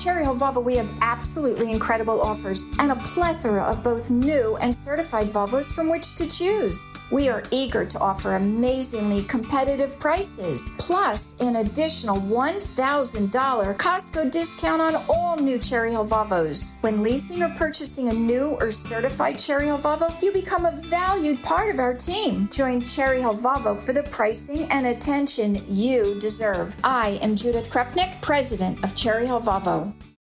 Cherry Hill Volvo, we have absolutely incredible offers and a plethora of both new and certified Volvos from which to choose. We are eager to offer amazingly competitive prices, plus an additional $1,000 Costco discount on all new Cherry Hill Volvos. When leasing or purchasing a new or certified Cherry Hill Volvo, you become a valued part of our team. Join Cherry Hill Volvo for the pricing and attention you deserve. I am Judith Krupnik, president of Cherry Hill Volvo.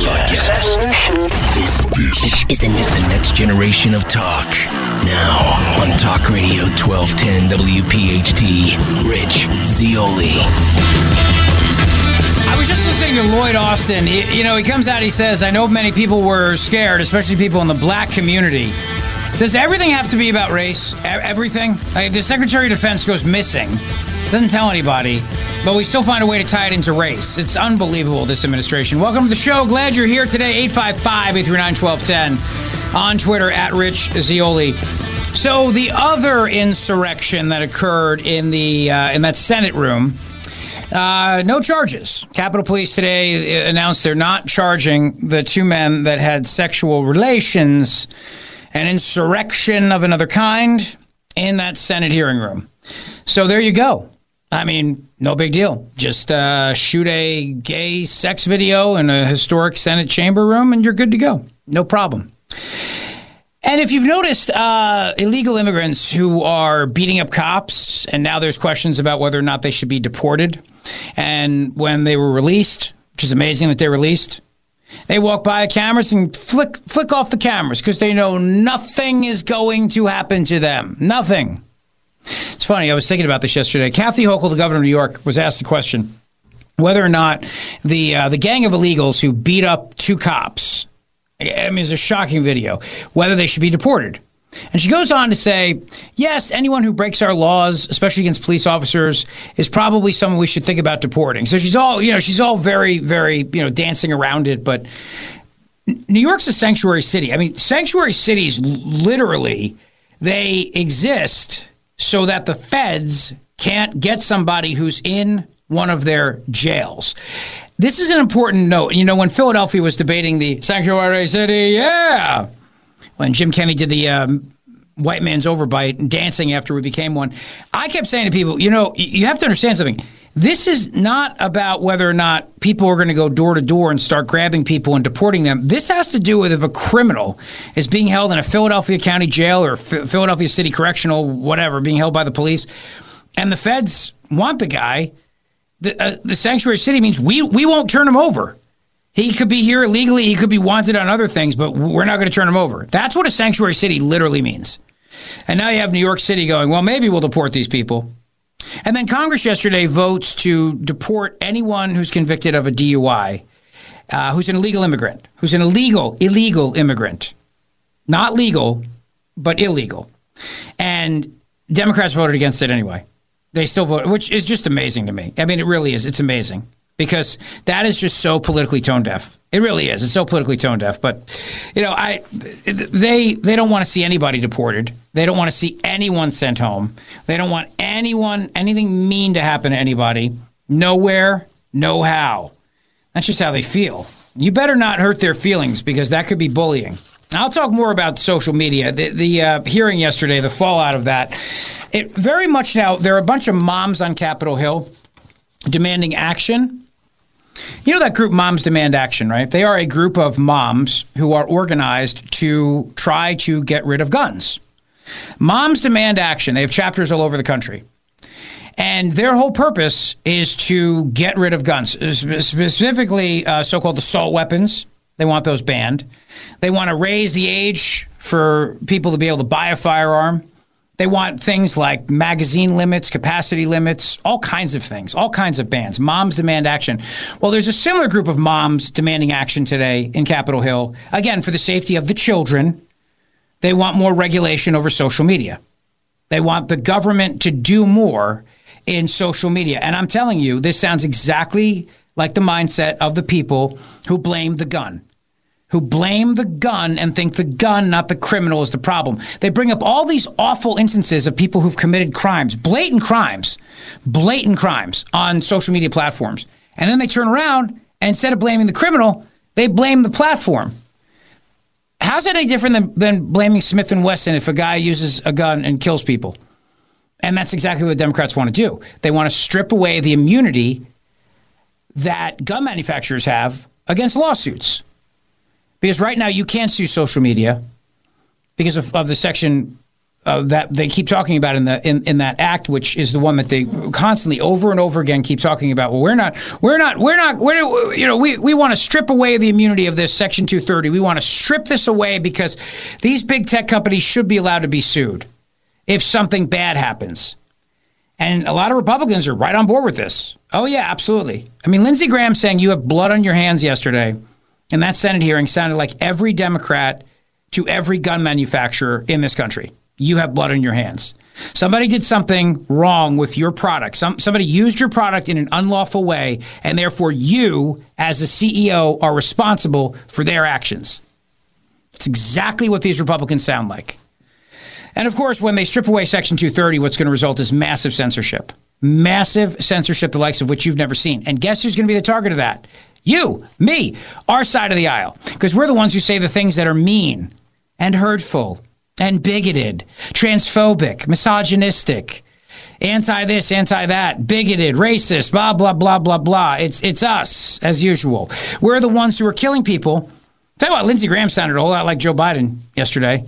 be broadcast. This, this is, the, is the next generation of talk. Now on Talk Radio 1210 WPHT, Rich Zeoli. I was just listening to Lloyd Austin. He- you know, he comes out, he says, I know many people were scared, especially people in the black community. Does everything have to be about race? Everything? Like, the Secretary of Defense goes missing, doesn't tell anybody, but we still find a way to tie it into race. It's unbelievable, this administration. Welcome to the show. Glad you're here today. 855 839 1210 on Twitter at Rich Zeoli. So, the other insurrection that occurred in, the, uh, in that Senate room. Uh, no charges. Capitol Police today uh, announced they're not charging the two men that had sexual relations, an insurrection of another kind, in that Senate hearing room. So there you go. I mean, no big deal. Just uh, shoot a gay sex video in a historic Senate chamber room, and you're good to go. No problem. And if you've noticed, uh, illegal immigrants who are beating up cops, and now there's questions about whether or not they should be deported. And when they were released, which is amazing that they're released, they walk by the cameras and flick flick off the cameras because they know nothing is going to happen to them. Nothing. It's funny. I was thinking about this yesterday. Kathy Hochul, the governor of New York, was asked the question whether or not the uh, the gang of illegals who beat up two cops I mean, it's a shocking video. Whether they should be deported. And she goes on to say, yes, anyone who breaks our laws, especially against police officers, is probably someone we should think about deporting. So she's all, you know, she's all very, very, you know, dancing around it. But New York's a sanctuary city. I mean, sanctuary cities literally, they exist so that the feds can't get somebody who's in one of their jails. This is an important note. You know, when Philadelphia was debating the sanctuary city, yeah, when Jim Kenney did the um, white man's overbite and dancing after we became one, I kept saying to people, you know, you have to understand something. This is not about whether or not people are going to go door to door and start grabbing people and deporting them. This has to do with if a criminal is being held in a Philadelphia County jail or Ph- Philadelphia City Correctional, whatever, being held by the police, and the feds want the guy the, uh, the sanctuary city means we we won't turn him over. He could be here illegally. He could be wanted on other things, but we're not going to turn him over. That's what a sanctuary city literally means. And now you have New York City going, well, maybe we'll deport these people. And then Congress yesterday votes to deport anyone who's convicted of a DUI, uh, who's an illegal immigrant, who's an illegal, illegal immigrant. Not legal, but illegal. And Democrats voted against it anyway. They still vote, which is just amazing to me. I mean, it really is. It's amazing because that is just so politically tone deaf. It really is. It's so politically tone deaf. But you know, I they they don't want to see anybody deported. They don't want to see anyone sent home. They don't want anyone anything mean to happen to anybody. Nowhere, no how. That's just how they feel. You better not hurt their feelings because that could be bullying. I'll talk more about social media. The, the uh, hearing yesterday, the fallout of that. It very much now, there are a bunch of moms on Capitol Hill demanding action. You know that group, Moms Demand Action, right? They are a group of moms who are organized to try to get rid of guns. Moms Demand Action. They have chapters all over the country. And their whole purpose is to get rid of guns, specifically uh, so called assault weapons. They want those banned. They want to raise the age for people to be able to buy a firearm. They want things like magazine limits, capacity limits, all kinds of things, all kinds of bans. Moms demand action. Well, there's a similar group of moms demanding action today in Capitol Hill, again, for the safety of the children. They want more regulation over social media. They want the government to do more in social media. And I'm telling you, this sounds exactly like the mindset of the people who blame the gun who blame the gun and think the gun, not the criminal, is the problem. They bring up all these awful instances of people who've committed crimes, blatant crimes, blatant crimes on social media platforms. And then they turn around and instead of blaming the criminal, they blame the platform. How's that any different than, than blaming Smith and Wesson if a guy uses a gun and kills people? And that's exactly what Democrats want to do. They want to strip away the immunity that gun manufacturers have against lawsuits. Because right now you can't sue social media because of, of the section uh, that they keep talking about in the in, in that act, which is the one that they constantly over and over again keep talking about. Well, we're not, we're not, we're not, we're, you know, we, we want to strip away the immunity of this Section 230. We want to strip this away because these big tech companies should be allowed to be sued if something bad happens. And a lot of Republicans are right on board with this. Oh yeah, absolutely. I mean, Lindsey Graham saying you have blood on your hands yesterday and that Senate hearing sounded like every Democrat to every gun manufacturer in this country. You have blood on your hands. Somebody did something wrong with your product. Some, somebody used your product in an unlawful way, and therefore you, as a CEO, are responsible for their actions. It's exactly what these Republicans sound like. And of course, when they strip away Section 230, what's going to result is massive censorship. Massive censorship, the likes of which you've never seen. And guess who's going to be the target of that? You, me, our side of the aisle. Because we're the ones who say the things that are mean and hurtful and bigoted, transphobic, misogynistic, anti this, anti that, bigoted, racist, blah, blah, blah, blah, blah. It's, it's us, as usual. We're the ones who are killing people. Tell you what, Lindsey Graham sounded a whole lot like Joe Biden yesterday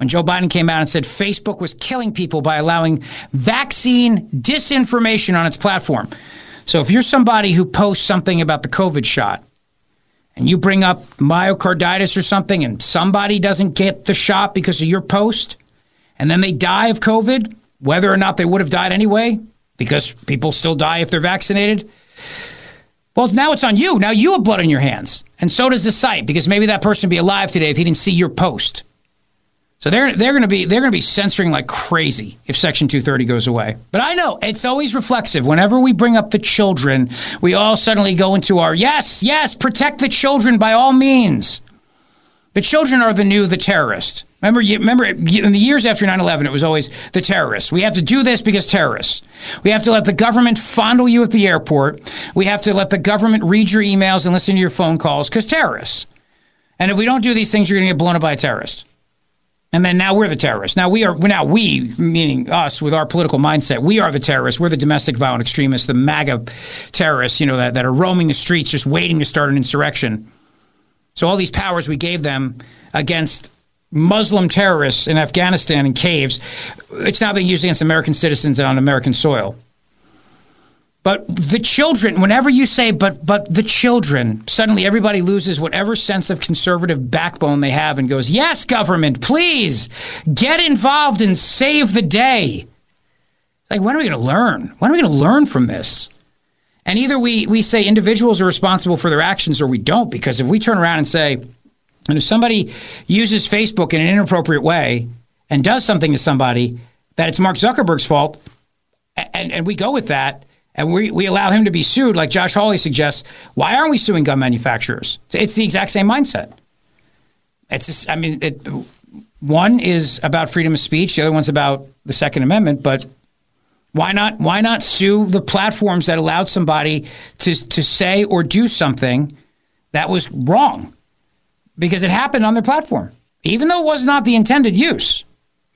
when Joe Biden came out and said Facebook was killing people by allowing vaccine disinformation on its platform. So if you're somebody who posts something about the COVID shot and you bring up myocarditis or something and somebody doesn't get the shot because of your post and then they die of COVID, whether or not they would have died anyway, because people still die if they're vaccinated. Well, now it's on you. Now you have blood on your hands. And so does the site because maybe that person would be alive today if he didn't see your post. So they're they're going to be they're going to be censoring like crazy if Section 230 goes away. But I know it's always reflexive. Whenever we bring up the children, we all suddenly go into our yes, yes, protect the children by all means. The children are the new the terrorist. Remember, you, remember in the years after 9/11, it was always the terrorists. We have to do this because terrorists. We have to let the government fondle you at the airport. We have to let the government read your emails and listen to your phone calls because terrorists. And if we don't do these things, you're going to get blown up by a terrorist. And then now we're the terrorists. Now we are now we, meaning us with our political mindset, we are the terrorists. We're the domestic violent extremists, the MAGA terrorists, you know, that, that are roaming the streets just waiting to start an insurrection. So all these powers we gave them against Muslim terrorists in Afghanistan in caves, it's now being used against American citizens on American soil. But the children, whenever you say, but but the children, suddenly everybody loses whatever sense of conservative backbone they have and goes, yes, government, please get involved and save the day. Like, when are we going to learn? When are we going to learn from this? And either we, we say individuals are responsible for their actions or we don't, because if we turn around and say, and if somebody uses Facebook in an inappropriate way and does something to somebody, that it's Mark Zuckerberg's fault, and, and we go with that, and we, we allow him to be sued, like Josh Hawley suggests, why aren't we suing gun manufacturers? It's the exact same mindset. It's just, I mean, it, one is about freedom of speech, the other one's about the Second Amendment, but why not why not sue the platforms that allowed somebody to to say or do something that was wrong? Because it happened on their platform, even though it was not the intended use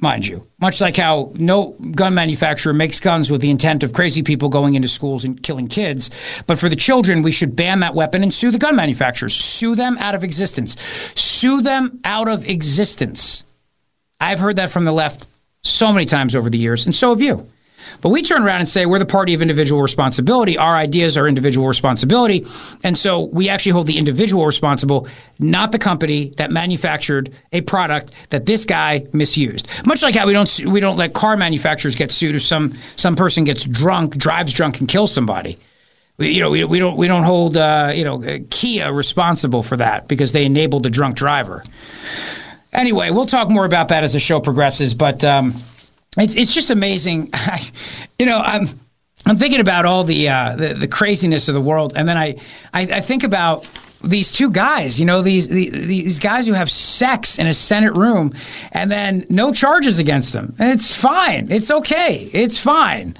mind you. Much like how no gun manufacturer makes guns with the intent of crazy people going into schools and killing kids. But for the children, we should ban that weapon and sue the gun manufacturers. Sue them out of existence. Sue them out of existence. I've heard that from the left so many times over the years, and so have you. But we turn around and say we're the party of individual responsibility. Our ideas are individual responsibility. And so we actually hold the individual responsible, not the company that manufactured a product that this guy misused. Much like how we don't we don't let car manufacturers get sued if some some person gets drunk, drives drunk and kills somebody. We, you know, we, we don't we don't hold uh, you know Kia responsible for that because they enabled the drunk driver. Anyway, we'll talk more about that as the show progresses, but um, it's it's just amazing. you know, I'm I'm thinking about all the, uh, the, the craziness of the world, and then I, I, I think about these two guys. You know, these the, these guys who have sex in a Senate room, and then no charges against them. And it's fine. It's okay. It's fine.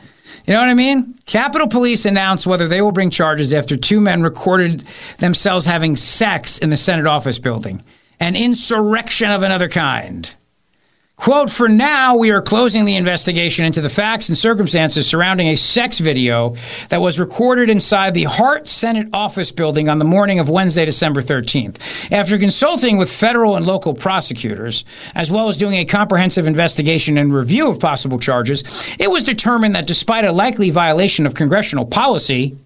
You know what I mean? Capitol Police announced whether they will bring charges after two men recorded themselves having sex in the Senate office building. An insurrection of another kind. Quote, for now, we are closing the investigation into the facts and circumstances surrounding a sex video that was recorded inside the Hart Senate office building on the morning of Wednesday, December 13th. After consulting with federal and local prosecutors, as well as doing a comprehensive investigation and review of possible charges, it was determined that despite a likely violation of congressional policy,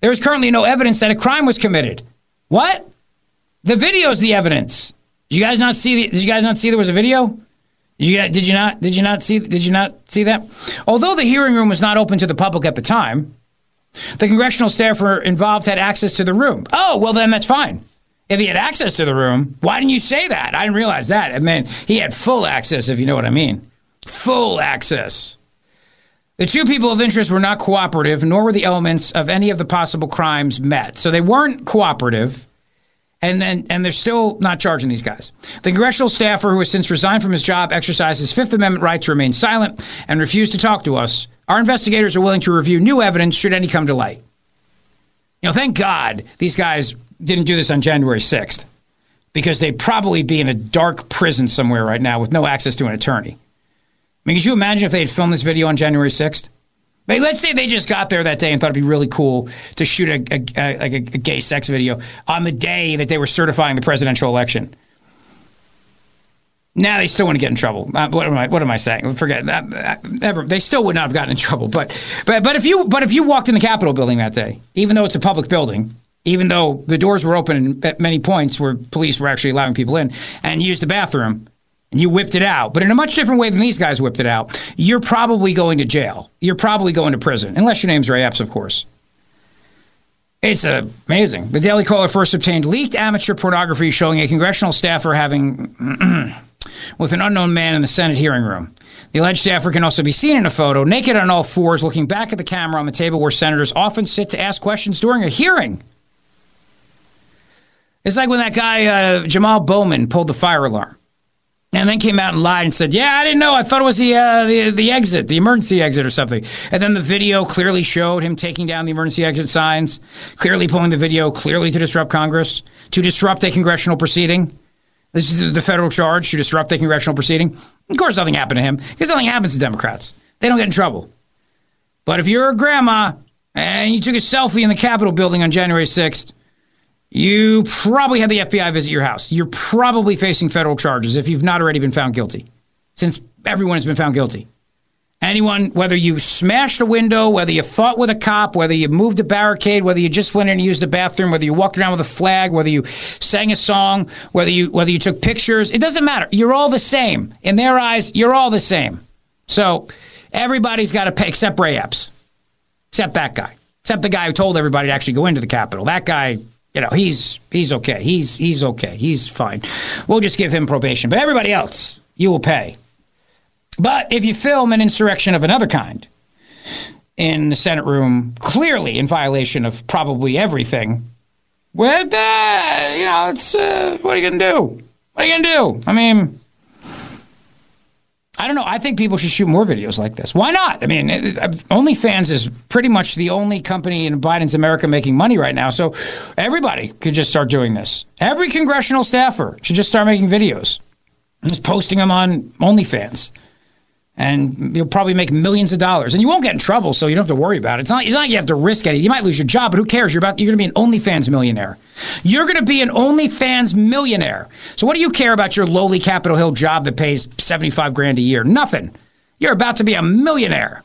there is currently no evidence that a crime was committed. What? The video is the evidence. Did you guys not see? The, did you guys not see there was a video? You did you not? Did you not see? Did you not see that? Although the hearing room was not open to the public at the time, the congressional staffer involved had access to the room. Oh, well then that's fine. If he had access to the room, why didn't you say that? I didn't realize that. I mean, he had full access, if you know what I mean. Full access. The two people of interest were not cooperative, nor were the elements of any of the possible crimes met. So they weren't cooperative and then and they're still not charging these guys. The congressional staffer, who has since resigned from his job, exercised his Fifth Amendment right to remain silent and refused to talk to us. Our investigators are willing to review new evidence should any come to light. You know, thank God these guys didn't do this on January 6th because they'd probably be in a dark prison somewhere right now with no access to an attorney. I mean, could you imagine if they had filmed this video on January 6th? Let's say they just got there that day and thought it'd be really cool to shoot a, a, a, like a, gay sex video on the day that they were certifying the presidential election. Now they still want to get in trouble. Uh, what am I? What am I saying? Forget that. Ever they still would not have gotten in trouble. But but but if you but if you walked in the Capitol building that day, even though it's a public building, even though the doors were open at many points where police were actually allowing people in, and used the bathroom, you whipped it out, but in a much different way than these guys whipped it out, you're probably going to jail. You're probably going to prison, unless your name's Ray Epps, of course. It's amazing. The Daily Caller first obtained leaked amateur pornography showing a congressional staffer having with an unknown man in the Senate hearing room. The alleged staffer can also be seen in a photo, naked on all fours, looking back at the camera on the table where senators often sit to ask questions during a hearing. It's like when that guy, uh, Jamal Bowman, pulled the fire alarm and then came out and lied and said, "Yeah, I didn't know. I thought it was the uh, the the exit, the emergency exit, or something." And then the video clearly showed him taking down the emergency exit signs, clearly pulling the video, clearly to disrupt Congress, to disrupt a congressional proceeding. This is the federal charge to disrupt a congressional proceeding. Of course, nothing happened to him because nothing happens to Democrats. They don't get in trouble. But if you're a grandma and you took a selfie in the Capitol building on January 6th, you probably had the FBI visit your house. You're probably facing federal charges if you've not already been found guilty, since everyone has been found guilty. Anyone, whether you smashed a window, whether you fought with a cop, whether you moved a barricade, whether you just went in and used the bathroom, whether you walked around with a flag, whether you sang a song, whether you whether you took pictures, it doesn't matter. You're all the same. In their eyes, you're all the same. So everybody's got to pay, except Ray Epps, except that guy, except the guy who told everybody to actually go into the Capitol. That guy you know, he's he's okay. He's he's okay. He's fine. We'll just give him probation. But everybody else, you will pay. But if you film an insurrection of another kind in the Senate room, clearly in violation of probably everything, well, uh, you know, it's uh, what are you gonna do? What are you gonna do? I mean, I don't know. I think people should shoot more videos like this. Why not? I mean, OnlyFans is pretty much the only company in Biden's America making money right now. So everybody could just start doing this. Every congressional staffer should just start making videos and just posting them on OnlyFans. And you'll probably make millions of dollars, and you won't get in trouble, so you don't have to worry about it. It's not, it's not like you have to risk anything. You might lose your job, but who cares? You're about you're going to be an OnlyFans millionaire. You're going to be an OnlyFans millionaire. So what do you care about your lowly Capitol Hill job that pays seventy five grand a year? Nothing. You're about to be a millionaire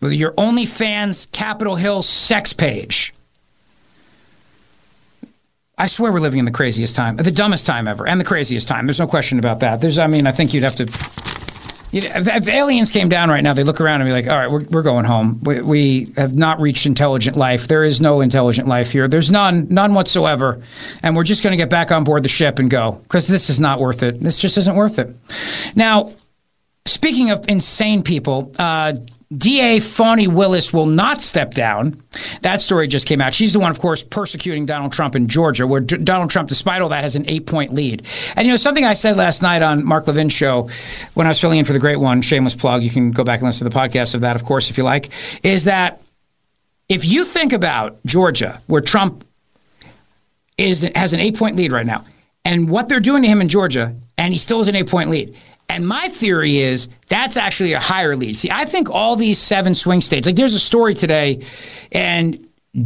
with your OnlyFans Capitol Hill sex page. I swear we're living in the craziest time, the dumbest time ever, and the craziest time. There's no question about that. There's, I mean, I think you'd have to you know, if, if, aliens came down right now, they look around and be like, "All right, we're, we're going home. We, we, have not reached intelligent life. There is no intelligent life here. There's none, none whatsoever, and we're just going to get back on board the ship and go because this is not worth it. This just isn't worth it." Now, speaking of insane people, uh, DA Fani Willis will not step down. That story just came out. She's the one, of course, persecuting Donald Trump in Georgia, where D- Donald Trump, despite all that, has an eight point lead. And, you know, something I said last night on Mark Levin's show when I was filling in for the great one, shameless plug, you can go back and listen to the podcast of that, of course, if you like, is that if you think about Georgia, where Trump is has an eight point lead right now, and what they're doing to him in Georgia, and he still has an eight point lead. And my theory is that's actually a higher lead. See, I think all these seven swing states, like there's a story today, and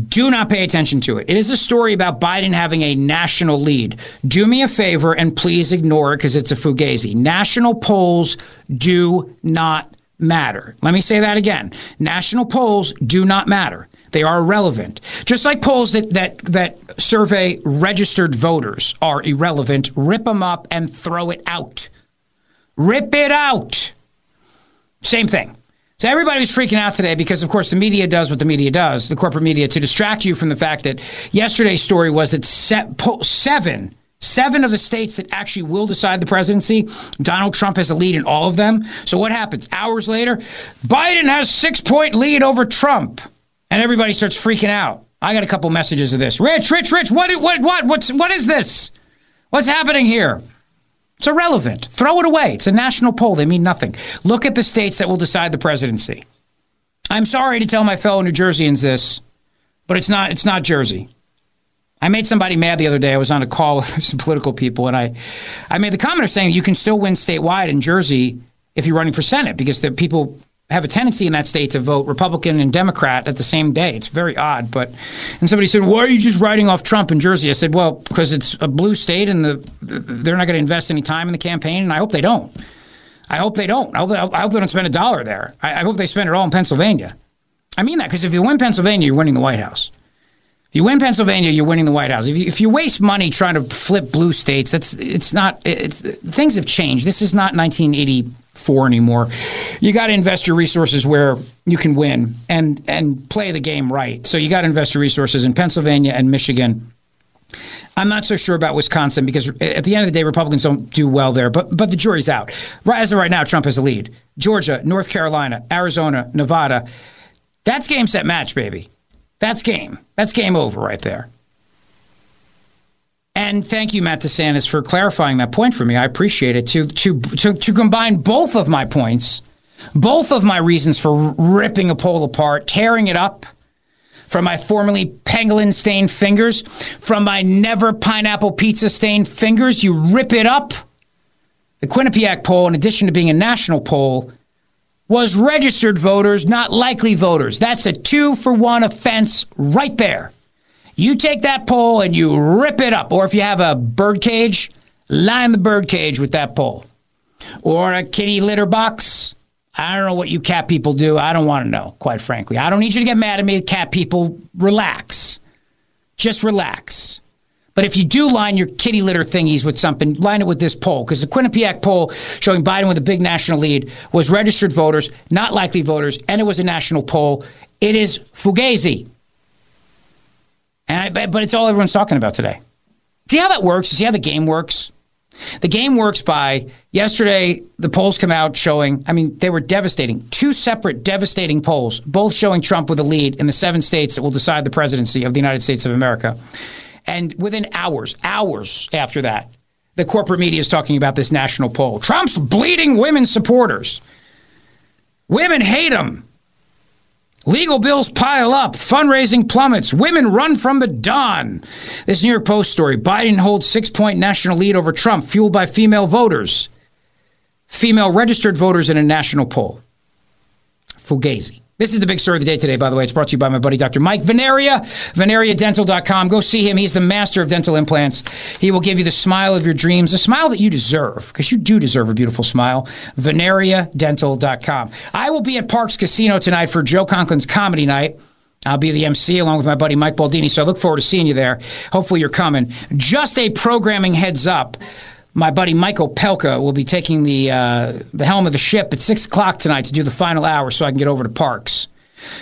do not pay attention to it. It is a story about Biden having a national lead. Do me a favor and please ignore it because it's a fugazi. National polls do not matter. Let me say that again. National polls do not matter. They are irrelevant. Just like polls that, that, that survey registered voters are irrelevant, rip them up and throw it out. Rip it out. Same thing. So everybody was freaking out today because, of course, the media does what the media does, the corporate media, to distract you from the fact that yesterday's story was that seven, seven of the states that actually will decide the presidency, Donald Trump has a lead in all of them. So what happens? Hours later, Biden has six point lead over Trump, and everybody starts freaking out. I got a couple messages of this. Rich, Rich, Rich, what, what, what, what's, what is this? What's happening here? It's irrelevant. Throw it away. It's a national poll. They mean nothing. Look at the states that will decide the presidency. I'm sorry to tell my fellow New Jerseyans this, but it's not it's not Jersey. I made somebody mad the other day. I was on a call with some political people, and I, I made the comment of saying you can still win statewide in Jersey if you're running for Senate because the people have a tendency in that state to vote Republican and Democrat at the same day. It's very odd. But and somebody said, "Why are you just writing off Trump in Jersey?" I said, "Well, because it's a blue state, and the, the they're not going to invest any time in the campaign, and I hope they don't. I hope they don't. I hope, I hope they don't spend a dollar there. I, I hope they spend it all in Pennsylvania. I mean that because if you win Pennsylvania, you're winning the White House." You win Pennsylvania, you're winning the White House. If you, if you waste money trying to flip blue states, that's it's not. It's things have changed. This is not 1984 anymore. You got to invest your resources where you can win and and play the game right. So you got to invest your resources in Pennsylvania and Michigan. I'm not so sure about Wisconsin because at the end of the day, Republicans don't do well there. But but the jury's out. As of right now, Trump has a lead. Georgia, North Carolina, Arizona, Nevada. That's game set match, baby. That's game. That's game over right there. And thank you, Matt DeSantis, for clarifying that point for me. I appreciate it. To to to, to combine both of my points, both of my reasons for ripping a poll apart, tearing it up from my formerly pangolin stained fingers, from my never pineapple pizza stained fingers, you rip it up. The Quinnipiac poll, in addition to being a national poll, was registered voters, not likely voters. That's a two for one offense right there. You take that pole and you rip it up. Or if you have a bird cage, line the bird cage with that pole. Or a kitty litter box. I don't know what you cat people do. I don't want to know, quite frankly. I don't need you to get mad at me, cat people. Relax. Just relax. But if you do line your kitty litter thingies with something, line it with this poll. Because the Quinnipiac poll showing Biden with a big national lead was registered voters, not likely voters, and it was a national poll. It is Fugazi. And I, but it's all everyone's talking about today. See how that works? See how the game works? The game works by yesterday, the polls come out showing, I mean, they were devastating. Two separate devastating polls, both showing Trump with a lead in the seven states that will decide the presidency of the United States of America. And within hours, hours after that, the corporate media is talking about this national poll. Trump's bleeding women supporters. Women hate him. Legal bills pile up, fundraising plummets, women run from the Don. This New York Post story Biden holds six point national lead over Trump, fueled by female voters. female registered voters in a national poll. Fugazi. This is the big story of the day today, by the way. It's brought to you by my buddy Dr. Mike Veneria, veneriadental.com. Go see him. He's the master of dental implants. He will give you the smile of your dreams, a smile that you deserve, because you do deserve a beautiful smile. veneriadental.com. I will be at Parx Casino tonight for Joe Conklin's comedy night. I'll be the MC along with my buddy Mike Baldini, so I look forward to seeing you there. Hopefully, you're coming. Just a programming heads up my buddy Michael Opelka will be taking the uh, the helm of the ship at six o'clock tonight to do the final hour, so I can get over to Parx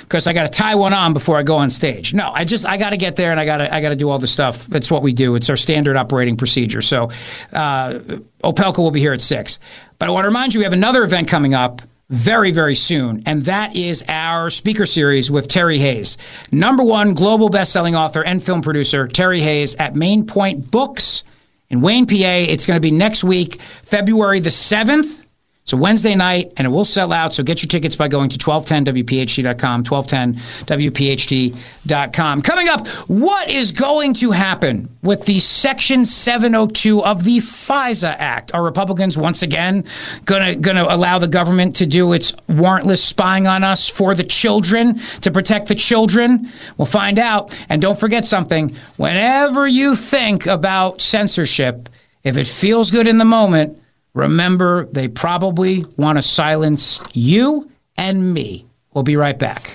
because I got to tie one on before I go on stage. No, I just I got to get there and I got to I got to do all the stuff. That's what we do. It's our standard operating procedure. So uh, Opelka will be here at six. But I want to remind you, we have another event coming up very, very soon. And that is our speaker series with Terry Hayes, number one global best-selling author and film producer, Terry Hayes at Main Point Books in Wayne, PA. It's going to be next week, February the 7th. So Wednesday night, and it will sell out. So get your tickets by going to 1210wpht.com, 1210wpht.com. Coming up, what is going to happen with the Section 702 of the FISA Act? Are Republicans once again going to going to allow the government to do its warrantless spying on us for the children to protect the children? We'll find out. And don't forget something: whenever you think about censorship, if it feels good in the moment Remember, they probably want to silence you and me. We'll be right back.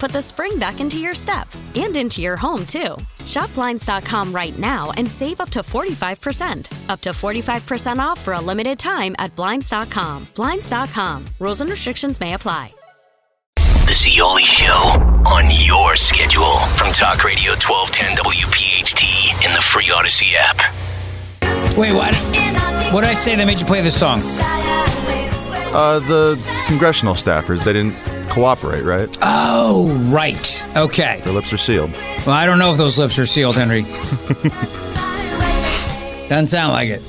put the spring back into your step and into your home, too. Shop Blinds.com right now and save up to 45%. Up to 45% off for a limited time at Blinds.com. Blinds.com. Rules and restrictions may apply. The Zeoli Show on your schedule from Talk Radio 1210 WPHT in the free Audacy app. Wait, what? What did I say that made you play this song? Uh, the congressional staffers, they didn't cooperate, right? Oh, right. Okay. Their lips are sealed. Well, I don't know if those lips are sealed, Henry. Doesn't sound like it,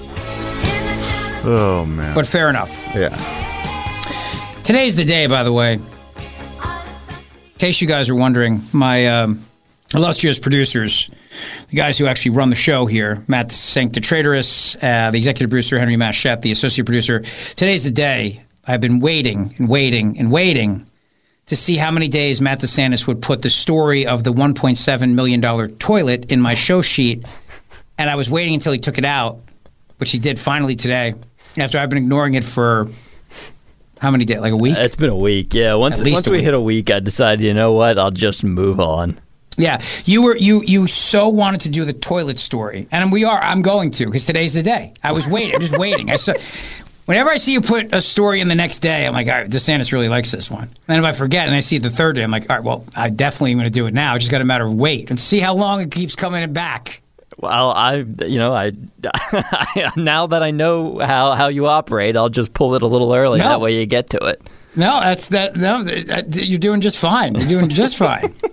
Oh, man. but fair enough. yeah. Today's the day, by the way. In case you guys are wondering, my um, illustrious producers, the guys who actually run the show here, Matt Sancta Traitorous, uh, the executive producer, Henry Machette, the associate producer. Today's the day. I've been waiting and waiting and waiting to see how many days Matt DeSantis would put the story of the $1.7 million toilet in my show sheet. And I was waiting until he took it out, which he did finally today, after I've been ignoring it for how many days? Like a week? It's been a week. Yeah. Once once we week. hit a week, I decided, you know what? I'll just move on. Yeah, you were you you so wanted to do the toilet story, and we are. I'm going to because today's the day. I was waiting. I'm just waiting. I saw. Whenever I see you put a story in the next day, I'm like, all right, DeSantis really likes this one. And then if I forget and I see it the third day, I'm like, all right, well, I definitely am going to do it now. It's just got a matter of wait and see how long it keeps coming back. Well, I, you know, I now that I know how, how you operate, I'll just pull it a little early. No. That way you get to it. No, that's that. No, you're doing just fine. You're doing just fine.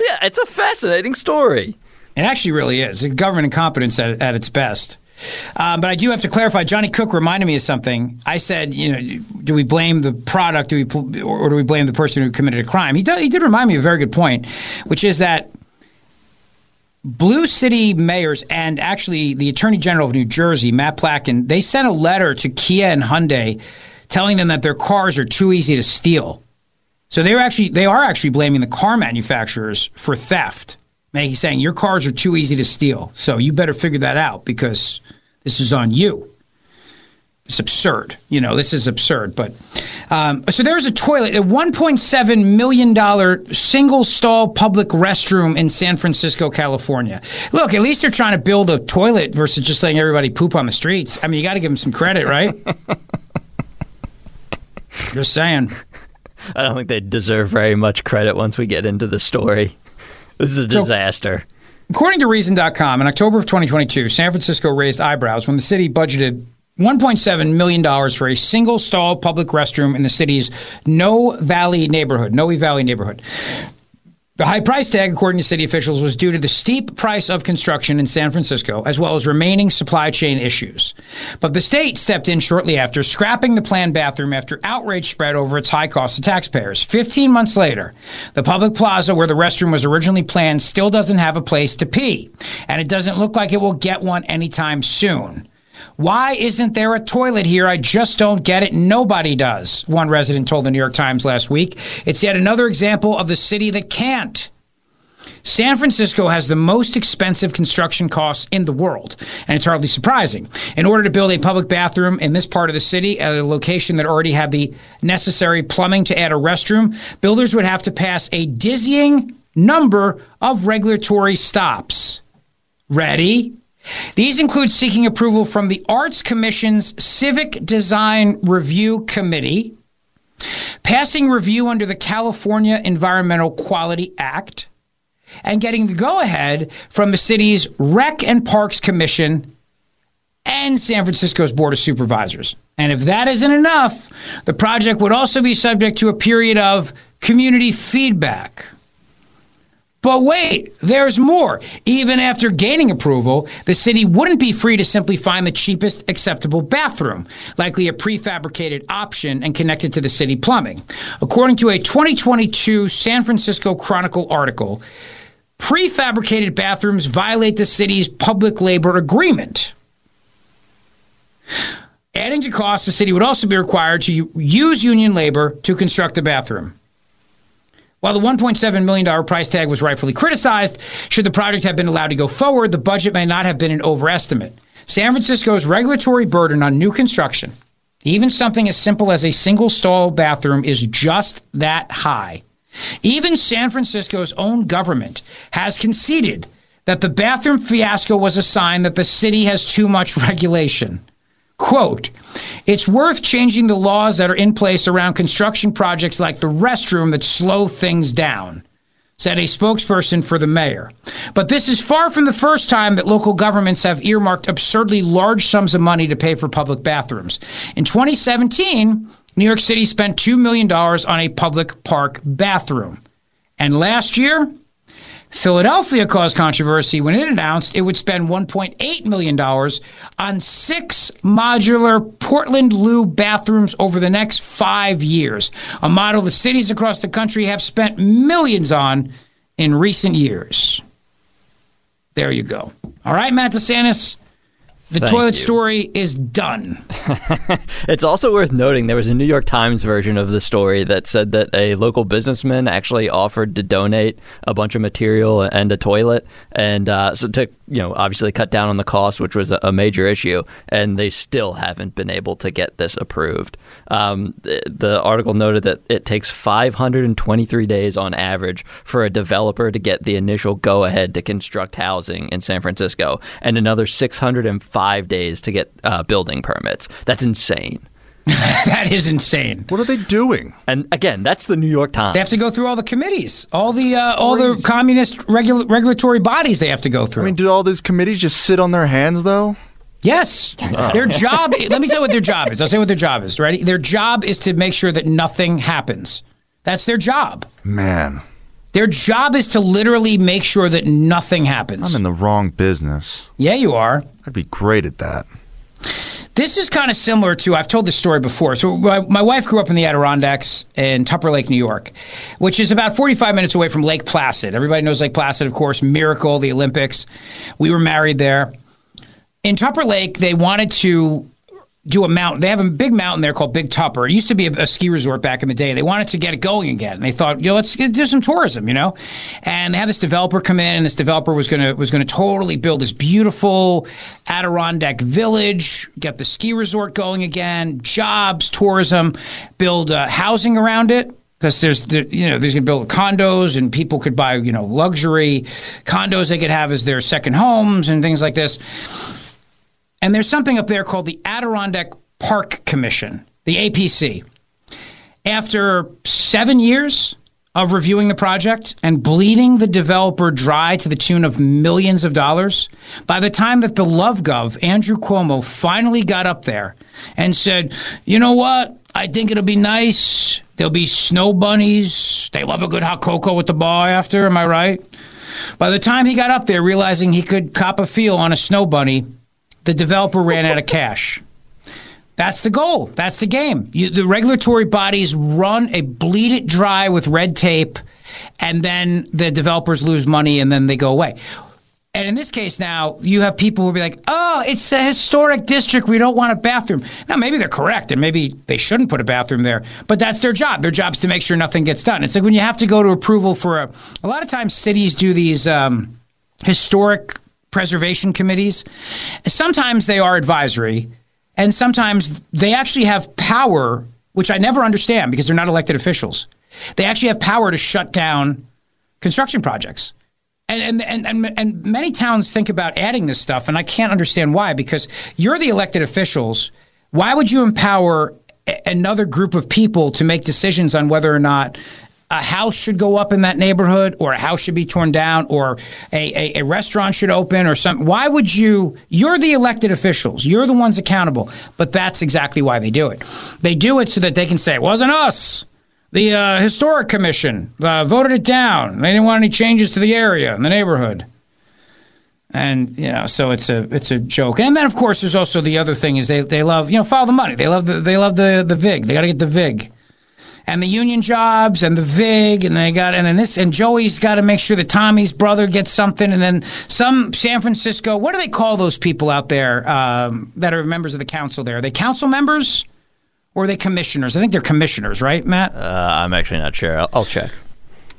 Yeah, it's a fascinating story. It actually really is. Government incompetence at, at its best. Um, but I do have to clarify. Johnny Cook reminded me of something. I said, you know, do we blame the product, do we, or do we blame the person who committed a crime? He, do, he did remind me of a very good point, which is that blue city mayors and actually the Attorney General of New Jersey, Matt Platkin, they sent a letter to Kia and Hyundai telling them that their cars are too easy to steal. So they were actually they are actually blaming the car manufacturers for theft. Making saying your cars are too easy to steal. So you better figure that out because this is on you. It's absurd. You know, this is absurd. But um, so there's a toilet, a 1.7 million dollar single stall public restroom in San Francisco, California. Look, at least they're trying to build a toilet versus just letting everybody poop on the streets. I mean, you got to give them some credit, right? just saying. I don't think they deserve very much credit once we get into the story. This is a So- disaster. According to Reason.com, in October of 2022, San Francisco raised eyebrows when the city budgeted $1.7 million for a single stall public restroom in the city's No Valley neighborhood, Noe Valley neighborhood. The high price tag, according to city officials, was due to the steep price of construction in San Francisco, as well as remaining supply chain issues. But the state stepped in shortly after, scrapping the planned bathroom after outrage spread over its high cost to taxpayers. Fifteen months later, the public plaza where the restroom was originally planned still doesn't have a place to pee, and it doesn't look like it will get one anytime soon. Why isn't there a toilet here? I just don't get it. Nobody does, one resident told the New York Times last week. It's yet another example of the city that can't. San Francisco has the most expensive construction costs in the world, and it's hardly surprising. In order to build a public bathroom in this part of the city at a location that already had the necessary plumbing to add a restroom, builders would have to pass a dizzying number of regulatory stops. Ready? These include seeking approval from the Arts Commission's Civic Design Review Committee, passing review under the California Environmental Quality Act, and getting the go ahead from the city's Rec and Parks Commission and San Francisco's Board of Supervisors. And if that isn't enough, the project would also be subject to a period of community feedback. But wait, there's more. Even after gaining approval, the city wouldn't be free to simply find the cheapest acceptable bathroom, likely a prefabricated option and connected to the city plumbing. According to a 2022 San Francisco Chronicle article, prefabricated bathrooms violate the city's public labor agreement. Adding to costs, the city would also be required to use union labor to construct the bathroom. While the $1.7 million price tag was rightfully criticized, should the project have been allowed to go forward, the budget may not have been an overestimate. San Francisco's regulatory burden on new construction, even something as simple as a single stall bathroom, is just that high. Even San Francisco's own government has conceded that the bathroom fiasco was a sign that the city has too much regulation. Quote, it's worth changing the laws that are in place around construction projects like the restroom that slow things down, said a spokesperson for the mayor. But this is far from the first time that local governments have earmarked absurdly large sums of money to pay for public bathrooms. In 2017, New York City spent $2 million on a public park bathroom. And last year, Philadelphia caused controversy when it announced it would spend $1.8 million on six modular Portland Loo bathrooms over the next five years, a model that cities across the country have spent millions on in recent years. There you go. All right, Matt DeSantis, the Thank toilet you. story is done. It's also worth noting there was a New York Times version of the story that said that a local businessman actually offered to donate a bunch of material and a toilet, and uh, so to you know, obviously cut down on the cost, which was a, major issue, and they still haven't been able to get this approved. Um, the, the article noted that it takes 523 days on average for a developer to get the initial go ahead to construct housing in San Francisco, and another 605 days to get uh, building permits. That's insane. that is insane. What are they doing? And again, that's the New York Times. They have to go through all the committees, all the uh, all the communist regul- regulatory bodies. They have to go through. I mean, do all these committees just sit on their hands though? Yes. Their job, let me tell you what their job is. I'll say what their job is. Ready? Their job is to make sure that nothing happens. That's their job. Man, Their job is to literally make sure that nothing happens. I'm in the wrong business. yeah, you are. I'd be great at that. This is kind of similar to I've told this story before. So my, my wife grew up in the Adirondacks in Tupper Lake, New York, which is about 45 minutes away from Lake Placid. Everybody knows Lake Placid, of course, Miracle, the Olympics. We were married there. In Tupper Lake, they wanted to do a mountain. They have a big mountain there called Big Tupper. It used to be a, a ski resort back in the day. They wanted to get it going again. And they thought, you know, let's do some tourism, you know. And they had this developer come in, and this developer was gonna was gonna totally build this beautiful Adirondack village, get the ski resort going again, jobs, tourism, build uh, housing around it. Because there's, you know, there's gonna build condos and people could buy, you know, luxury condos they could have as their second homes and things like this. And there's something up there called the Adirondack Park Commission, the APC. After seven years of reviewing the project and bleeding the developer dry to the tune of millions of dollars, by the time that the Love Gov, Andrew Cuomo, finally got up there and said, you know what? I think it'll be nice. There'll be snow bunnies. They love a good hot cocoa with the bar after. Am I right? By the time he got up there, realizing he could cop a feel on a snow bunny, the developer ran out of cash. That's the goal. That's the game. You, the regulatory bodies run a bleed it dry with red tape, and then the developers lose money and then they go away. And in this case, now you have people who will be like, "Oh, it's a historic district. We don't want a bathroom." Now, maybe they're correct, and maybe they shouldn't put a bathroom there. But that's their job. Their job is to make sure nothing gets done. It's like when you have to go to approval for a. A lot of times, cities do these um, historic preservation committees. Sometimes they are advisory, and sometimes they actually have power, which I never understand because they're not elected officials. They actually have power to shut down construction projects. And, and, and, and, and many towns think about adding this stuff, and I can't understand why, because you're the elected officials. Why would you empower another group of people to make decisions on whether or not a house should go up in that neighborhood or a house should be torn down or a, a, a restaurant should open or something? Why would you? You're the elected officials. You're the ones accountable. But that's exactly why they do it. They do it so that they can say, it wasn't us. The uh, historic commission uh, voted it down. They didn't want any changes to the area and the neighborhood. And you know, so it's a it's a joke. And then of course there's also the other thing is they, they love you know follow the money. They love the they love the the vig. They got to get the vig. And the union jobs and the VIG and they got and then this and Joey's got to make sure that Tommy's brother gets something and then some San Francisco. What do they call those people out there um, that are members of the council? There are they council members or are they commissioners? I think they're commissioners, right, Matt? Uh, I'm actually not sure. I'll, I'll check.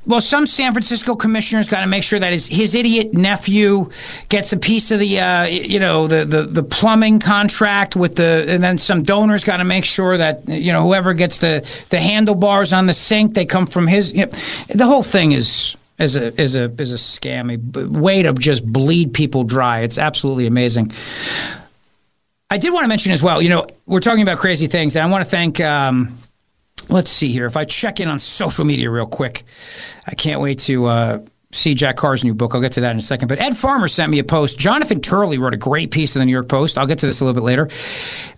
Well, some San Francisco commissioners got to make sure that his, his idiot nephew gets a piece of the uh, you know the, the the plumbing contract with the and then some donors got to make sure that you know whoever gets the the handlebars on the sink they come from his you know, the whole thing is is a is a is a scam a way to just bleed people dry. It's absolutely amazing. I did want to mention as well, you know, we're talking about crazy things, and I want to thank. Um, let's see here. If I check in on social media real quick, I can't wait to uh, see Jack Carr's new book. I'll get to that in a second. But Ed Farmer sent me a post. Jonathan Turley wrote a great piece in the New York Post. I'll get to this a little bit later.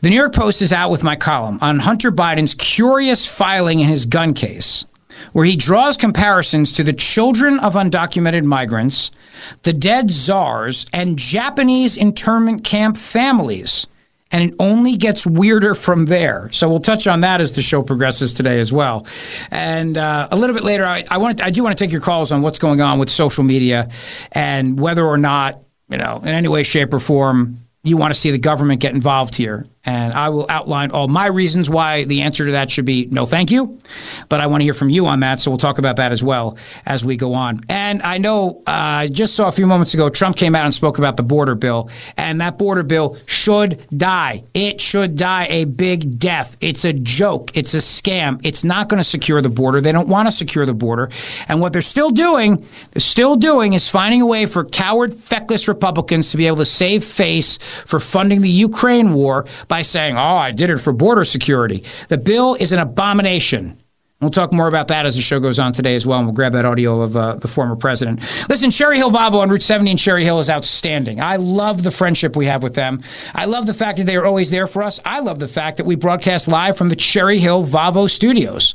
The New York Post is out with my column on Hunter Biden's curious filing in his gun case. Where he draws comparisons to the children of undocumented migrants, the dead czars, and Japanese internment camp families and it only gets weirder from there. So we'll touch on that as the show progresses today as well. And uh, a little bit later, I, I want I do want to take your calls on what's going on with social media and whether or not you know in any way, shape, or form you want to see the government get involved here. And I will outline all my reasons why the answer to that should be no, thank you. But I want to hear from you on that. So we'll talk about that as well as we go on. And I know uh, I just saw a few moments ago, Trump came out and spoke about the border bill. And that border bill should die. It should die a big death. It's a joke. It's a scam. It's not going to secure the border. They don't want to secure the border. And what they're still doing, they're still doing is finding a way for coward, feckless Republicans to be able to save face for funding the Ukraine war by saying, oh, I did it for border security. The bill is an abomination. We'll talk more about that as the show goes on today as well, and we'll grab that audio of uh, the former president. Listen, Cherry Hill Volvo on Route 70 in Cherry Hill is outstanding. I love the friendship we have with them. I love the fact that they are always there for us. I love the fact that we broadcast live from the Cherry Hill Volvo studios.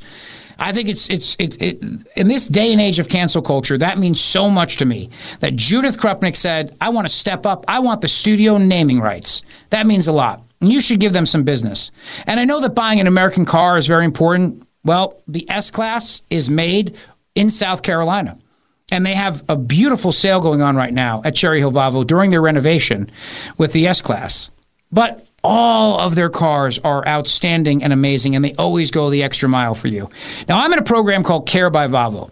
I think it's it's it, it, in this day and age of cancel culture that means so much to me that Judith Krupnik said I want to step up I want the studio naming rights that means a lot you should give them some business and I know that buying an American car is very important well the S class is made in South Carolina and they have a beautiful sale going on right now at Cherry Hill Volvo during their renovation with the S class but all of their cars are outstanding and amazing, and they always go the extra mile for you. Now, I'm in a program called Care by Volvo.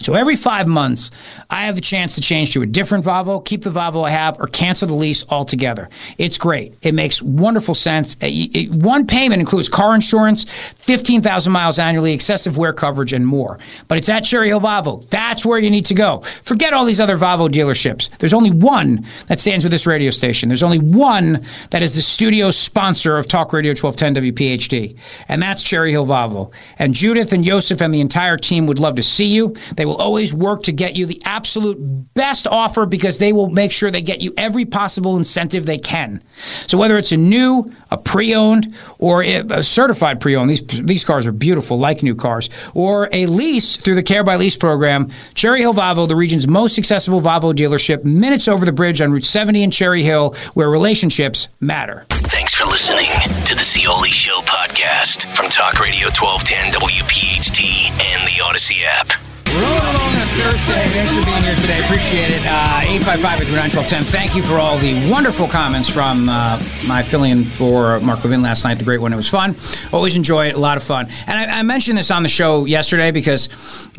So every five months, I have the chance to change to a different Volvo, keep the Volvo I have, or cancel the lease altogether. It's great. It makes wonderful sense. Uh, it- one payment includes car insurance, 15,000 miles annually, excessive wear coverage, and more. But it's at Cherry Hill Volvo. That's where you need to go. Forget all these other Volvo dealerships. There's only one that stands with this radio station. There's only one that is the studio sponsor of Talk Radio 1210 WPHT, and that's Cherry Hill Volvo. And Judith and Joseph and the entire team would love to see you. They will always work to get you the absolute best offer because they will make sure they get you every possible incentive they can. So whether it's a new, a pre-owned, or a certified pre-owned, these these cars are beautiful, like new cars, or a lease through the Care by Lease program. Cherry Hill Volvo, the region's most accessible Volvo dealership, minutes over the bridge on Route 70 in Cherry Hill, where relationships matter. Thanks for listening to the Zeoli Show podcast from Talk Radio 1210 WPHT and the Audacy app. On Thursday. Thanks for being here today. Appreciate it. Uh, 855 Thank you for all the wonderful comments from uh, my fill-in for Mark Levin last night. The great one. It was fun. Always enjoy it. A lot of fun. And I, I mentioned this on the show yesterday because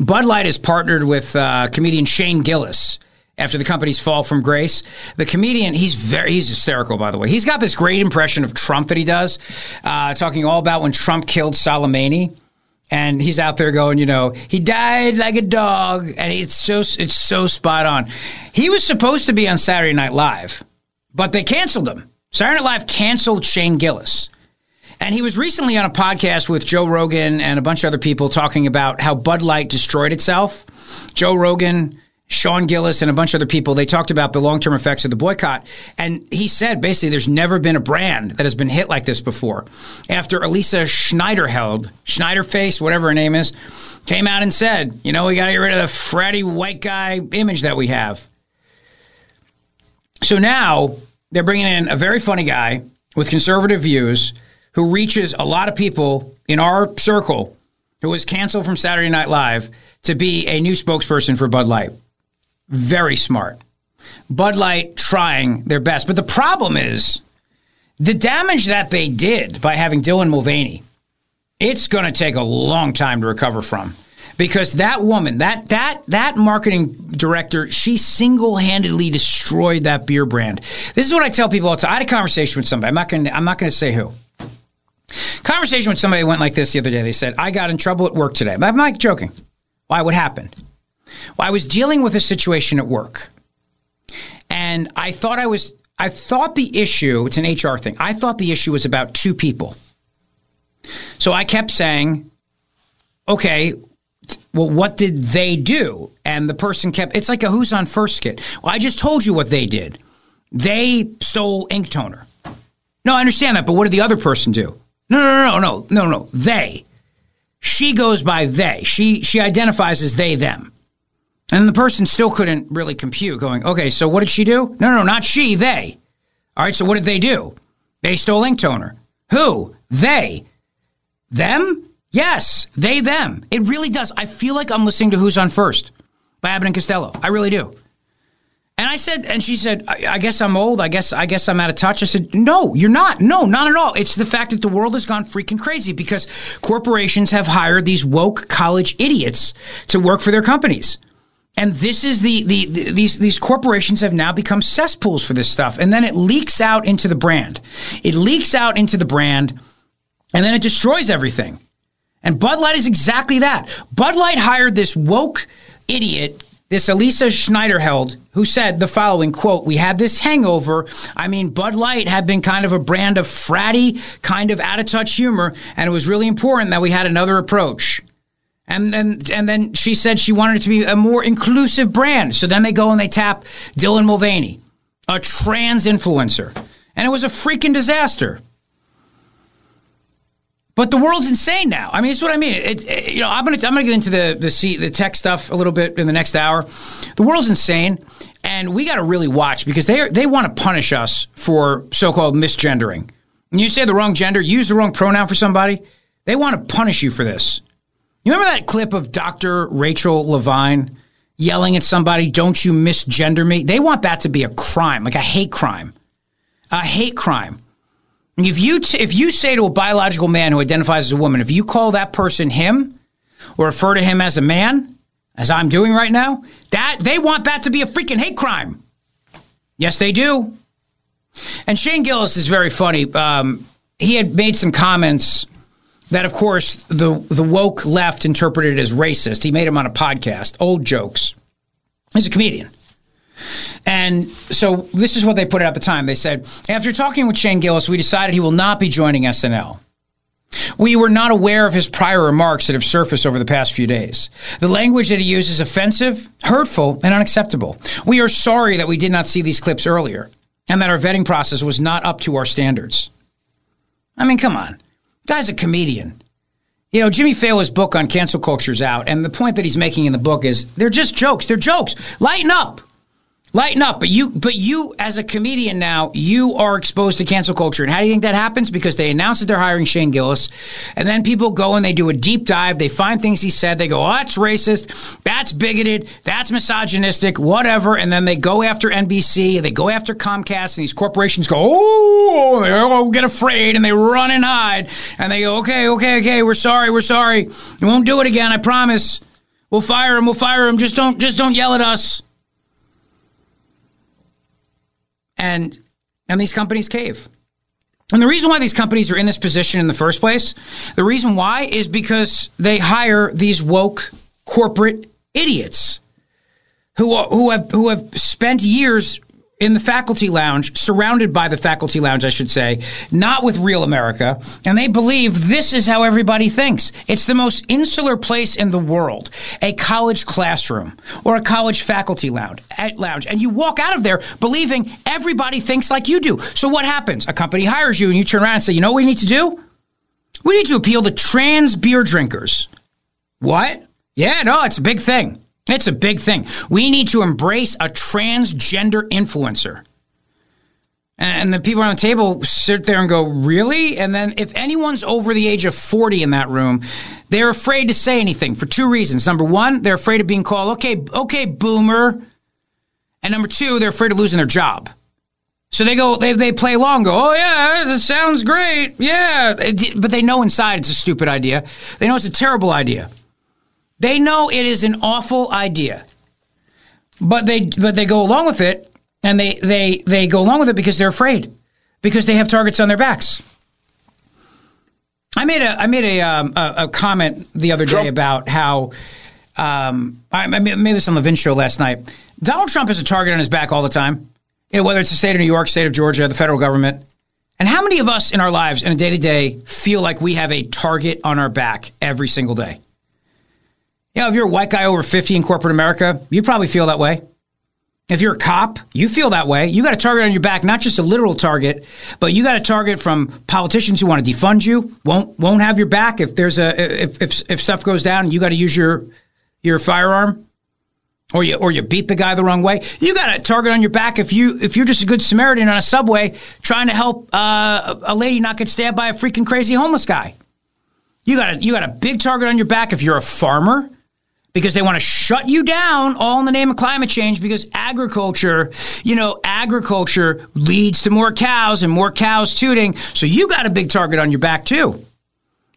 Bud Light is partnered with uh, comedian Shane Gillis after the company's fall from grace. The comedian, he's very, he's hysterical, by the way. He's got this great impression of Trump that he does, uh, talking all about when Trump killed Soleimani. And he's out there going, you know, he died like a dog, and it's so it's so spot on. He was supposed to be on Saturday Night Live, but they canceled him. Saturday Night Live canceled Shane Gillis. And he was recently on a podcast with Joe Rogan and a bunch of other people talking about how Bud Light destroyed itself. Joe Rogan, Sean Gillis, and a bunch of other people, they talked about the long term effects of the boycott. And he said basically there's never been a brand that has been hit like this before. After Elisa Schneiderheld, Schneiderface, whatever her name is, came out and said, you know, we got to get rid of the fratty white guy image that we have. So now they're bringing in a very funny guy with conservative views who reaches a lot of people in our circle who was canceled from Saturday Night Live to be a new spokesperson for Bud Light. Very smart. Bud Light trying their best. But the problem is the damage that they did by having Dylan Mulvaney, it's going to take a long time to recover from. Because that woman, that that that marketing director, she single-handedly destroyed that beer brand. This is what I tell people all the time. I had a conversation with somebody. I'm not going to I'm not to say who. Conversation with somebody went like this the other day. They said, I got in trouble at work today. I'm not joking. Why? What happened? Well, I was dealing with a situation at work. And I thought I was, I thought the issue, it's an HR thing, I thought the issue was about two people. So I kept saying, okay, well, what did they do? And the person kept, it's like a who's on first skit. Well, I just told you what they did. They stole ink toner. No, I understand that, but what did the other person do? No, no, no, no, no, no, they. She goes by they. She she identifies as they them. And the person still couldn't really compute, going, okay, so what did she do? No, no, not she, they. All right, so what did they do? They stole ink toner. Who? They. Them? Yes, they, them. It really does. I feel like I'm listening to Who's on First by Abbott and Costello. I really do. And I said, and she said, I, I guess I'm old. I guess I guess I'm out of touch. I said, No, you're not. No, not at all. It's the fact that the world has gone freaking crazy because corporations have hired these woke college idiots to work for their companies. And this is the, the, the these these corporations have now become cesspools for this stuff. And then it leaks out into the brand. It leaks out into the brand and then it destroys everything. And Bud Light is exactly that. Bud Light hired this woke idiot, this Elisa Schneiderheld, who said the following quote, We had this hangover. I mean, Bud Light had been kind of a brand of fratty, kind of out of touch humor, and it was really important that we had another approach. And then, and then she said she wanted it to be a more inclusive brand. So then they go and they tap Dylan Mulvaney, a trans influencer. And it was a freaking disaster. But the world's insane now. I mean, it's what I mean. It, it, you know, I'm gonna I'm gonna get into the the C, the tech stuff a little bit in the next hour. The world's insane, and we got to really watch because they are, they want to punish us for so-called misgendering. When you say the wrong gender, use the wrong pronoun for somebody, they want to punish you for this. You remember that clip of Dr. Rachel Levine yelling at somebody, "Don't you misgender me?" They want that to be a crime, like a hate crime, a hate crime. If you t- if you say to a biological man who identifies as a woman, if you call that person him or refer to him as a man, as I'm doing right now, that they want that to be a freaking hate crime. Yes, they do. And Shane Gillis is very funny. Um, he had made some comments that, of course, the the woke left interpreted as racist. He made them on a podcast, old jokes. He's a comedian. And so this is what they put out at the time. They said, after talking with Shane Gillis, we decided he will not be joining SNL. We were not aware of his prior remarks that have surfaced over the past few days. The language that he used is offensive, hurtful, and unacceptable. We are sorry that we did not see these clips earlier and that our vetting process was not up to our standards. I mean, come on. Guy's a comedian. You know, Jimmy Fallon's book on cancel culture is out, and the point that he's making in the book is they're just jokes. They're jokes. Lighten up. Lighten up, but you, but you, as a comedian now, you are exposed to cancel culture. And how do you think that happens? Because they announce that they're hiring Shane Gillis, and then people go and they do a deep dive. They find things he said. They go, "Oh, that's racist. That's bigoted. That's misogynistic. Whatever." And then they go after NBC. They go after Comcast, and these corporations go, "Oh!" They all get afraid and they run and hide. And they go, "Okay, okay, okay. We're sorry. We're sorry. We won't do it again. I promise. We'll fire him. We'll fire him. Just don't, just don't yell at us." And and these companies cave. And the reason why these companies are in this position in the first place, the reason why is because they hire these woke corporate idiots who who have who have spent years in the faculty lounge, surrounded by the faculty lounge, I should say, not with real America. And they believe this is how everybody thinks. It's the most insular place in the world, a college classroom or a college faculty lounge. Eh, lounge. And you walk out of there believing everybody thinks like you do. So what happens? A company hires you and you turn around and say, you know what we need to do? We need to appeal to trans beer drinkers. What? Yeah, no, it's a big thing. It's a big thing. We need to embrace a transgender influencer. And the people on the table sit there and go, Really? And then, if anyone's over the age of 40 in that room, they're afraid to say anything for two reasons. Number one, they're afraid of being called, Okay, okay, boomer. And number two, they're afraid of losing their job. So they go, they, they play along, go, Oh, yeah, that sounds great. Yeah. But they know inside it's a stupid idea. They know it's a terrible idea. They know it is an awful idea, but they but they go along with it, and they they they go along with it because they're afraid, because they have targets on their backs. I made a I made a um, a, a, comment the other day Trump. about how um, I, I made this on the Vince show last night. Donald Trump has a target on his back all the time, you know, whether it's the state of New York, state of Georgia, the federal government. And how many of us in our lives, in a day to day, feel like we have a target on our back every single day? You know, if you're a white guy over 50 in corporate America, you probably feel that way. If you're a cop, you feel that way. You got a target on your back, not just a literal target, but you got a target from politicians who want to defund you, won't won't have your back if there's a if if, if stuff goes down and you got to use your your firearm or you or you beat the guy the wrong way. You got a target on your back if you if you're just a good Samaritan on a subway trying to help uh, a lady not get stabbed by a freaking crazy homeless guy. You got a you got a big target on your back if you're a farmer because they want to shut you down all in the name of climate change because agriculture, you know, agriculture leads to more cows and more cows tooting. So you got a big target on your back too.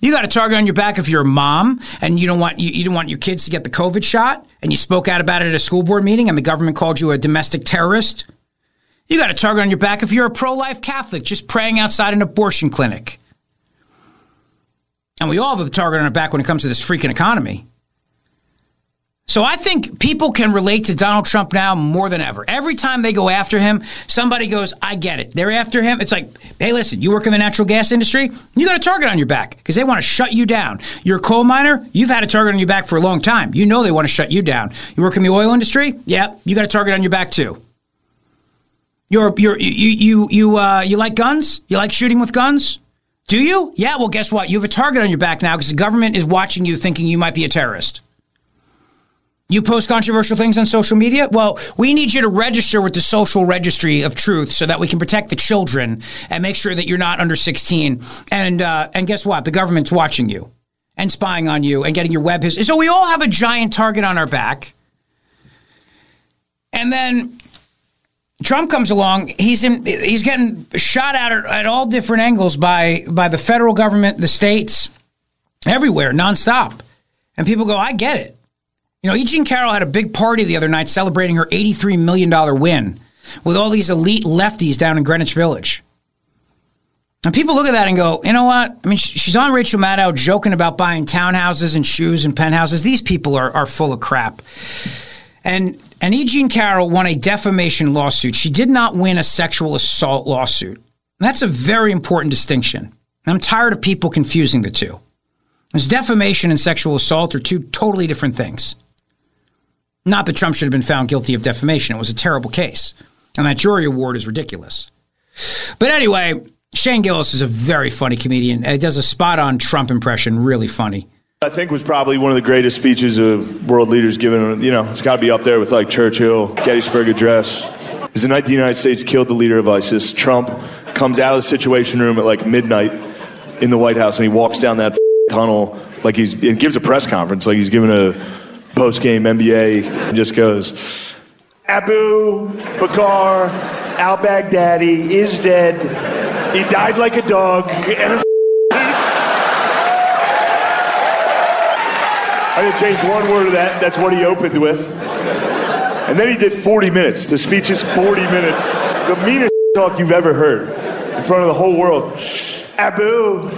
You got a target on your back if you're a mom and you don't want you, you don't want your kids to get the COVID shot and you spoke out about it at a school board meeting and the government called you a domestic terrorist. You got a target on your back if you're a pro-life Catholic just praying outside an abortion clinic. And we all have a target on our back when it comes to this freaking economy. So I think people can relate to Donald Trump now more than ever. Every time they go after him, somebody goes, I get it. They're after him. It's like, hey, listen, you work in the natural gas industry, you got a target on your back because they want to shut you down. You're a coal miner, you've had a target on your back for a long time. You know they want to shut you down. You work in the oil industry, yeah, you got a target on your back too. You're, you're, you, you, you, uh, you like guns? You like shooting with guns? Do you? Yeah, well, guess what? You have a target on your back now because the government is watching you thinking you might be a terrorist. You post controversial things on social media? Well, we need you to register with the social registry of truth so that we can protect the children and make sure that you're not under 16. And uh, and guess what? The government's watching you and spying on you and getting your web history. So we all have a giant target on our back. And then Trump comes along. He's in, he's getting shot at at all different angles by by the federal government, the states, everywhere, nonstop. And people go, I get it. You know, E. Jean Carroll had a big party the other night celebrating her $83 million win with all these elite lefties down in Greenwich Village. And people look at that and go, you know what? I mean, she's on Rachel Maddow joking about buying townhouses and shoes and penthouses. These people are, are full of crap. And and E. Jean Carroll won a defamation lawsuit. She did not win a sexual assault lawsuit. And that's a very important distinction. And I'm tired of people confusing the two. Because defamation and sexual assault are two totally different things. Not that Trump should have been found guilty of defamation. It was a terrible case. And that jury award is ridiculous. But anyway, Shane Gillis is a very funny comedian. He does a spot on Trump impression, really funny. I think was probably one of the greatest speeches of world leaders given. You know, it's got to be up there with like Churchill, Gettysburg Address. Is the night the United States killed the leader of ISIS, Trump comes out of the Situation Room at like midnight in the White House and he walks down that tunnel like he's and gives a press conference like he's giving a post game NBA just goes, Abu Bakr al Baghdadi is dead. He died like a dog. I didn't change one word of that. That's what he opened with. And then he did 40 minutes. The speech is 40 minutes. The meanest talk you've ever heard in front of the whole world. Abu.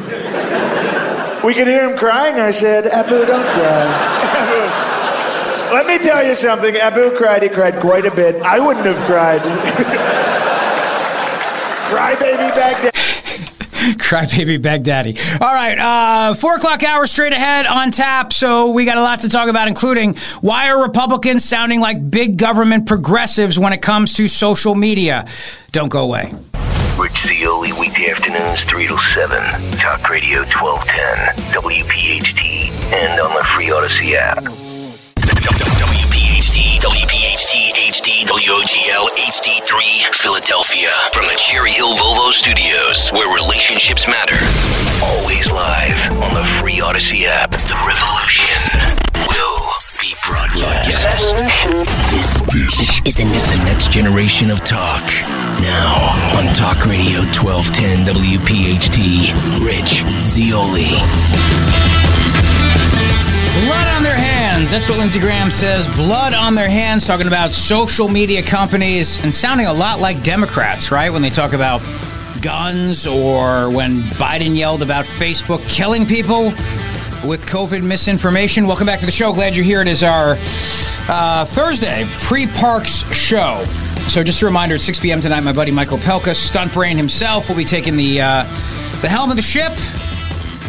We could hear him crying. I said, Abu, don't cry. Let me tell you something. Abu cried. He cried quite a bit. I wouldn't have cried. Cry baby Baghdad. Crybaby Baghdadi. All right, uh, four o'clock hour straight ahead on tap. So we got a lot to talk about, including why are Republicans sounding like big government progressives when it comes to social media? Don't go away. Rich Zeoli, weekday afternoons, 3 to 7. Talk Radio 1210, WPHT, and on the free Audacy app. WPHT, WPHT, HD, WOGL, HD3, Philadelphia. From the Cherry Hill Volvo Studios, where relationships matter. Always live on the free Audacy app. The revolution will be broadcast. This, this is, the, next generation of talk. Now on Talk Radio 1210 WPHT, Rich Zeoli. That's what Lindsey Graham says. Blood on their hands, talking about social media companies and sounding a lot like Democrats, right? When they talk about guns or when Biden yelled about Facebook killing people with COVID misinformation. Welcome back to the show. Glad you're here. It is our uh, Thursday Free Parx show. So just a reminder, at 6 p.m. tonight, my buddy Michael Opelka, stunt brain himself, will be taking the uh, the helm of the ship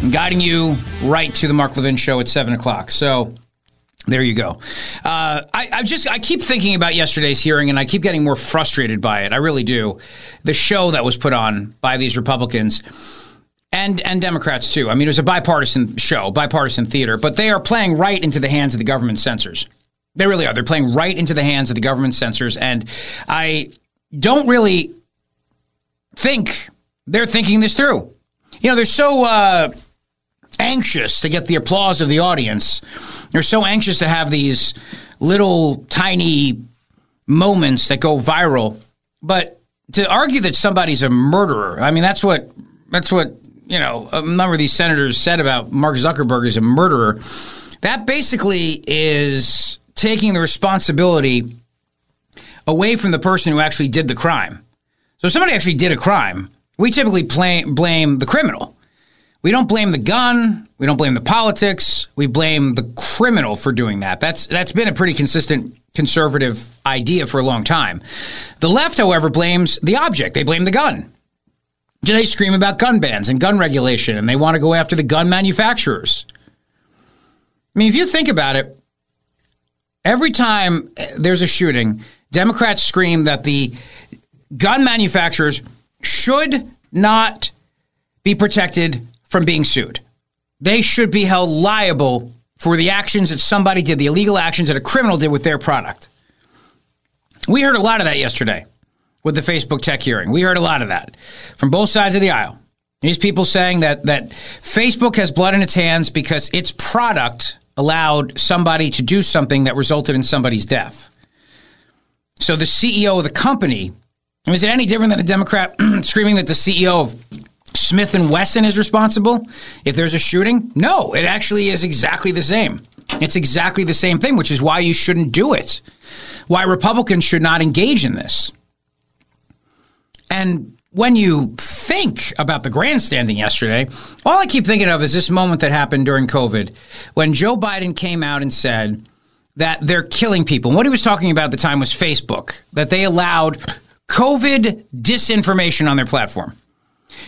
and guiding you right to the Mark Levin show at 7 o'clock. So there you go. Uh, I, I just I keep thinking about yesterday's hearing, and I keep getting more frustrated by it. I really do. The show that was put on by these Republicans and and Democrats too. I mean, it was a bipartisan show, bipartisan theater, but they are playing right into the hands of the government censors. They really are. They're playing right into the hands of the government censors, and I don't really think they're thinking this through. You know, they're so uh, anxious to get the applause of the audience They're so anxious to have these little tiny moments that go viral. But to argue that somebody's a murderer, I mean, that's what that's what you know. A number of these senators said about Mark Zuckerberg as a murderer. That basically is taking the responsibility away from the person who actually did the crime. So if somebody actually did a crime, we typically blame the criminal. We don't blame the gun. We don't blame the politics. We blame the criminal for doing that. That's that's been a pretty consistent conservative idea for a long time. The left, however, blames the object. They blame the gun. Do They scream about gun bans and gun regulation, and they want to go after the gun manufacturers. I mean, if you think about it, every time there's a shooting, Democrats scream that the gun manufacturers should not be protected from being sued. They should be held liable for the actions that somebody did, the illegal actions that a criminal did with their product. We heard a lot of that yesterday with the Facebook tech hearing. We heard a lot of that from both sides of the aisle. These people saying that that Facebook has blood in its hands because its product allowed somebody to do something that resulted in somebody's death. So the CEO of the company, is it any different than a Democrat screaming that the CEO of Smith and Wesson is responsible if there's a shooting? No, it actually is exactly the same. It's exactly the same thing, which is why you shouldn't do it. Why Republicans should not engage in this. And when you think about the grandstanding yesterday, all I keep thinking of is this moment that happened during COVID when Joe Biden came out and said that they're killing people. And what he was talking about at the time was Facebook, that they allowed COVID disinformation on their platform.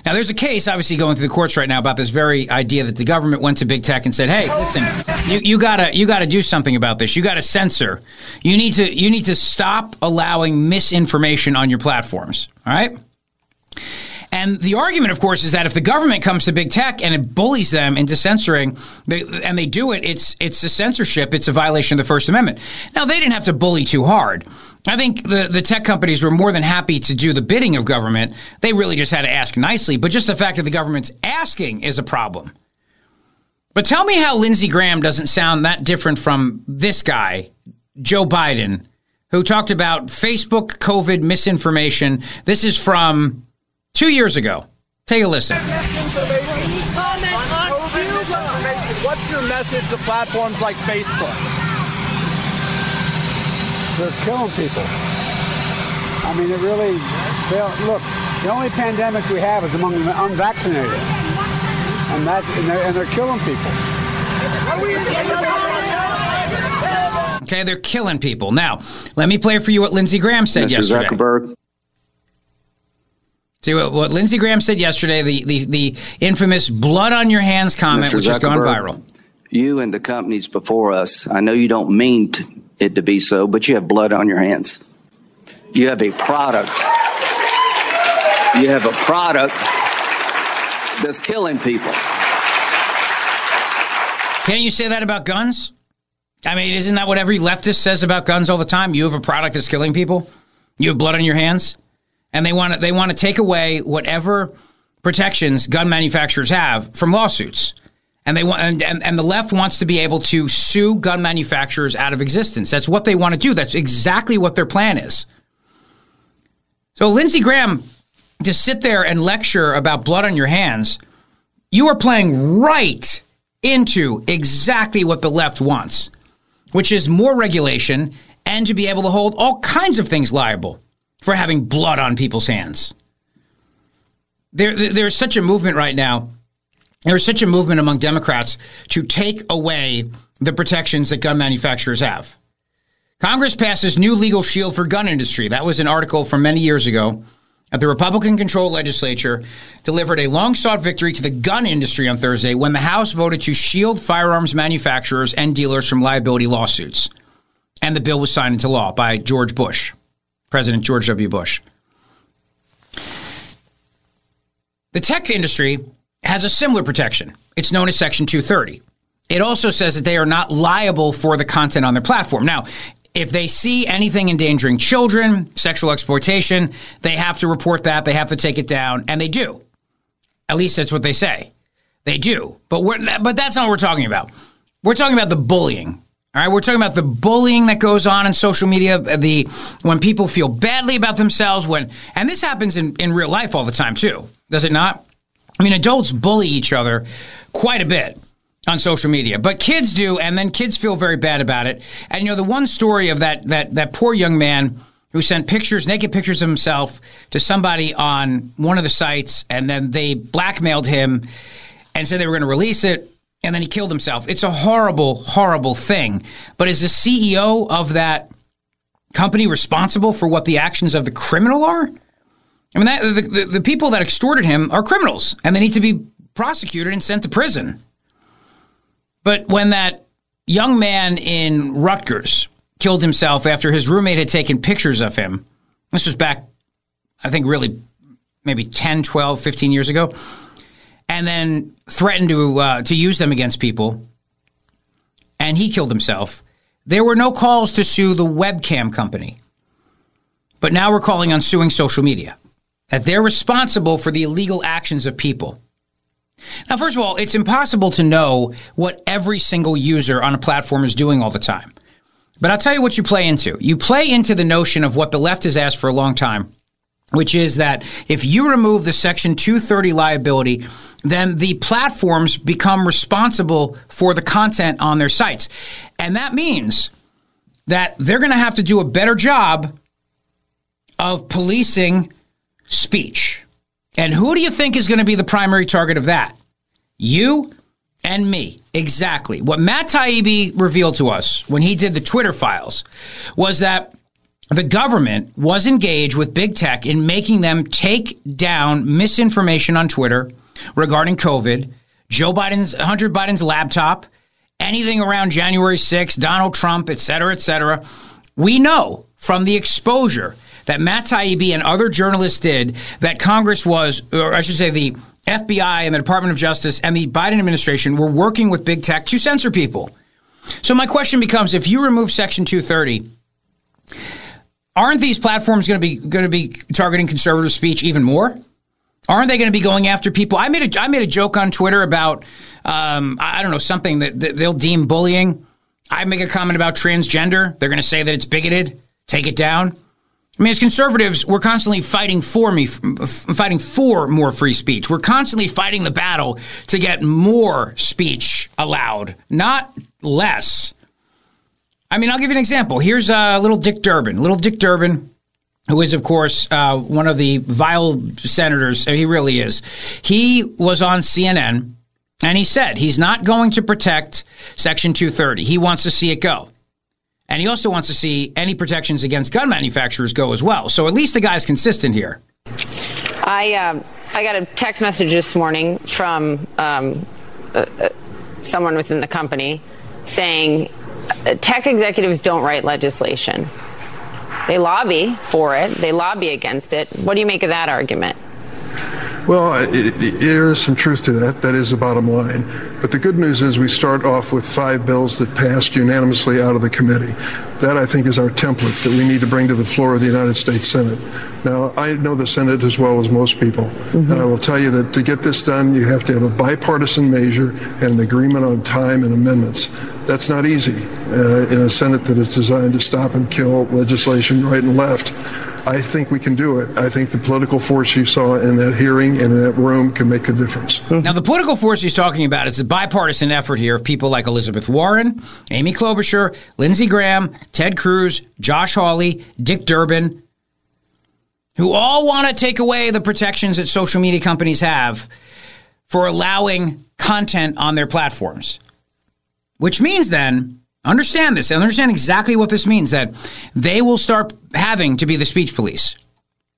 Now, there's a case obviously going through the courts right now about this very idea that the government went to big tech and said, "Hey, listen, you, you gotta you gotta do something about this. You gotta censor. You need to you need to stop allowing misinformation on your platforms." All right. And the argument, of course, is that if the government comes to big tech and it bullies them into censoring, they, and they do it, it's it's a censorship. It's a violation of the First Amendment. Now they didn't have to bully too hard. I think the, the tech companies were more than happy to do the bidding of government. They really just had to ask nicely. But just the fact that the government's asking is a problem. But tell me how Lindsey Graham doesn't sound that different from this guy, Joe Biden, who talked about Facebook COVID misinformation. This is from two years ago. Take a listen. What's your message to platforms like Facebook? They're killing people. I mean, it really, look, the only pandemic we have is among the unvaccinated. And, that, and, they're, and they're killing people. Okay, they're killing people. Now, let me play for you what Lindsey Graham said Mr. yesterday. Zuckerberg. See what, what Lindsey Graham said yesterday, the, the, the infamous blood on your hands comment, Mr. which has gone viral. You and the companies before us, I know you don't mean to, it to be so, but you have blood on your hands. You have a product. You have a product that's killing people. Can't you say that about guns? I mean, isn't that what every leftist says about guns all the time? You have a product that's killing people. You have blood on your hands, and they want to they want to take away whatever protections gun manufacturers have from lawsuits. And they want and, and, and the left wants to be able to sue gun manufacturers out of existence. That's what they want to do. That's exactly what their plan is. So Lindsey Graham to sit there and lecture about blood on your hands, you are playing right into exactly what the left wants, which is more regulation and to be able to hold all kinds of things liable for having blood on people's hands. There, there's such a movement right now there's such a movement among Democrats to take away the protections that gun manufacturers have. Congress passes new legal shield for gun industry. That was an article from many years ago. At the Republican controlled legislature, delivered a long sought victory to the gun industry on Thursday when the House voted to shield firearms manufacturers and dealers from liability lawsuits. And the bill was signed into law by George Bush, President George W. Bush. The tech industry has a similar protection. It's known as Section 230. It also says that they are not liable for the content on their platform. Now, if they see anything endangering children, sexual exploitation, they have to report that. They have to take it down, and they do. At least that's what they say. They do. But but that's not what we're talking about. We're talking about the bullying. All right, we're talking about the bullying that goes on in social media, uh, the when people feel badly about themselves when and this happens in, in real life all the time too, does it not? I mean, adults bully each other quite a bit on social media, but kids do, and then kids feel very bad about it. And you know, the one story of that that that poor young man who sent pictures, naked pictures of himself to somebody on one of the sites, and then they blackmailed him and said they were going to release it, and then he killed himself. It's a horrible, horrible thing. But is the CEO of that company responsible for what the actions of the criminal are? I mean, that, the, the, the people that extorted him are criminals, and they need to be prosecuted and sent to prison. But when that young man in Rutgers killed himself after his roommate had taken pictures of him, this was back, I think, really maybe 10, 12, 15 years ago, and then threatened to, uh, to use them against people, and he killed himself. There were no calls to sue the webcam company. But now we're calling on suing social media, that they're responsible for the illegal actions of people. Now, first of all, it's impossible to know what every single user on a platform is doing all the time. But I'll tell you what you play into. You play into the notion of what the left has asked for a long time, which is that if you remove the Section 230 liability, then the platforms become responsible for the content on their sites. And that means that they're going to have to do a better job of policing speech. And who do you think is going to be the primary target of that? You and me. Exactly. What Matt Taibbi revealed to us when he did the Twitter files was that the government was engaged with big tech in making them take down misinformation on Twitter regarding COVID, Joe Biden's Hunter Biden's laptop, anything around January 6th, Donald Trump, et cetera, et cetera. We know from the exposure that Matt Taibbi and other journalists did that Congress was, or I should say, the FBI and the Department of Justice and the Biden administration were working with big tech to censor people. So my question becomes: If you remove Section 230, aren't these platforms going to be going to be targeting conservative speech even more? Aren't they going to be going after people? I made a I made a joke on Twitter about um, I don't know something that, that they'll deem bullying. I make a comment about transgender. They're going to say that it's bigoted. Take it down. I mean, as conservatives, we're constantly fighting for me, fighting for more free speech. We're constantly fighting the battle to get more speech allowed, not less. I mean, I'll give you an example. Here's uh, little Dick Durbin. Little Dick Durbin, who is, of course, uh, one of the vile senators. He really is. He was on CNN and he said he's not going to protect Section 230. He wants to see it go. And he also wants to see any protections against gun manufacturers go as well. So at least the guy's consistent here. I um, I got a text message this morning from um, uh, uh, someone within the company saying uh, tech executives don't write legislation. They lobby for it. They lobby against it. What do you make of that argument? Well, it, it, there is some truth to that. That is the bottom line. But the good news is we start off with five bills that passed unanimously out of the committee. That, I think, is our template that we need to bring to the floor of the United States Senate. Now, I know the Senate as well as most people. Mm-hmm. And I will tell you that to get this done, you have to have a bipartisan measure and an agreement on time and amendments. That's not easy uh, in a Senate that is designed to stop and kill legislation right and left. I think we can do it. I think the political force you saw in that hearing and in that room can make a difference. Now, the political force he's talking about is a bipartisan effort here of people like Elizabeth Warren, Amy Klobuchar, Lindsey Graham, Ted Cruz, Josh Hawley, Dick Durbin, who all want to take away the protections that social media companies have for allowing content on their platforms. Which means then Understand this and understand exactly what this means that they will start having to be the speech police.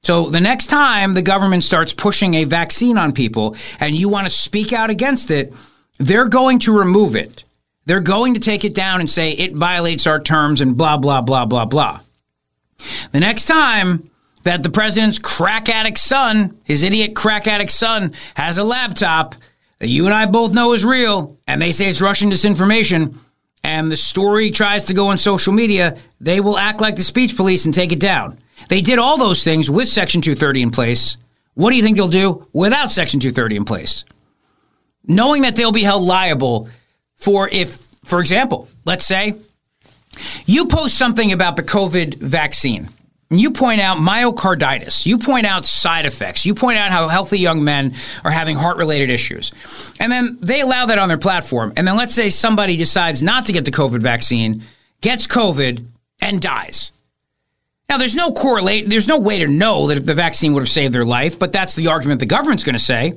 So the next time the government starts pushing a vaccine on people and you want to speak out against it, they're going to remove it. They're going to take it down and say it violates our terms and blah, blah, blah, blah, blah. The next time that the president's crack addict son, his idiot crack addict son, has a laptop that you and I both know is real and they say it's Russian disinformation, and the story tries to go on social media, they will act like the speech police and take it down. They did all those things with Section 230 in place. What do you think they'll do without Section 230 in place? Knowing that they'll be held liable for if For example, let's say you post something about the COVID vaccine. And you point out myocarditis. You point out side effects. You point out how healthy young men are having heart related issues. And then they allow that on their platform. And then let's say somebody decides not to get the COVID vaccine, gets COVID, and dies. Now, there's no correlate. There's no way to know that if the vaccine would have saved their life, but that's the argument the government's going to say.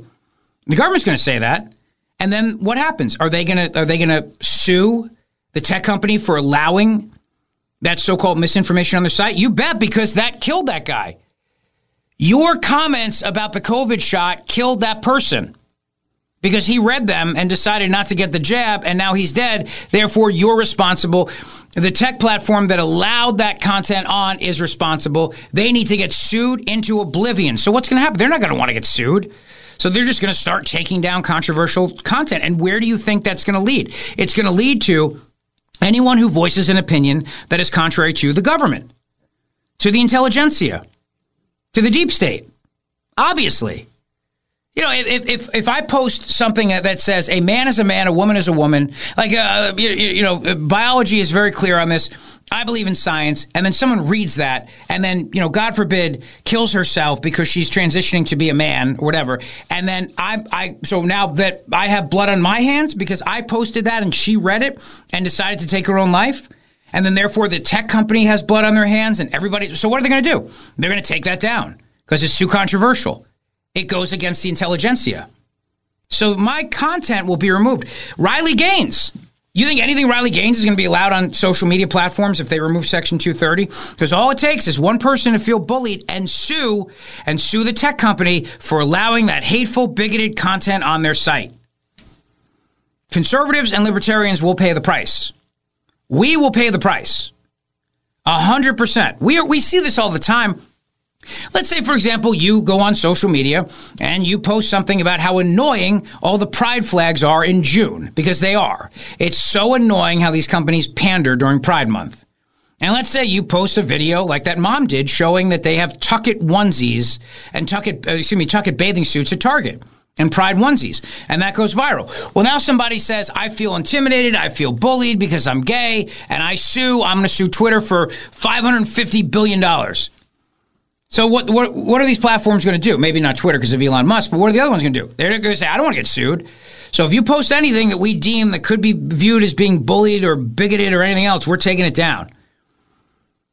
The government's going to say that, and then what happens? Are they to are they to sue the tech company for allowing that so-called misinformation on their site? You bet, because that killed that guy. Your comments about the COVID shot killed that person because he read them and decided not to get the jab and now he's dead. Therefore, you're responsible. The tech platform that allowed that content on is responsible. They need to get sued into oblivion. So, what's going to happen? They're not going to want to get sued. So, they're just going to start taking down controversial content. And where do you think that's going to lead? It's going to lead to anyone who voices an opinion that is contrary to the government, to the intelligentsia, to the deep state. Obviously. You know, if, if, if I post something that says a man is a man, a woman is a woman, like, uh, you, you know, biology is very clear on this. I believe in science. And then someone reads that and then, you know, God forbid, kills herself because she's transitioning to be a man or whatever. And then I, I, so now that I have blood on my hands because I posted that and she read it and decided to take her own life. And then therefore the tech company has blood on their hands and everybody. So what are they going to do? They're going to take that down because it's too controversial it goes against the intelligentsia. So my content will be removed. Riley Gaines. You think anything Riley Gaines is going to be allowed on social media platforms if they remove Section 230? Because all it takes is one person to feel bullied and sue and sue the tech company for allowing that hateful, bigoted content on their site. Conservatives and libertarians will pay the price. We will pay the price. A hundred percent. We we see this all the time. Let's say, for example, you go on social media and you post something about how annoying all the pride flags are in June, because they are. It's so annoying how these companies pander during Pride Month. And let's say you post a video like that mom did showing that they have tuck it onesies and tuck it, uh, excuse me, tuck it bathing suits at Target and pride onesies. And that goes viral. Well, now somebody says, I feel intimidated, I feel bullied because I'm gay, and I sue, I'm going to sue Twitter for $550 billion. So what, what what are these platforms going to do? Maybe not Twitter because of Elon Musk, but what are the other ones going to do? They're going to say, I don't want to get sued. So if you post anything that we deem that could be viewed as being bullied or bigoted or anything else, we're taking it down.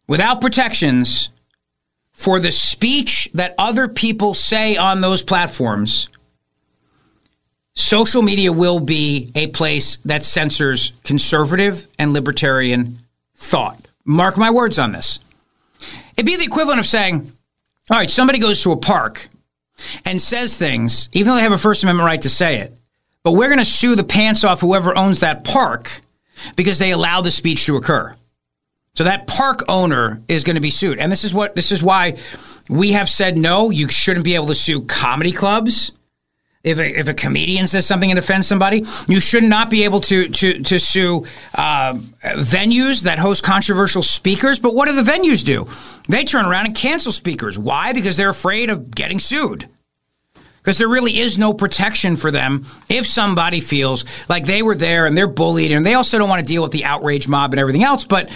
Without protections for the speech that other people say on those platforms, social media will be a place that censors conservative and libertarian thought. Mark my words on this. It'd be the equivalent of saying, all right, somebody goes to a park and says things, even though they have a First Amendment right to say it, but we're going to sue the pants off whoever owns that park because they allow the speech to occur. So that park owner is going to be sued. And this is what this is why we have said no, you shouldn't be able to sue comedy clubs if a, if a comedian says something and offends somebody, you should not be able to to to sue uh, venues that host controversial speakers. But what do the venues do? They turn around and cancel speakers. Why? Because they're afraid of getting sued. Because there really is no protection for them if somebody feels like they were there and they're bullied, and they also don't want to deal with the outrage mob and everything else. But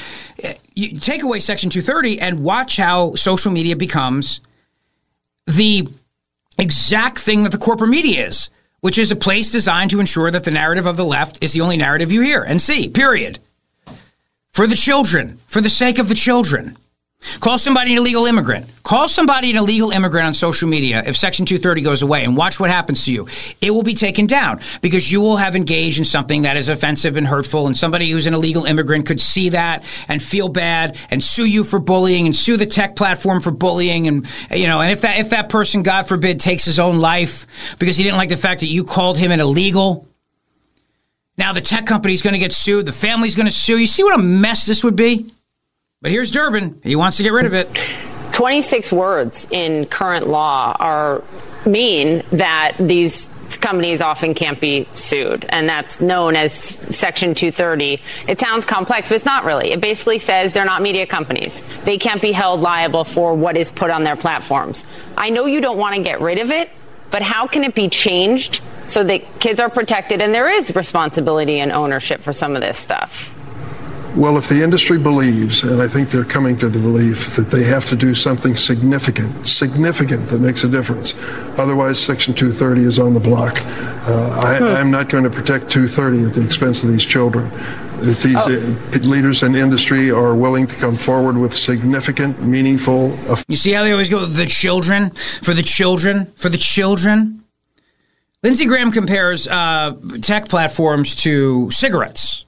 uh, you take away Section 230 and watch how social media becomes the exact thing that the corporate media is, which is a place designed to ensure that the narrative of the left is the only narrative you hear and see, period. For the children, for the sake of the children. Call somebody an illegal immigrant. Call somebody an illegal immigrant on social media if Section 230 goes away and watch what happens to you. It will be taken down because you will have engaged in something that is offensive and hurtful. And somebody who's an illegal immigrant could see that and feel bad and sue you for bullying and sue the tech platform for bullying. And, you know, and if that, if that person, God forbid, takes his own life because he didn't like the fact that you called him an illegal, now the tech company is going to get sued. The family's going to sue. You see what a mess this would be? But here's Durbin. He wants to get rid of it. 26 words in current law are mean that these companies often can't be sued and that's known as section 230 it sounds complex but it's not really it basically says they're not media companies they can't be held liable for what is put on their platforms i know you don't want to get rid of it but how can it be changed so that kids are protected and there is responsibility and ownership for some of this stuff? Well, if the industry believes, and I think they're coming to the belief that they have to do something significant, significant that makes a difference. Otherwise, Section 230 is on the block. Uh, I. I'm not going to protect 230 at the expense of these children. If these Oh. uh, leaders in industry are willing to come forward with significant, meaningful, You see how they always go, the children, for the children, for the children? Lindsey Graham compares uh, tech platforms to cigarettes.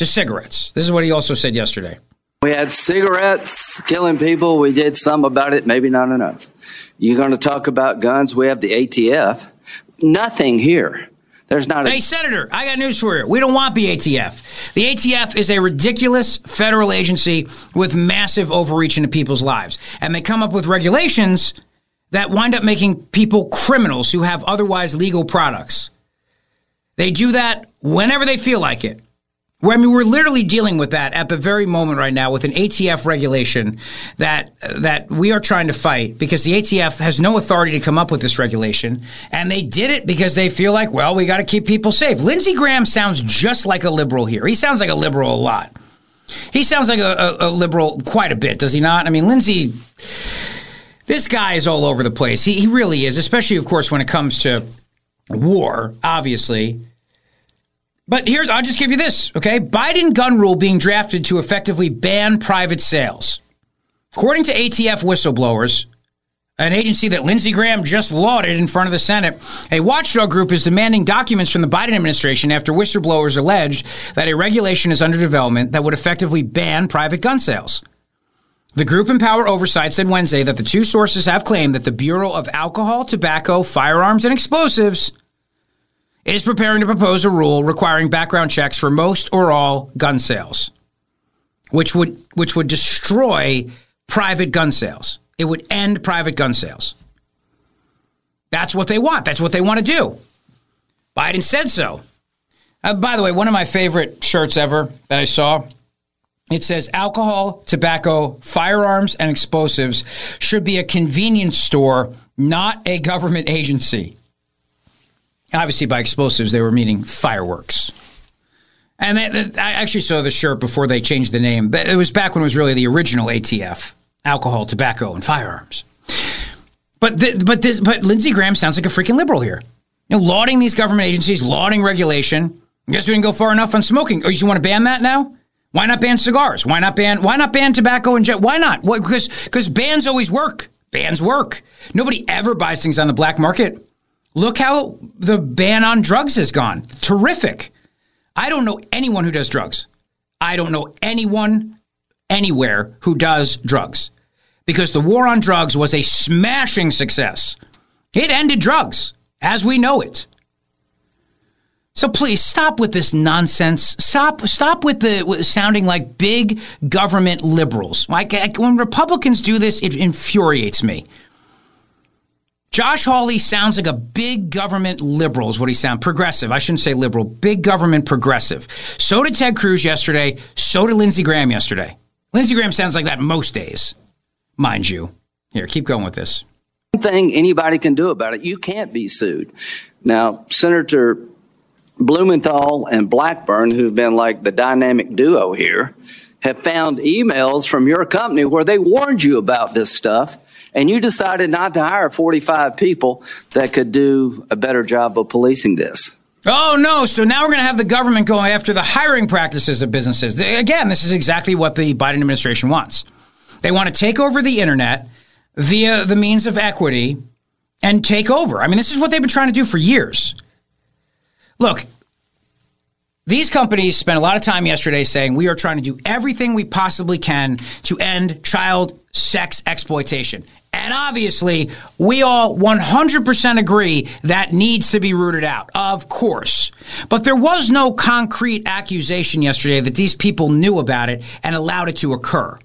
To cigarettes. This is what he also said yesterday. We had cigarettes killing people. We did some about it, maybe not enough. You're going to talk about guns? We have the ATF. Nothing here. There's not a Hey, Senator, I got news for you. We don't want the ATF. The ATF is a ridiculous federal agency with massive overreach into people's lives. And they come up with regulations that wind up making people criminals who have otherwise legal products. They do that whenever they feel like it. I mean, we're literally dealing with that at the very moment right now with an ATF regulation that that we are trying to fight because the ATF has no authority to come up with this regulation, and they did it because they feel like, well, we got to keep people safe. Lindsey Graham sounds just like a liberal here. He sounds like a liberal a lot. He sounds like a, a, a liberal quite a bit, does he not? I mean, Lindsey, this guy is all over the place. He, he really is, especially, of course, when it comes to war, obviously. But here's, I'll just give you this, okay? Biden gun rule being drafted to effectively ban private sales. According to ATF whistleblowers, an agency that Lindsey Graham just lauded in front of the Senate, a watchdog group is demanding documents from the Biden administration after whistleblowers alleged that a regulation is under development that would effectively ban private gun sales. The group Empower Oversight said Wednesday that the two sources have claimed that the Bureau of Alcohol, Tobacco, Firearms, and Explosives is preparing to propose a rule requiring background checks for most or all gun sales, which would which would destroy private gun sales. It would end private gun sales. That's what they want. That's what they want to do. Biden said so. Uh, by the way, one of my favorite shirts ever that I saw. It says alcohol, tobacco, firearms, and explosives should be a convenience store, not a government agency. Obviously, by explosives, they were meaning fireworks. And they, they- I actually saw the shirt before they changed the name. It was back when it was really the original ATF alcohol, tobacco, and firearms. But th- but this but Lindsey Graham sounds like a freaking liberal here. You know, lauding these government agencies, lauding regulation. I guess we didn't go far enough on smoking. Oh, you want to ban that now? Why not ban cigars? Why not ban why not ban tobacco and jet? Why not? Because because bans always work. Bans work. Nobody ever buys things on the black market. Look how the ban on drugs has gone. Terrific. I don't know anyone who does drugs. I don't know anyone anywhere who does drugs because the war on drugs was a smashing success. It ended drugs as we know it. So please stop with this nonsense. Stop stop with the with sounding like big government liberals. Like when Republicans do this, it infuriates me. Josh Hawley sounds like a big government liberal, is what he sounds. Progressive. I shouldn't say liberal. Big government progressive. So did Ted Cruz yesterday. So did Lindsey Graham yesterday. Lindsey Graham sounds like that most days, mind you. Here, keep going with this. thing anybody can do about it. You can't be sued. Now, Senator Blumenthal and Blackburn, who've been like the dynamic duo here, have found emails from your company where they warned you about this stuff, and you decided not to hire 45 people that could do a better job of policing this. Oh no! So now we're going to have the government go after the hiring practices of businesses. Again, this is exactly what the Biden administration wants. They want to take over the internet via the means of equity and take over. I mean, this is what they've been trying to do for years. Look, these companies spent a lot of time yesterday saying we are trying to do everything we possibly can to end child sex exploitation. And obviously, we all 100% agree that needs to be rooted out, of course. But there was no concrete accusation yesterday that these people knew about it and allowed it to occur.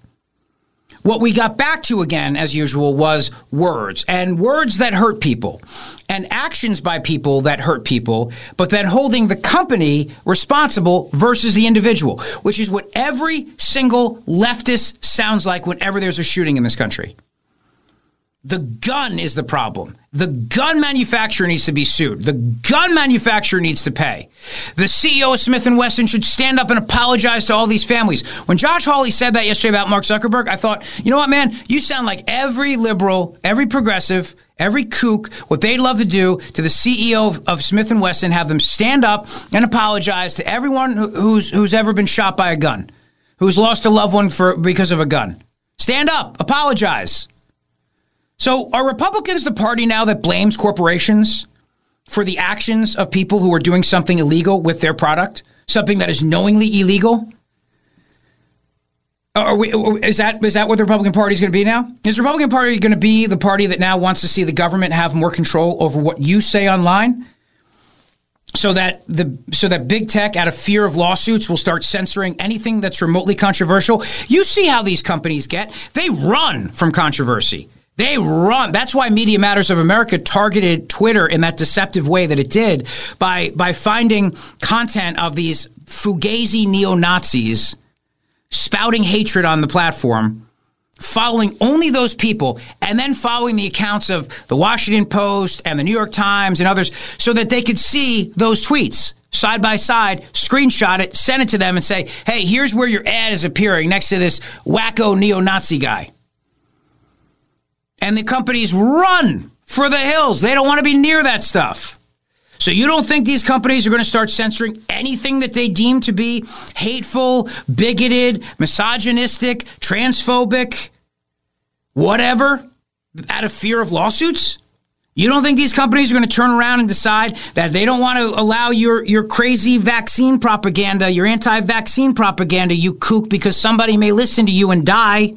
What we got back to again, as usual, was words and words that hurt people and actions by people that hurt people, but then holding the company responsible versus the individual, which is what every single leftist sounds like whenever there's a shooting in this country. The gun is the problem. The gun manufacturer needs to be sued. The gun manufacturer needs to pay. The CEO of Smith and Wesson should stand up and apologize to all these families. When Josh Hawley said that yesterday about Mark Zuckerberg, I thought, you know what, man? You sound like every liberal, every progressive, every kook. What they'd love to do to the CEO of, of Smith and Wesson, have them stand up and apologize to everyone who, who's who's ever been shot by a gun, who's lost a loved one for because of a gun. Stand up, apologize. So, are Republicans the party now that blames corporations for the actions of people who are doing something illegal with their product, something that is knowingly illegal? Are we, is that is that what the Republican Party is going to be now? Is the Republican Party going to be the party that now wants to see the government have more control over what you say online? so that the so that big tech out of fear of lawsuits will start censoring anything that's remotely controversial you see how these companies get they run from controversy they run that's why media matters of america targeted twitter in that deceptive way that it did by by finding content of these fugazi neo-nazis spouting hatred on the platform following only those people and then following the accounts of the Washington Post and the New York Times and others so that they could see those tweets side by side, screenshot it, send it to them and say, hey, here's where your ad is appearing next to this wacko neo Nazi guy. And the companies run for the hills. They don't want to be near that stuff. So you don't think these companies are going to start censoring anything that they deem to be hateful, bigoted, misogynistic, transphobic, whatever, out of fear of lawsuits? You don't think these companies are going to turn around and decide that they don't want to allow your, your crazy vaccine propaganda, your anti vaccine propaganda, you kook, because somebody may listen to you and die?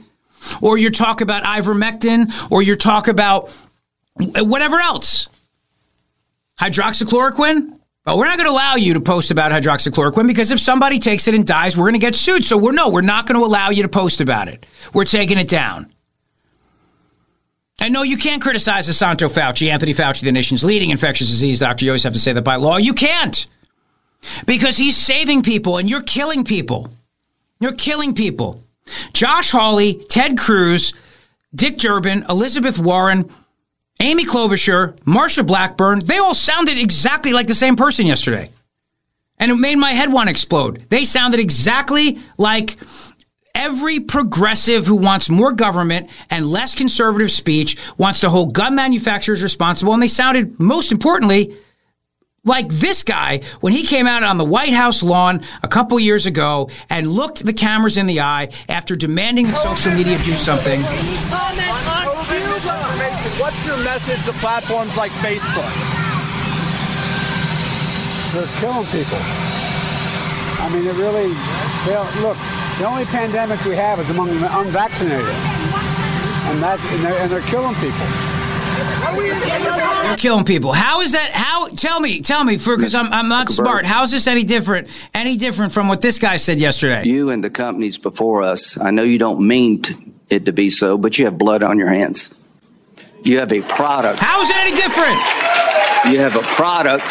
Or your talk about ivermectin, or your talk about whatever else. Hydroxychloroquine? Oh, we're not going to allow you to post about hydroxychloroquine because if somebody takes it and dies, we're going to get sued. So we're no, we're not going to allow you to post about it. We're taking it down. And no, you can't criticize Assanto Fauci, Anthony Fauci, the nation's leading infectious disease doctor. You always have to say that by law. You can't. Because he's saving people and you're killing people. You're killing people. Josh Hawley, Ted Cruz, Dick Durbin, Elizabeth Warren, Amy Klobuchar, Marsha Blackburn, they all sounded exactly like the same person yesterday. And it made my head want to explode. They sounded exactly like every progressive who wants more government and less conservative speech wants to hold gun manufacturers responsible. And they sounded, most importantly, like this guy when he came out on the White House lawn a couple years ago and looked the cameras in the eye after demanding that social media do something. What's your message to platforms like Facebook? They're killing people. I mean, it really, they look, the only pandemic we have is among the unvaccinated. And, that, and, they're, and they're killing people. They're killing people. How is that? How? Tell me, tell me, for because I'm, I'm not smart. How is this any different? Any different from what this guy said yesterday? You and the companies before us. I know you don't mean to, it to be so, but you have blood on your hands. You have a product. How is it any different? You have a product.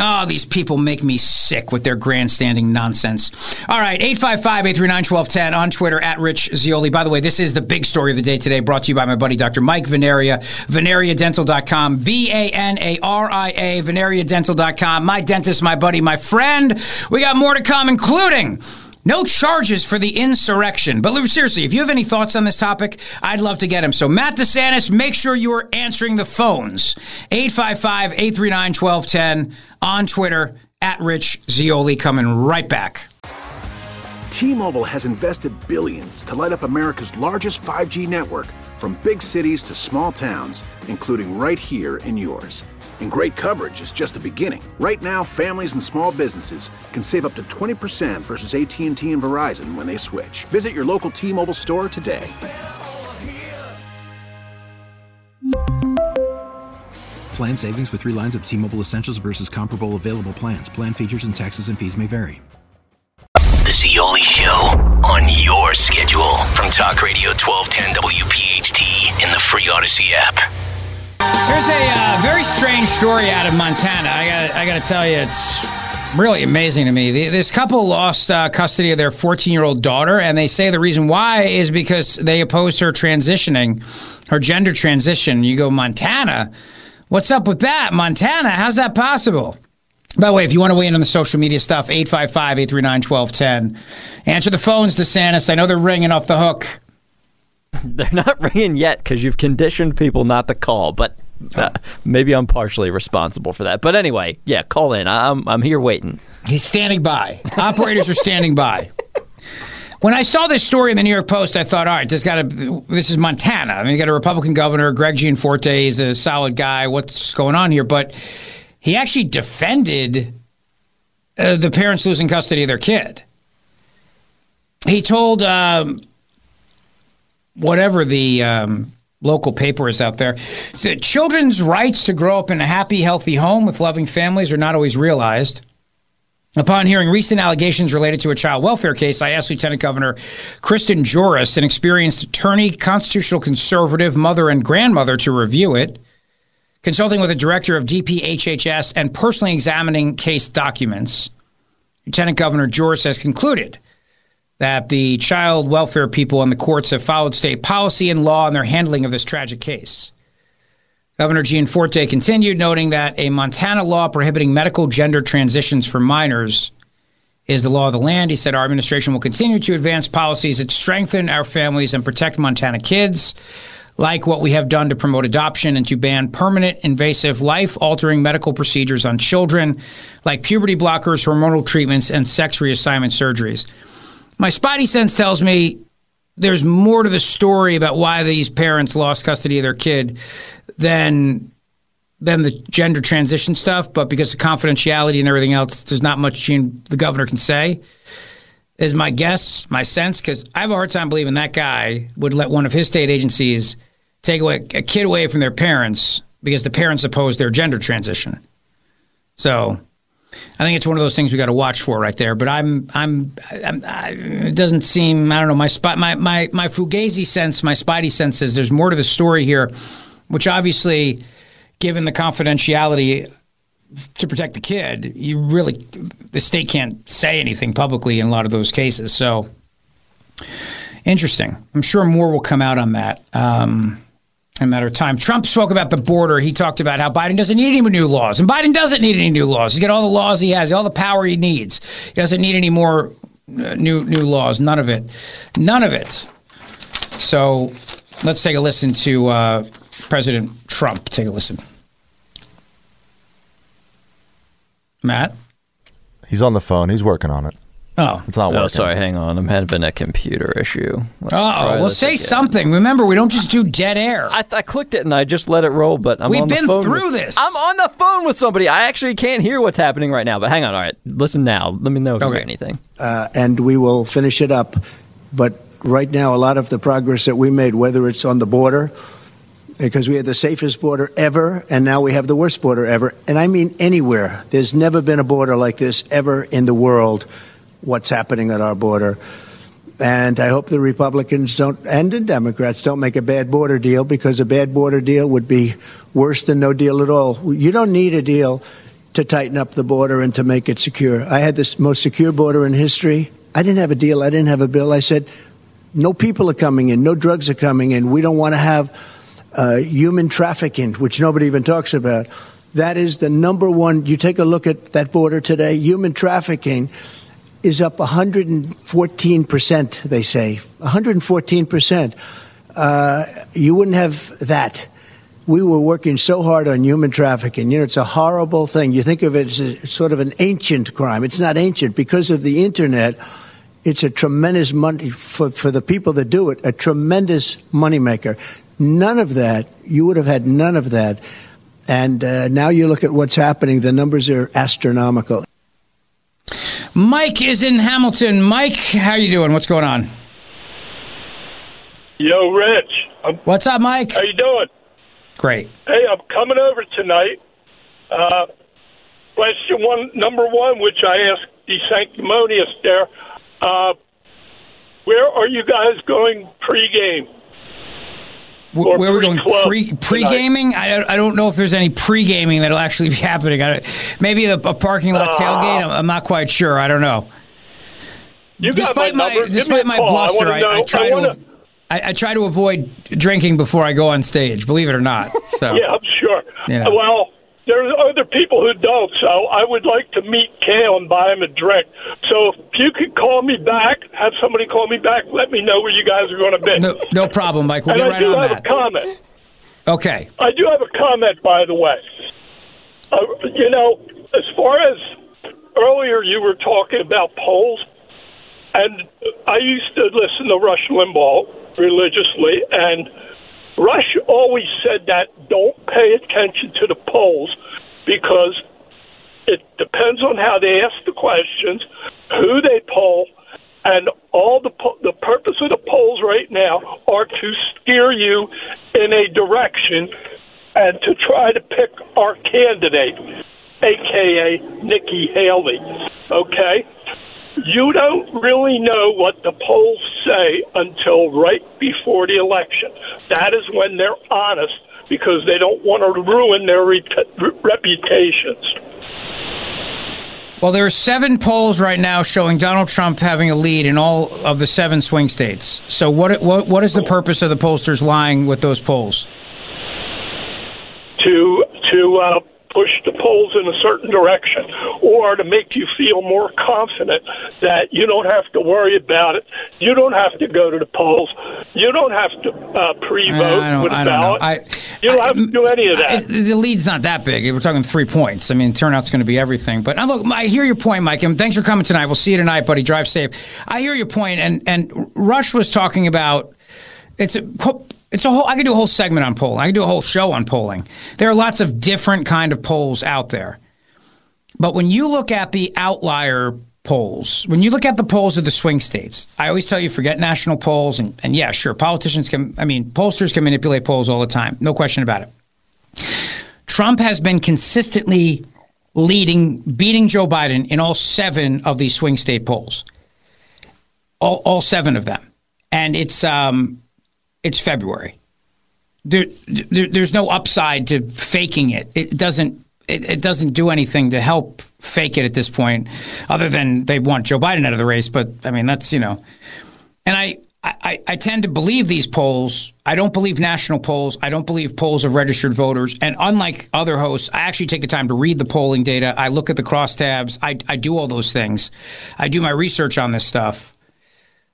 Oh, these people make me sick with their grandstanding nonsense. All right, 855 839 1210 on Twitter at Rich Zeoli. By the way, this is the big story of the day today, brought to you by my buddy Dr. Mike Vanaria, vanariadental.com, V A N A R I A, vanariadental.com. My dentist, my buddy, my friend. We got more to come, including. No charges for the insurrection. But seriously, if you have any thoughts on this topic, I'd love to get them. So, Matt DeSantis, make sure you are answering the phones. 855 839 1210 on Twitter at Rich Zeoli. Coming right back. T Mobile has invested billions to light up America's largest 5G network from big cities to small towns, including right here in yours. And great coverage is just the beginning. Right now, families and small businesses can save up to 20% versus AT&T and Verizon when they switch. Visit your local T-Mobile store today. Plan savings with 3 lines of T-Mobile Essentials versus comparable available plans. Plan features and taxes and fees may vary. The Zeoli Show on your schedule from Talk Radio 1210 WPHT in the free Audacy app. There's a uh, very strange story out of Montana. I got I got to tell you, it's really amazing to me. This couple lost uh, custody of their 14 year old daughter, and they say the reason why is because they opposed her transitioning her gender transition. You go, Montana? What's up with that? Montana? How's that possible? By the way, if you want to weigh in on the social media stuff, 855 839 1210. Answer the phones, DeSantis. I know they're ringing off the hook. They're not ringing yet because you've conditioned people not to call, but uh, maybe I'm partially responsible for that. But anyway, yeah, call in. I'm, I'm here waiting. He's standing by. Operators are standing by. When I saw this story in the New York Post, I thought, all right, this got to. This is Montana. I mean, you got a Republican governor, Greg Gianforte. He's a solid guy. What's going on here? But he actually defended uh, the parents losing custody of their kid. He told um, whatever the um, local paper is out there that children's rights to grow up in a happy, healthy home with loving families are not always realized. Upon hearing recent allegations related to a child welfare case, I asked Lieutenant Governor Kristen Juras, an experienced attorney, constitutional conservative, mother, and grandmother, to review it. Consulting with the director of DPHHS and personally examining case documents, Lieutenant Governor Juras has concluded that the child welfare people and the courts have followed state policy and law in their handling of this tragic case. Governor Gianforte continued, noting that a Montana law prohibiting medical gender transitions for minors is the law of the land. He said our administration will continue to advance policies that strengthen our families and protect Montana kids, like what we have done to promote adoption and to ban permanent invasive life altering medical procedures on children, like puberty blockers, hormonal treatments, and sex reassignment surgeries. My spidey sense tells me there's more to the story about why these parents lost custody of their kid than than the gender transition stuff, but because of confidentiality and everything else, there's not much the governor can say. Is my guess, my sense, because I have a hard time believing that guy would let one of his state agencies take away a kid away from their parents because the parents oppose their gender transition. So I think it's one of those things we got to watch for right there. But I'm, I'm, I'm I, it doesn't seem. I don't know. My spot, my my my fugazi sense, my spidey sense is there's more to the story here, which obviously, given the confidentiality to protect the kid, you really the state can't say anything publicly in a lot of those cases. So interesting. I'm sure more will come out on that. Um, matter of time. Trump spoke about the border. He talked about how Biden doesn't need any new laws, and Biden doesn't need any new laws. He's got all the laws he has, all the power he needs. He doesn't need any more uh, new new laws. None of it. None of it. So let's take a listen to uh, President Trump. Take a listen. Matt. He's on the phone. He's working on it. Oh, it's not working. Oh, sorry. Hang on. I'm having a computer issue. Oh, try well, say again. something. Remember, we don't just do dead air. I, I clicked it and I just let it roll, but I'm We've on the been phone through with- this. I'm on the phone with somebody. I actually can't hear what's happening right now. But hang on. All right, listen now. Let me know if you hear anything. uh, and we will finish it up. But right now, a lot of the progress that we made, whether it's on the border, because we had the safest border ever, and now we have the worst border ever. And I mean anywhere. There's never been a border like this ever in the world, what's happening at our border. And I hope the Republicans don't, and the Democrats don't make a bad border deal because a bad border deal would be worse than no deal at all. You don't need a deal to tighten up the border and to make it secure. I had the most secure border in history. I didn't have a deal. I didn't have a bill. I said, no people are coming in, no drugs are coming in. We don't want to have uh, human trafficking, which nobody even talks about. That is the number one. You take a look at that border today, human trafficking is up 114%, they say. 114%. Uh, you wouldn't have that. We were working so hard on human trafficking. You know, it's a horrible thing. You think of it as a, sort of an ancient crime. It's not ancient because of the internet. It's a tremendous money for, for the people that do it, a tremendous moneymaker. None of that, you would have had none of that. And uh, now you look at what's happening, the numbers are astronomical. Mike is in Hamilton. Mike, how you doing? What's going on? Yo, Rich. I'm, What's up, Mike? How you doing? Great. Hey, I'm coming over tonight. Uh, question one, number one, which I asked the sanctimonious there. Uh, where are you guys going pregame? Where are we going? Pre pre gaming? I, I don't know if there's any pre gaming that'll actually be happening. I maybe a, a parking lot Ah. tailgate. I'm, I'm not quite sure. I don't know. You despite my my, number. Give me despite my call. I bluster, wanna I, I try I to wanna- I, I try to avoid drinking before I go on stage. Believe it or not. So Yeah, I'm sure. You know. Well, there's other people who don't, so I would like to meet Kale and buy him a drink. So if you could call me back, have somebody call me back, let me know where you guys are going to be. no, no problem, Mike. We'll and get I right do on have that. a comment. Okay. I do have a comment, by the way. Uh, you know, as far as earlier you were talking about polls, and I used to listen to Rush Limbaugh religiously, and Rush always said that don't pay attention to the polls because it depends on how they ask the questions, who they poll, and all the po- the purpose of the polls right now are to steer you in a direction and to try to pick our candidate, aka Nikki Haley. Okay? You don't really know what the polls say until right before the election. That is when they're honest because they don't want to ruin their re- reputations. Well, there are seven polls right now showing Donald Trump having a lead in all of the seven swing states. So, what what what is the purpose of the pollsters lying with those polls? to to uh, push the polls in a certain direction, or to make you feel more confident that you don't have to worry about it. You don't have to go to the polls. You don't have to uh, pre-vote I don't, with a I don't know. ballot. I, you don't have to do any of that. I- the lead's not that big. We're talking three points. I mean, turnout's going to be everything. But look, I hear your point, Mike, and thanks for coming tonight. We'll see you tonight, buddy. Drive safe. I hear your point, and and Rush was talking about it's a it's a whole. I could do a whole segment on polling. I could do a whole show on polling. There are lots of different kind of polls out there, but when you look at the outlier polls, when you look at the polls of the swing states, I always tell you forget national polls, and, and yeah, sure, politicians can. I mean, pollsters can manipulate polls all the time, no question about it. Trump has been consistently leading, beating Joe Biden in all seven of these swing state polls. All, all seven of them, and it's um, it's February. There, there, there's no upside to faking it. It doesn't. It, it doesn't do anything to help fake it at this point, other than they want Joe Biden out of the race. But I mean, that's you know, and I, I, I tend to believe these polls. I don't believe national polls. I don't believe polls of registered voters. And unlike other hosts, I actually take the time to read the polling data. I look at the crosstabs. I, I do all those things. I do my research on this stuff.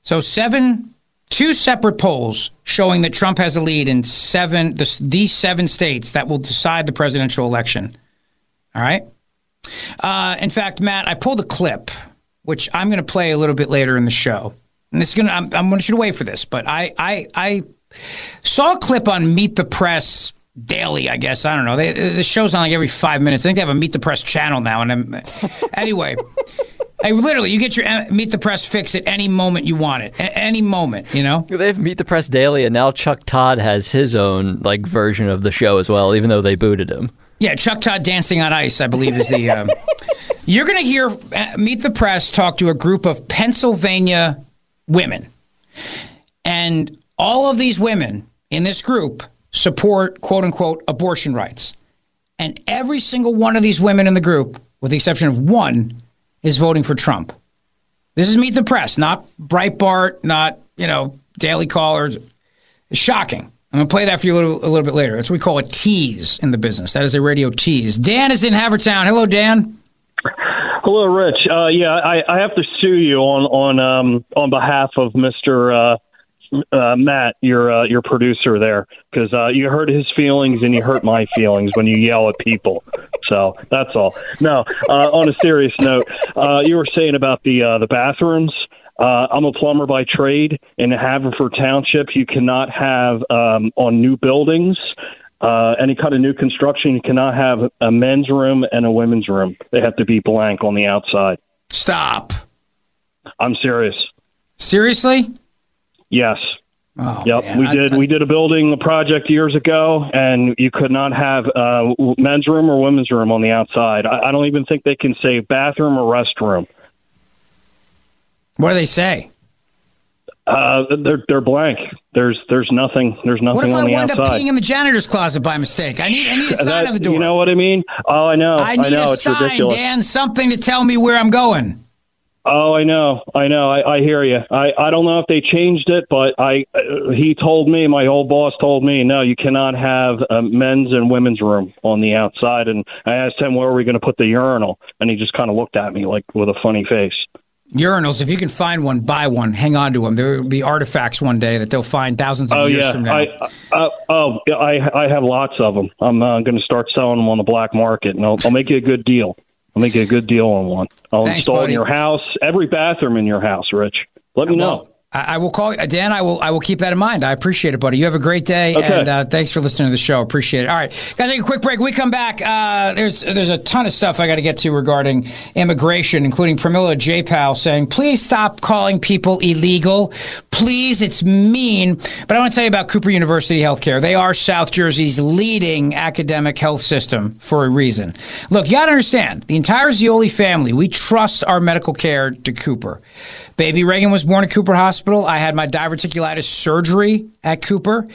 So seven, two separate polls showing that Trump has a lead in seven, the, these seven states that will decide the presidential election. All right. Uh, in fact, Matt, I pulled a clip, which I'm going to play a little bit later in the show. And this is going to, I'm, I'm going to wait for this, but I, I, I saw a clip on Meet the Press daily, I guess. I don't know. They, the show's on like every five minutes. I think they have a Meet the Press channel now. And I'm, anyway, I literally, you get your uh, Meet the Press fix at any moment you want it, at any moment, you know? They have Meet the Press Daily, and now Chuck Todd has his own like version of the show as well, even though they booted him. Yeah, Chuck Todd dancing on ice, I believe, is the. Um, you're going to hear uh, Meet the Press talk to a group of Pennsylvania women, and all of these women in this group support "quote unquote" abortion rights, and every single one of these women in the group, with the exception of one, is voting for Trump. This is Meet the Press, not Breitbart, not you know Daily Caller. It's shocking. I'm going to play that for you a little, a little bit later. That's what we call a tease in the business. That is a radio tease. Dan is in Havertown. Hello, Dan. Hello, Rich. Uh, yeah, I, I have to sue you on on um, on behalf of Mister uh, uh, Matt, your uh, your producer there, because uh, you hurt his feelings and you hurt my feelings when you yell at people. So that's all. Now, uh, on a serious note, uh, you were saying about the uh, the bathrooms. Uh, I'm a plumber by trade. In Haverford Township, you cannot have um, on new buildings, uh, any kind of new construction, you cannot have a men's room and a women's room. They have to be blank on the outside. Stop. I'm serious. Seriously? Yes. Oh, yep, man. we I- did. I- we did a building project years ago, and you could not have uh, men's room or women's room on the outside. I, I don't even think they can say bathroom or restroom. What do they say? Uh, they're they're blank. There's there's nothing. There's nothing What if I the wind up outside. peeing in the janitor's closet by mistake? I need I need a sign That- on the door. You know what I mean? Oh, I know. I need know. a it's sign, ridiculous. Dan, something to tell me where I'm going. Oh, I know, I know. I, I hear you. I, I don't know if they changed it, but I uh, he told me, my old boss told me, no, you cannot have a men's and women's room on the outside. And I asked him where are we going to put the urinal, and he just kind of looked at me like with a funny face. Urinals, if you can find one, buy one. Hang on to them. There will be artifacts one day that they'll find thousands of oh years yeah, from now. I uh, oh yeah, I I have lots of them. I'm uh, going to start selling them on the black market, and I'll, I'll make you a good deal. I'll make you a good deal on one. I'll Thanks, install buddy. in your house, every bathroom in your house, Rich. Let me know. I, I will call Dan. I will. I will keep that in mind. I appreciate it, buddy. You have a great day, Okay. and uh, thanks for listening to the show. Appreciate it. All right, guys, take a quick break. We come back. Uh, there's there's a ton of stuff I got to get to regarding immigration, including Pramila Jayapal saying, "Please stop calling people illegal. Please, it's mean." But I want to tell you about Cooper University Healthcare. They are South Jersey's leading academic health system for a reason. Look, you got to understand the entire Zeoli family. We trust our medical care to Cooper. Baby Reagan was born at Cooper Hospital. I had my diverticulitis surgery at Cooper.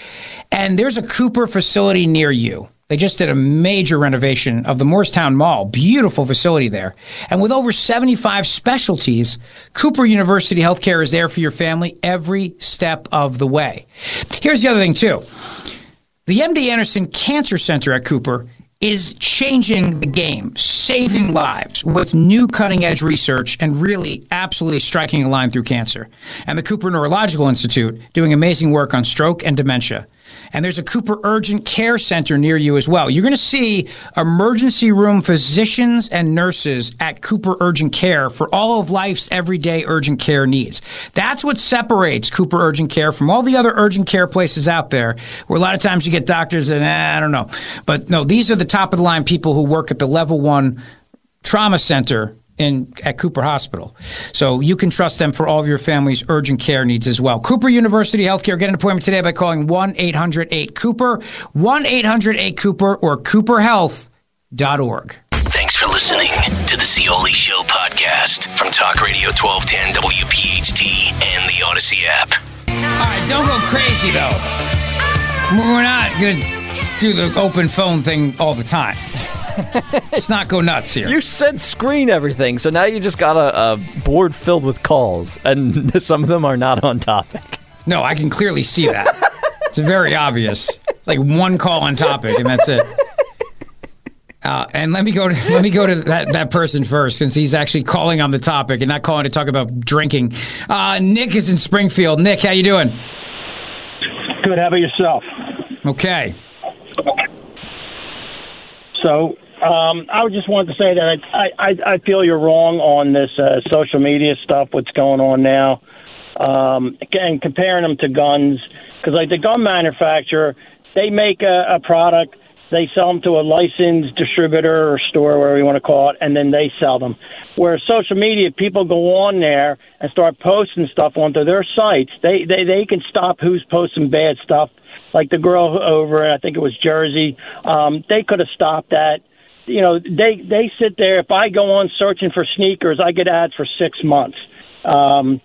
And there's a Cooper facility near you. They just did a major renovation of the Moorestown Mall. Beautiful facility there. And with over 75 specialties, Cooper University Healthcare is there for your family every step of the way. Here's the other thing, too. The MD Anderson Cancer Center at Cooper is changing the game, saving lives with new cutting edge research and really absolutely striking a line through cancer. And the Cooper Neurological Institute doing amazing work on stroke and dementia. And there's a Cooper Urgent Care Center near you as well. You're going to see emergency room physicians and nurses at Cooper Urgent Care for all of life's everyday urgent care needs. That's what separates Cooper Urgent Care from all the other urgent care places out there, where a lot of times you get doctors and eh, I don't know. But no, these are the top of the line people who work at the level one trauma center in at Cooper Hospital. So you can trust them for all of your family's urgent care needs as well. Cooper University Healthcare. Get an appointment today by calling 1-800-8-COOPER, 1-800-8-COOPER or cooperhealth.org. Thanks for listening to the Zeoli Show podcast from Talk Radio 1210 WPHT and the Audacy app. All right, don't go crazy though. We're not going to do the open phone thing all the time. Let's not go nuts here. You said screen everything, so now you just got a, a board filled with calls, and some of them are not on topic. No, I can clearly see that. it's very obvious. Like one call on topic, and that's it. Uh, and let me go to let me go to that, that person first, since he's actually calling on the topic and not calling to talk about drinking. Uh, Nick is in Springfield. Nick, how you doing? Good. How about yourself? Okay. So um, I just wanted to say that I, I, I feel you're wrong on this uh, social media stuff. What's going on now, um, and comparing them to guns, because like the gun manufacturer, they make a, a product, they sell them to a licensed distributor or store, whatever you want to call it, and then they sell them. Where social media, people go on there and start posting stuff onto their sites. They they they can stop who's posting bad stuff. Like the girl over, I think it was Jersey. Um, they could have stopped that you know they they sit there if i go on searching for sneakers i get ads for six months. Um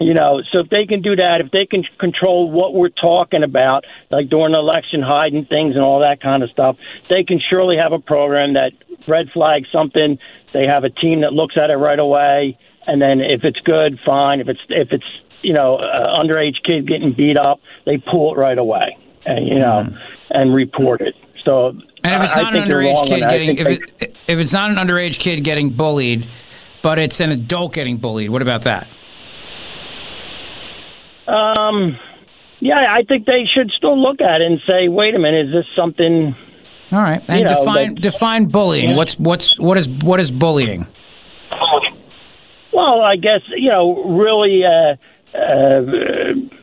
you know so if they can do that if they can control what we're talking about like during the election hiding things and all that kind of stuff they can surely have a program that red flags something. They have a team that looks at it right away. And then if it's good fine. If it's if it's you know uh, underage kid getting beat up they pull it right away and you know and report it so And if it's I- I not an underage kid. I getting, if, it, if it's not an underage kid getting bullied, but it's an adult getting bullied, what about that? Um, yeah, I think they should still look at it and say, "Wait a minute, is this something?" All right, and you know, define that- define bullying. Yeah. What's what's what is what is bullying? Well, I guess you know, really, uh, uh,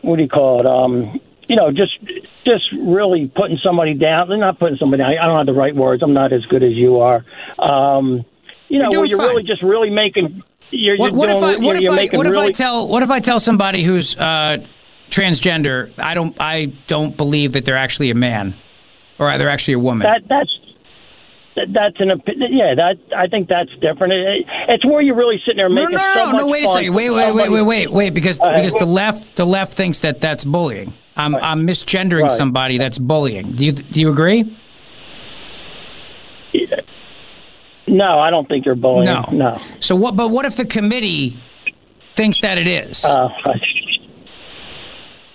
what do you call it? Um, you know, just just really putting somebody down. They're not putting somebody down. I don't have the right words. I'm not as good as you are. Um, you know, You're you're really just really making. You're, What, you're what if I what if I making what if really, I tell what if I tell somebody who's uh, transgender I don't I don't believe that they're actually a man or they're actually a woman. That that's that's an opi- yeah. That I think that's different. It, it's where you're really sitting there no, making no, so no, much no, wait a second. Wait, wait, wait, wait, wait, wait, because Uh, because the left the left thinks that that's bullying. I'm I'm misgendering Right. somebody that's bullying. Do you do you agree? No, I don't think you're bullying. No. no. So what? But what if the committee thinks that it is? Uh,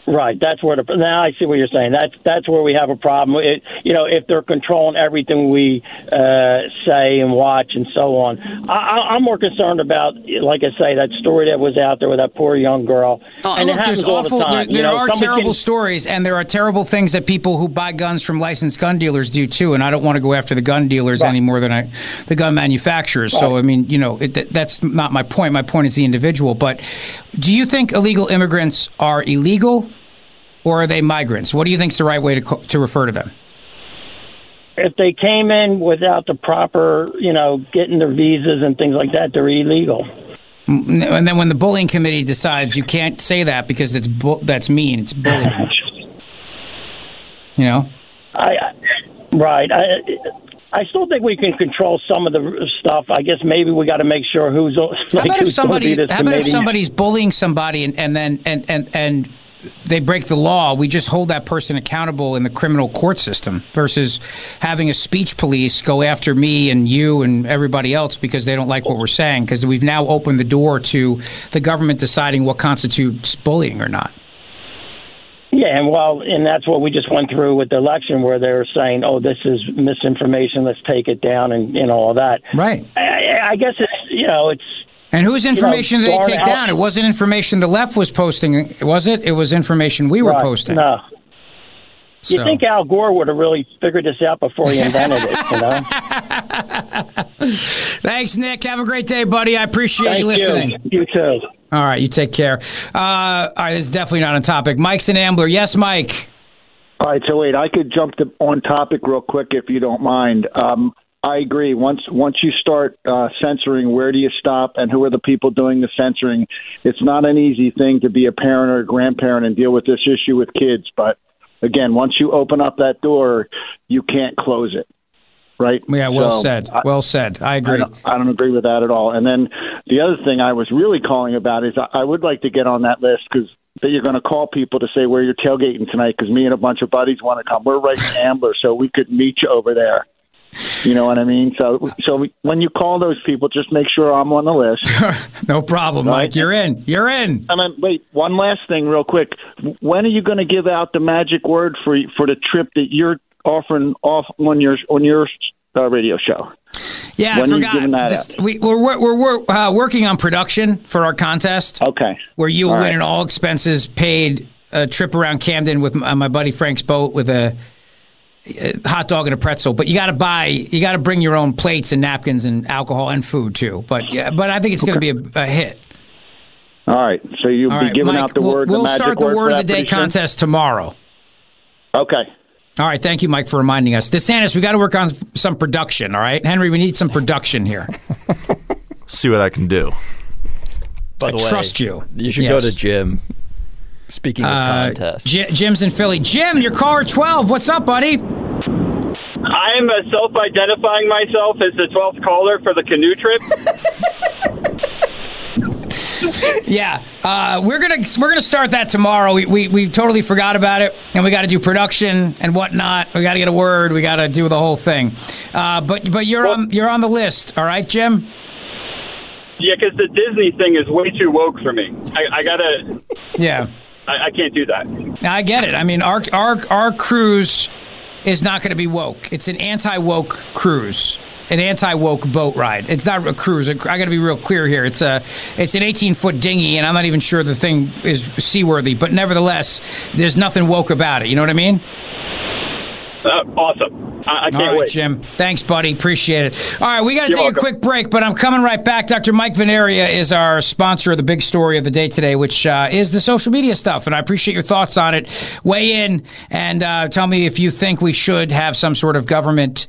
Right, that's where the now I see what you're saying. That's that's where we have a problem. It, you know, if they're controlling everything we uh, say and watch and so on, I, I'm more concerned about, like I say, that story that was out there with that poor young girl. Oh, and look, it happens there's all awful. the time. There, you there know, are terrible can- stories, and there are terrible things that people who buy guns from licensed gun dealers do too. And I don't want to go after the gun dealers any more than I, the gun manufacturers. So I mean, you know, it, that's not my point. My point is the individual. But do you think illegal immigrants are illegal, or are they migrants? What do you think is the right way to co- to refer to them? if they came in without the proper, you know, getting their visas and things like that, they're illegal. Mm, And then when the bullying committee decides you can't say that because it's bu- that's mean, it's bullying. You know. I right. I I still think we can control some of the stuff. I guess maybe we got to make sure who's How about if somebody? How about if somebody's bullying somebody and, and then and, and and they break the law? We just hold that person accountable in the criminal court system versus having a speech police go after me and you and everybody else because they don't like what we're saying. Because we've now opened the door to the government deciding what constitutes bullying or not. Yeah, and well, and that's what we just went through with the election, where they were saying, "Oh, this is misinformation. Let's take it down," and you know all that. Right. I, I guess it's you know it's. And whose you know, information did they take out- down? It wasn't information the left was posting, was it? It was information we were Right, posting. No. You think Al Gore would have really figured this out before he invented it? You know. Thanks, Nick. Have a great day, buddy. I appreciate Thank you you. listening. You too. All right, you take care. Uh, all right, this is definitely not on topic. Mike's an Ambler. Yes, Mike. All right, so wait, I could jump to, on topic real quick if you don't mind. Um, I agree. Once once you start uh, censoring, where do you stop, and who are the people doing the censoring? It's not an easy thing to be a parent or a grandparent and deal with this issue with kids. But again, once you open up that door, you can't close it. Right? Yeah, well So, said. I- well said. I agree. I don't, I don't agree with that at all. And then the other thing I was really calling about is I, I would like to get on that list because that you're going to call people to say where you're tailgating tonight because me and a bunch of buddies want to come. We're right in Ambler, so we could meet you over there. You know what I mean? So, so we, when you call those people, just make sure I'm on the list. no problem, Mike. You're in. You're in. I mean, wait. One last thing, real quick. When are you going to give out the magic word for for the trip that you're offering off on your on your uh, radio show? Yeah, when I are forgot. This- we, we're we're, we're, we're uh, working on production for our contest. Okay. Where you All win right. an all expenses paid a trip around Camden with my, my buddy Frank's boat with a Uh, hot dog and a pretzel. But you got to buy, you got to bring your own plates and napkins and alcohol and food too. But yeah, but I think it's going to be a, a hit. All right. So you'll All be right, giving Mike, out the we'll, word. We'll the magic start the word, word of the day pretty soon? contest tomorrow. Okay. All right, thank you, Mike, for reminding us. DeSantis, we got to work on some production. All right, Henry, we need some production here. See what I can do. By I the way, trust you. You should Yes. go to Jim. Speaking of Uh, contests. J- Jim's in Philly. Jim, your caller twelve. What's up, buddy? I'm uh, self-identifying myself as the 12th caller for the canoe trip. Yeah, uh, we're gonna we're gonna start that tomorrow. We, we we totally forgot about it, and we got to do production and whatnot. We got to get a word. We got to do the whole thing. Uh, but but you're on you're on the list. All right, Jim. yeah, because the Disney thing is way too woke for me. I, I gotta. Yeah. I, I can't do that. I get it. I mean, our our our cruise is not going to be woke. It's an anti-woke cruise, an anti-woke boat ride. It's not a cruise. I got to be real clear here. It's a it's an 18-foot dinghy, and I'm not even sure the thing is seaworthy. But nevertheless, there's nothing woke about it. You know what I mean? Uh, awesome. I, I can't right, wait. Jim. Thanks, buddy. Appreciate it. All right, we got to take welcome. a quick break, but I'm coming right back. Dr. Mike Vanaria is our sponsor of the big story of the day today, which uh, is the social media stuff, and I appreciate your thoughts on it. Weigh in and uh, tell me if you think we should have some sort of government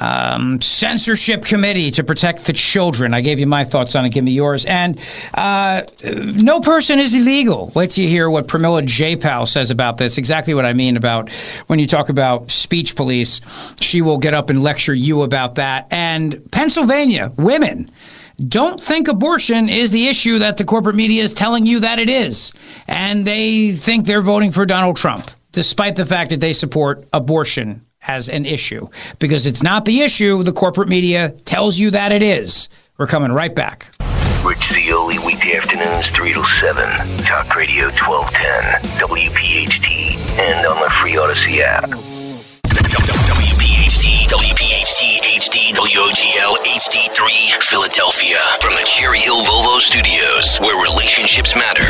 um, censorship committee to protect the children. I gave you my thoughts on it. Give me yours. And uh, no person is illegal. Wait till you hear what Pramila Jayapal says about this. Exactly what I mean about when you talk about speech police. She will get up and lecture you about that. And Pennsylvania, women don't think abortion is the issue that the corporate media is telling you that it is. And they think they're voting for Donald Trump, despite the fact that they support abortion as an issue because it's not the issue. The corporate media tells you that it is. We're coming right back. Rich Zeoli, weekday afternoons, 3 to 7. Talk Radio 1210, WPHT, and on the free Audacy app. WOGL, HD3, Philadelphia. From the Cherry Hill Volvo Studios, where relationships matter.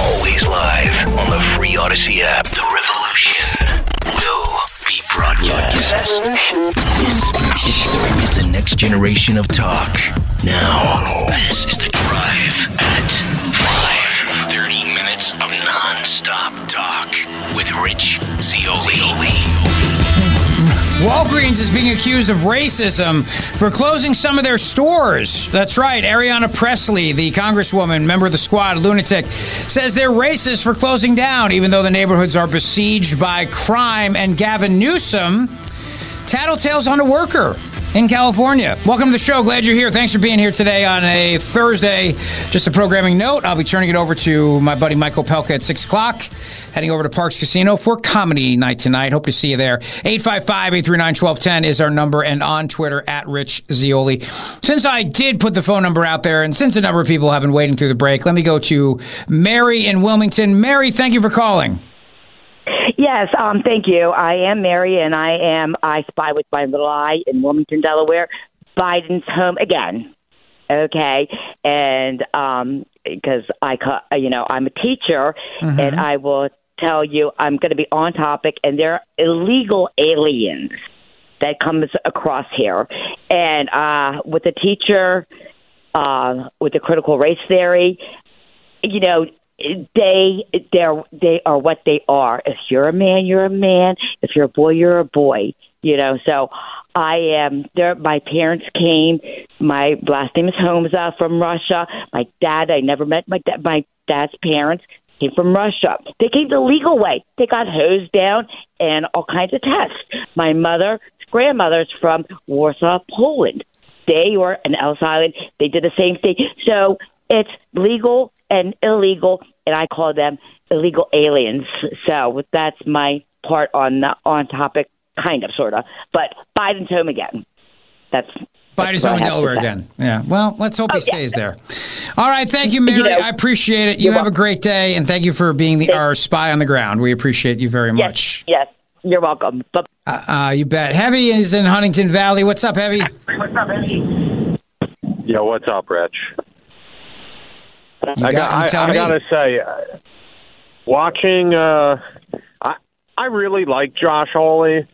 Always live on the free Audacy app. The revolution will be broadcast. This is the next generation of talk. Now, this is the drive at 5. 30 minutes of non-stop talk with Rich Zeoli. Walgreens is being accused of racism for closing some of their stores. That's right. Ayanna Pressley, the congresswoman, member of the squad, lunatic, says they're racist for closing down, even though the neighborhoods are besieged by crime. And Gavin Newsom tattletales on a worker in California. Welcome to the show. Glad you're here. Thanks for being here today on a Thursday. Just a programming note I'll be turning it over to my buddy Michael Opelka at 6 o'clock, heading over to Parx Casino for comedy night tonight. Hope to see you there. 855 839 1210 is our number, and on Twitter at Rich Zeoli. Since I did put the phone number out there, and since a number of people have been waiting through the break, let me go to Mary in Wilmington. Mary, thank you for calling. Yes, um, thank you. I am Mary, and I am I spy with my little eye in Wilmington, Delaware. Biden's home again. Okay, and um, because I, ca- you know, I'm a teacher, Mhm. and I will tell you, I'm going to be on topic, and there are illegal aliens that comes across here, and uh, with the teacher, uh, with the critical race theory, you know they they're they are what they are. If you're a man you're a man. If you're a boy you're a boy you know. So i am there my parents came. My last name is holmes uh, from russia. My dad i never met my dad my dad's parents came from russia. They came the legal way. They got hosed down and all kinds of tests. My mother's grandmother's from warsaw poland. They were an Ellis Island. They did the same thing. So it's legal and illegal, and I call them illegal aliens. So that's my part on the on topic, kind of, sort of. But Biden's home again. That's Biden's home in Delaware again. Yeah. Well, let's hope he Oh, yeah. stays there. All right. Thank you, Mary. I appreciate it. You You're have a great day, and thank you for being the, our spy on the ground. We appreciate you very much. Yes, yes. you're welcome. But Uh, uh, you bet. Heavy is in Huntingdon Valley. What's up, Heavy? what's up, Eddie? Yo, what's up, Rich? You I, got, got I, I got to say, uh, watching, uh, I I really like Josh Hawley,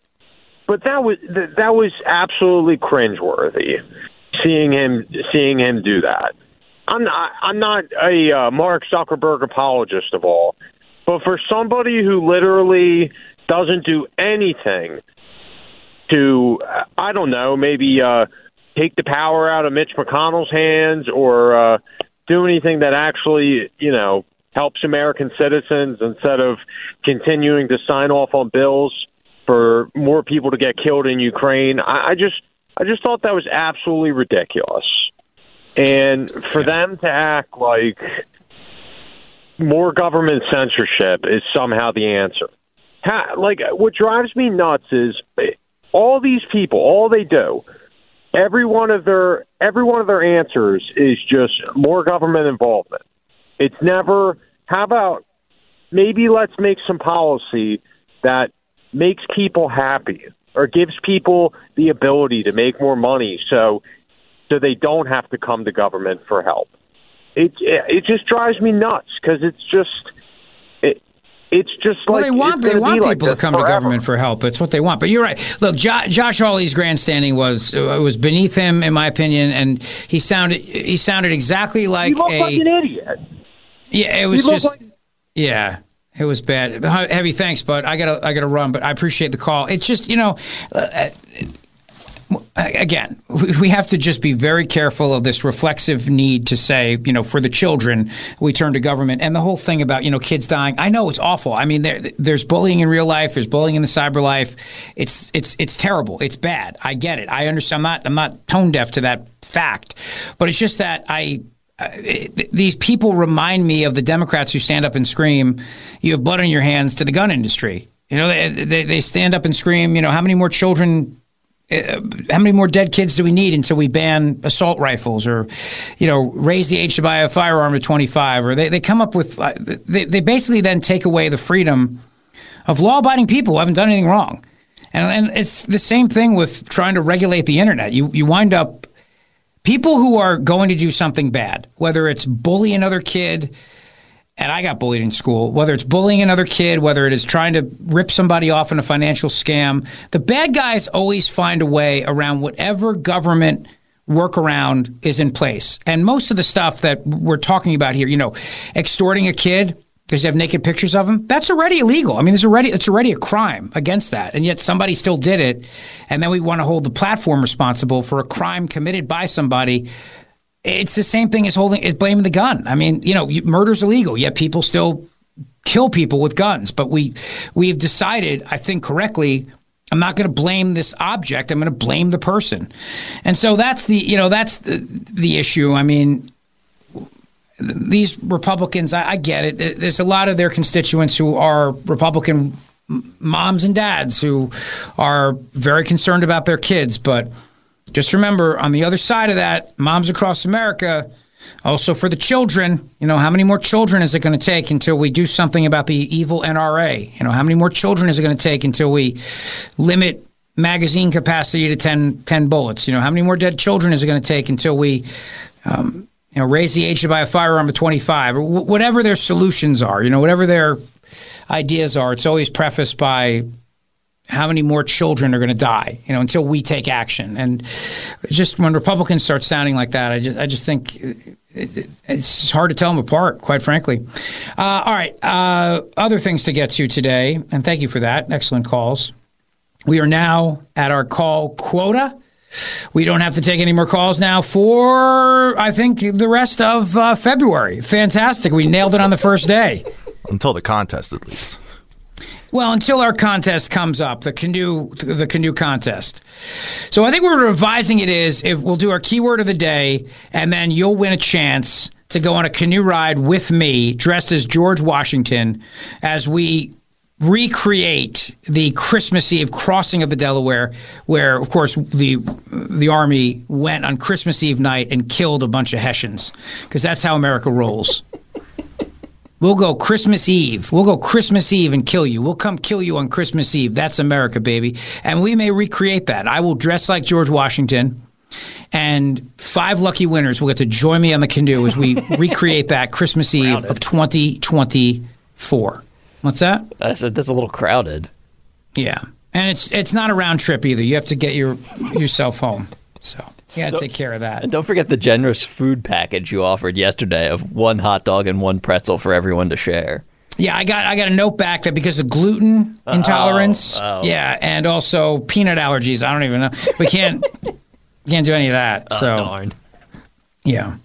but that was that, that was absolutely cringeworthy. Seeing him seeing him do that. I'm not I'm not a uh, Mark Zuckerberg apologist of all, but for somebody who literally doesn't do anything to uh, I don't know maybe uh, take the power out of Mitch McConnell's hands or uh, do anything that actually you know helps American citizens instead of continuing to sign off on bills for more people to get killed in Ukraine. I, I just I just thought that was absolutely ridiculous. And for them to act like more government censorship is somehow the answer. Ha, like what drives me nuts is eh, all these people, all they do, every one of their every one of their answers is just more government involvement. It's never how about maybe let's make some policy that makes people happy or gives people the ability to make more money so so they don't have to come to government for help. It it just drives me nuts because it's just it's just Well, like they want they want be like people to come to government for help. It's what they want. But you're right. Look, jo- Josh Hawley's grandstanding was uh, was beneath him, in my opinion, and he sounded he sounded exactly like You look a like an idiot. yeah. It was just like- yeah. It was bad. Heavy thanks, but I gotta I gotta run. But I appreciate the call. It's just you know. Uh, again, we have to just be very careful of this reflexive need to say, you know, for the children, we turn to government. And the whole thing about, you know, kids dying, I know it's awful. I mean, there, there's bullying in real life, there's bullying in the cyber life. It's it's it's terrible. It's bad. I get it. I understand. I'm not I'm not tone deaf to that fact, but it's just that I. Uh, these people remind me of the Democrats who stand up and scream, "You have blood on your hands" to the gun industry. You know, they, they, they stand up and scream, you know, how many more children, uh, how many more dead kids do we need until we ban assault rifles or, you know, raise the age to buy a firearm to 25? Or they, they come up with, uh, they, they basically then take away the freedom of law abiding people who haven't done anything wrong. And, and it's the same thing with trying to regulate the internet. You, you wind up, people who are going to do something bad, whether it's bully another kid, and I got bullied in school, whether it's bullying another kid, whether it is trying to rip somebody off in a financial scam, the bad guys always find a way around whatever government workaround is in place. And most of the stuff that we're talking about here, you know, extorting a kid because you have naked pictures of him, that's already illegal. I mean, there's already it's already a crime against that. And yet somebody still did it. And then we want to hold the platform responsible for a crime committed by somebody it's the same thing as holding is blaming the gun. I mean, you know, murder's illegal, yet people still kill people with guns. But we we've decided, I think correctly, I'm not going to blame this object. I'm going to blame the person. And so that's the you know that's the the issue. I mean, these Republicans, I, I get it. There's a lot of their constituents who are Republican moms and dads who are very concerned about their kids, but just remember, on the other side of that, moms across America, also for the children, you know, how many more children is it going to take until we do something about the evil NRA? You know, how many more children is it going to take until we limit magazine capacity to 10, 10 bullets? You know, how many more dead children is it going to take until we, um, you know, raise the age to buy a firearm to 25 or whatever their solutions are, you know, whatever their ideas are, it's always prefaced by how many more children are going to die, you know, until we take action. And just when Republicans start sounding like that, I just I just think it, it's hard to tell them apart, quite frankly. Uh, all right, uh, other things to get to today, and thank you for that. Excellent calls. We are now at our call quota. We don't have to take any more calls now for, I think, the rest of uh, February. Fantastic. We nailed it on the first day. Until the contest, at least. Well, until our contest comes up, the canoe the canoe contest. So I think we're revising it is if we'll do our keyword of the day, and then you'll win a chance to go on a canoe ride with me, dressed as George Washington, as we recreate the Christmas Eve crossing of the Delaware, where of course the the army went on Christmas Eve night and killed a bunch of Hessians, because that's how America rolls. We'll go Christmas Eve. We'll go Christmas Eve and kill you. We'll come kill you on Christmas Eve. That's America, baby. And we may recreate that. I will dress like George Washington. And five lucky winners will get to join me on the canoe as we recreate that Christmas Eve of 2024. What's that? That's a, that's a little crowded. Yeah. And it's it's not a round trip either. You have to get your yourself home. So you got to take care of that. And don't forget the generous food package you offered yesterday of one hot dog and one pretzel for everyone to share. Yeah, I got I got a note back that because of gluten oh, intolerance, oh. yeah, and also peanut allergies. I don't even know. We can't can't do any of that. Oh, so darn. yeah,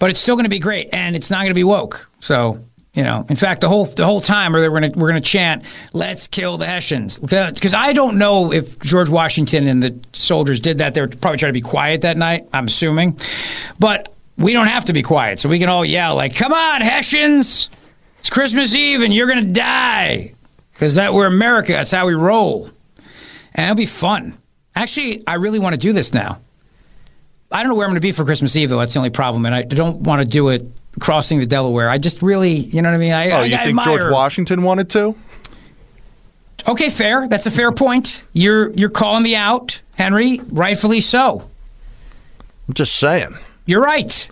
but it's still going to be great, and it's not going to be woke. So you know, in fact, the whole the whole time we're to we're to chant, "Let's kill the Hessians," because I don't know if George Washington and the soldiers did that. They were probably trying to be quiet that night. I'm assuming, but we don't have to be quiet, so we can all yell like, "Come on, Hessians! It's Christmas Eve, and you're to die," because that we're America. That's how we roll, and it'll be fun. Actually, I really want to do this now. I don't know where I'm going to be for Christmas Eve, though. That's the only problem, and I don't want to do it crossing the Delaware. I just really, you know what I mean? I, Oh, I, you I think admire. George Washington wanted to? Okay, fair. That's a fair point. You're you're calling me out, Henry. Rightfully so. I'm just saying. You're right.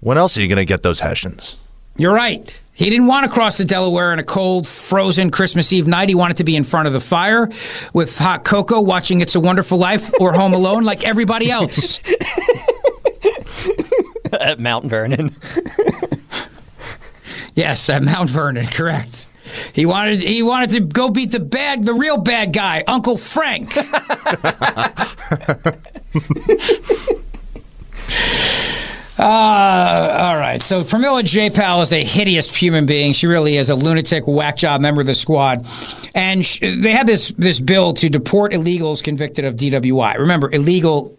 When else are you going to get those Hessians? You're right. He didn't want to cross the Delaware on a cold, frozen Christmas Eve night. He wanted to be in front of the fire with hot cocoa, watching It's a Wonderful Life or Home Alone like everybody else. At Mount Vernon. Yes, at Mount Vernon, correct. He wanted he wanted to go beat the bad the real bad guy, Uncle Frank. Uh, all right. So Pramila Jayapal is a hideous human being. She really is a lunatic, whack job member of the squad. And they had this this bill to deport illegals convicted of DWI. Remember, illegal.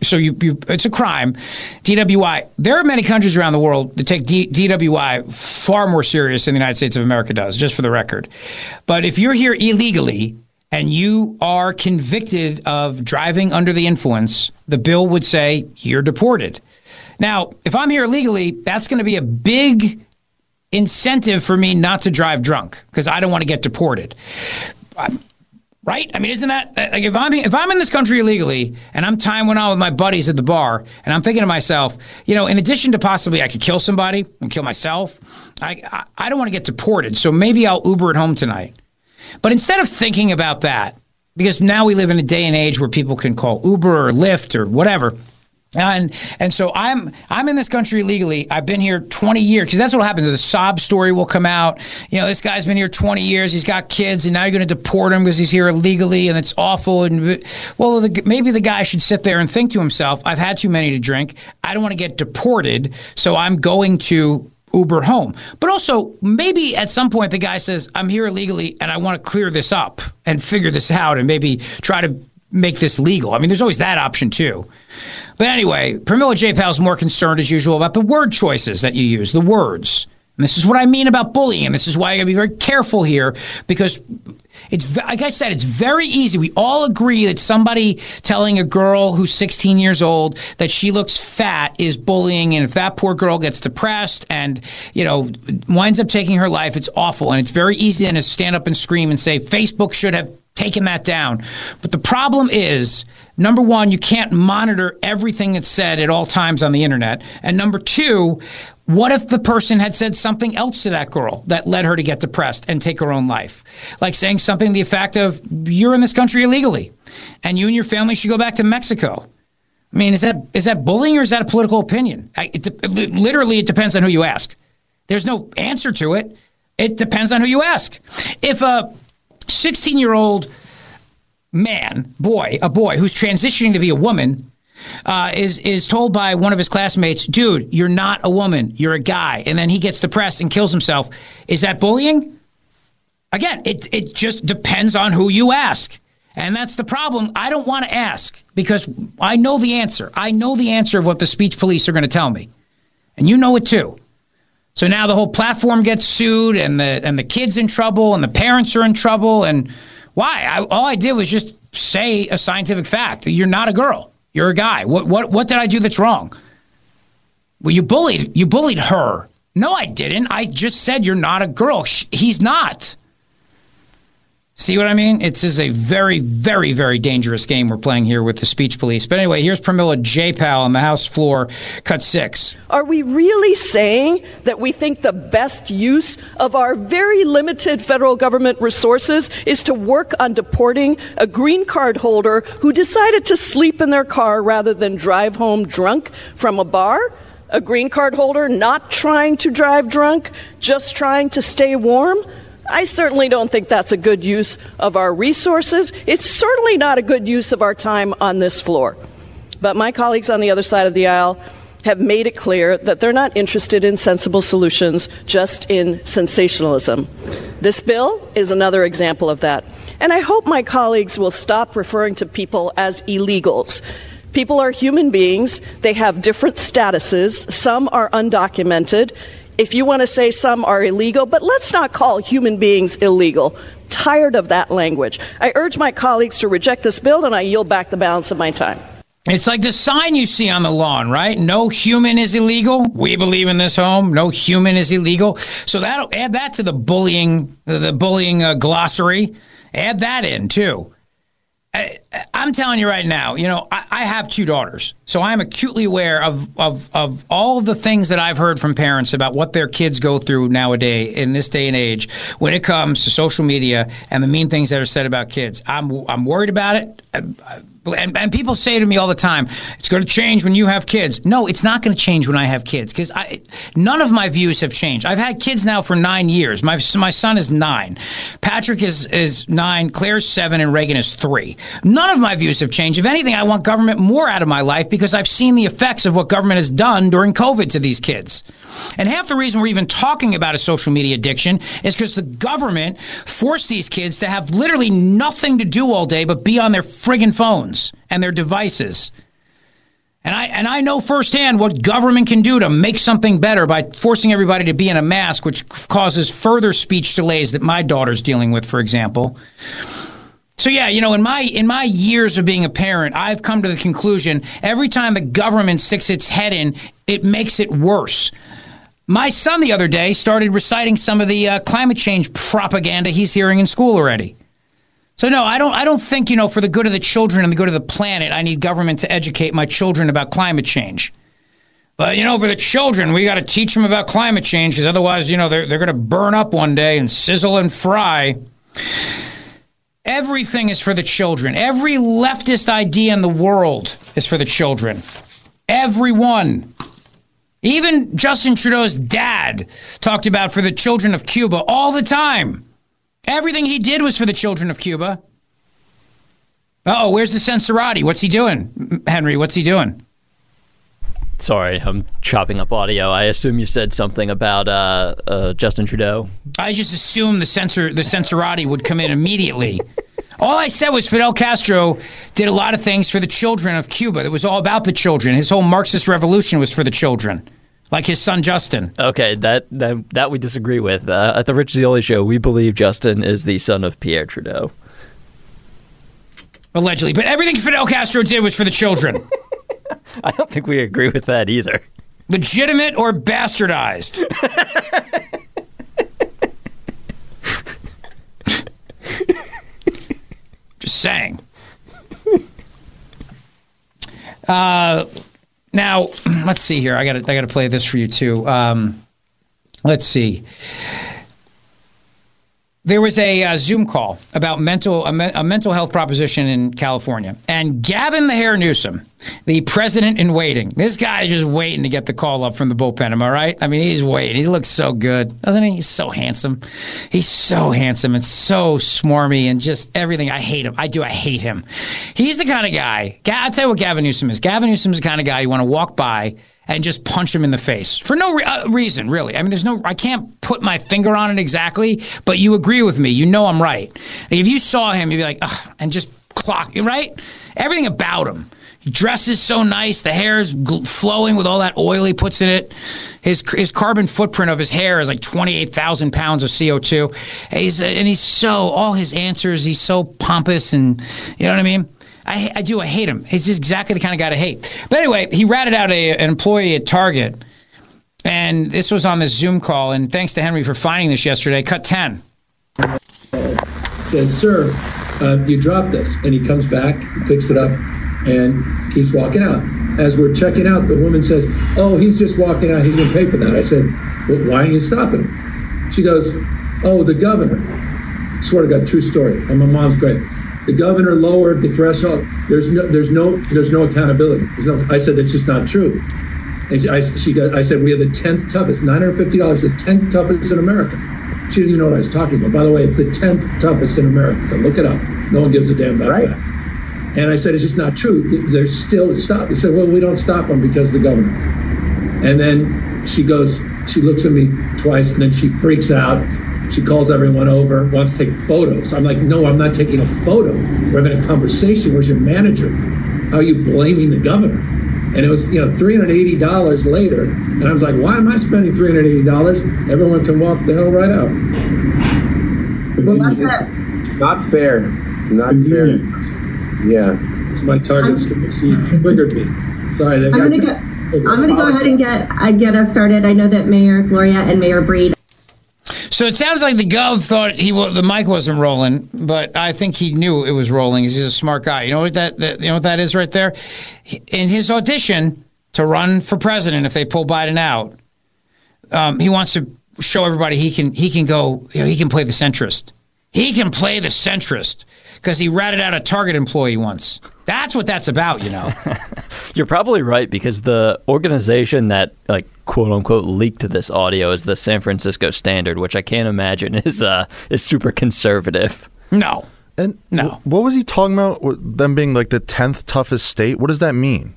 So you, you it's a crime. DWI. There are many countries around the world that take D, DWI far more serious than the United States of America does. Just for the record. But if you're here illegally and you are convicted of driving under the influence, the bill would say you're deported. Now, if I'm here illegally, that's going to be a big incentive for me not to drive drunk because I don't want to get deported. Right? I mean, isn't that like if I'm if I'm in this country illegally and I'm time went on with my buddies at the bar and I'm thinking to myself, you know, in addition to possibly I could kill somebody and kill myself, I I, I don't want to get deported, so maybe I'll Uber it home tonight. But instead of thinking about that, because now we live in a day and age where people can call Uber or Lyft or whatever. Uh, and and so I'm I'm in this country legally. I've been here 20 years because that's what happens. The sob story will come out. You know, this guy's been here 20 years. He's got kids, and now you're going to deport him because he's here illegally, and it's awful. And well, the, maybe the guy should sit there and think to himself, "I've had too many to drink. I don't want to get deported, so I'm going to Uber home. But also, maybe at some point the guy says, I'm here illegally and I want to clear this up and figure this out and maybe try to make this legal. I mean, there's always that option too. But anyway, Pramila Jayapal is more concerned as usual about the word choices that you use, the words. And this is what I mean about bullying. And this is why I got to be very careful here because it's like I said, it's very easy. We all agree that somebody telling a girl who's 16 years old that she looks fat is bullying, and if that poor girl gets depressed and you know winds up taking her life, it's awful. And it's very easy then to stand up and scream and say Facebook should have taken that down. But the problem is, number one, you can't monitor everything that's said at all times on the internet, and number two, what if the person had said something else to that girl that led her to get depressed and take her own life? Like saying something to the effect of, you're in this country illegally and you and your family should go back to Mexico. I mean, is that is that bullying or is that a political opinion? It, it, literally, it depends on who you ask. There's no answer to it. It depends on who you ask. If a 16 year old man, boy, a boy who's transitioning to be a woman uh, is is told by one of his classmates, "Dude, you're not a woman. You're a guy," and then he gets depressed and kills himself. Is that bullying? Again, it it just depends on who you ask. And that's the problem. I don't want to ask because I know the answer. I know the answer of what the speech police are going to tell me. And you know it too. So now the whole platform gets sued and the and the kids in trouble and the parents are in trouble and why? I, all I did was just say a scientific fact. You're not a girl. You're a guy. What what what did I do that's wrong? Well, you bullied you bullied her. No, I didn't. I just said you're not a girl. He's not. See what I mean? It's is a very, very, very dangerous game we're playing here with the speech police. But anyway, here's Pramila Jayapal on the House floor, cut six. Are we really saying that we think the best use of our very limited federal government resources is to work on deporting a green card holder who decided to sleep in their car rather than drive home drunk from a bar? A green card holder not trying to drive drunk, just trying to stay warm? I certainly don't think that's a good use of our resources. It's certainly not a good use of our time on this floor. But my colleagues on the other side of the aisle have made it clear that they're not interested in sensible solutions, just in sensationalism. This bill is another example of that. And I hope my colleagues will stop referring to people as illegals. People are human beings. They have different statuses. Some are undocumented if you want to say some are illegal, but let's not call human beings illegal. Tired of that language. I urge my colleagues to reject this bill, and I yield back the balance of my time. It's like the sign you see on the lawn, right? No human is illegal. We believe in this home. No human is illegal. So that'll add that to the bullying, the bullying uh, glossary. Add that in too. I, am telling you right now, you know, I, I, have two daughters, so I'm acutely aware of, of, of all the things that I've heard from parents about what their kids go through nowadays in this day and age when it comes to social media and the mean things that are said about kids. I'm I'm worried about it. And, and people say to me all the time, it's going to change when you have kids. No, it's not going to change when I have kids because none of my views have changed. I've had kids now for nine years. My, my son is nine. Patrick is, is nine. Claire's seven. And Reagan is three. None of my views have changed. If anything, I want government more out of my life because I've seen the effects of what government has done during COVID to these kids. And half the reason we're even talking about a social media addiction is because the government forced these kids to have literally nothing to do all day but be on their friggin' phones and their devices. And I and I know firsthand what government can do to make something better by forcing everybody to be in a mask, which causes further speech delays that my daughter's dealing with, for example. So yeah, you know, in my in my years of being a parent, I've come to the conclusion every time the government sticks its head in, it makes it worse. My son the other day started reciting some of the uh, climate change propaganda he's hearing in school already. So no, I don't. I don't think you know for the good of the children and the good of the planet, I need government to educate my children about climate change. But you know, for the children, we got to teach them about climate change because otherwise, you know, they're they're going to burn up one day and sizzle and fry. Everything is for the children. Every leftist idea in the world is for the children. Everyone. Even Justin Trudeau's dad talked about for the children of Cuba all the time. Everything he did was for the children of Cuba. Oh, where's the Censorati? What's he doing? Henry, what's he doing? Sorry, I'm chopping up audio. I assume you said something about uh, uh, Justin Trudeau. I just assumed the censor the censorati would come in immediately. All I said was Fidel Castro did a lot of things for the children of Cuba. It was all about the children. His whole Marxist revolution was for the children, like his son Justin. Okay, that that, that we disagree with. Uh, at the Rich Zeoli show, we believe Justin is the son of Pierre Trudeau. Allegedly, but everything Fidel Castro did was for the children. I don't think we agree with that either. Legitimate or bastardized? Just saying. Uh, now, let's see here. I got I got to play this for you too. Um, let's see there was a uh, Zoom call about mental a, me- a, mental health proposition in California, and Gavin the Hair Newsom, the president in waiting. This guy is just waiting to get the call up from the bullpen. Am I right? I mean, he's waiting. He looks so good, doesn't he? He's so handsome. He's so handsome and so smarmy and just everything. I hate him. I do. I hate him. He's the kind of guy. I'll tell you what Gavin Newsom is. Gavin Newsom is the kind of guy you want to walk by and just punch him in the face for no re- uh, reason, really. I mean, there's no, I can't put my finger on it exactly, but you agree with me. You know I'm right. If you saw him, you'd be like, Ugh, and just clock, right? Everything about him. He dresses so nice. The hair is gl- flowing with all that oil he puts in it. His his carbon footprint of his hair is like twenty eight thousand pounds of CO two. He's and he's so all his answers. He's so pompous and you know what I mean. I, I do. I hate him. He's exactly the kind of guy to hate. But anyway, he ratted out a, an employee at Target, and this was on this Zoom call. And thanks to Henry for finding this yesterday. Cut ten. Says, "Sir, uh, you dropped this," and he comes back, picks it up, and keeps walking out. As we're checking out, the woman says, "Oh, he's just walking out. He didn't pay for that." I said, well, "Why are you stopping him?" She goes, "Oh, the governor." I swear to God, true story. And my mom's great the governor lowered the threshold. There's no, there's no, there's no accountability. There's no, I said that's just not true. And I, she got, I said we have the tenth toughest, nine hundred fifty dollars, the tenth toughest in America. She doesn't even know what I was talking about. By the way, it's the tenth toughest in America. Look it up. No one gives a damn about right. that. And I said it's just not true. There's still stop. He said, well, we don't stop them because of the governor. And then she goes, she looks at me twice, and then she freaks out she calls everyone over, wants to take photos. I'm like, no, I'm not taking a photo. We're having a conversation. Where's your manager? How are you blaming the governor? And it was, you know, $380 later. And I was like, why am I spending $380? Everyone can walk the hell right out. Well, that's Not fair. Not fair. Yeah. It's my target. She triggered me. Sorry. I'm going to go. I'm going to go ahead and get uh, get us started. I know that Mayor Gloria and Mayor Breed so it sounds like the gov thought he the mic wasn't rolling, but I think he knew it was rolling. He's a smart guy. You know what that, that you know what that is right there? In his audition to run for president, if they pull Biden out, um, he wants to show everybody he can he can go you know, he can play the centrist. He can play the centrist because he ratted out a Target employee once. That's what that's about, you know. You're probably right because the organization that like quote unquote leaked this audio is the San Francisco Standard, which I can't imagine is uh is super conservative. No. And no. what was he talking about? Them being like the tenth toughest state. What does that mean?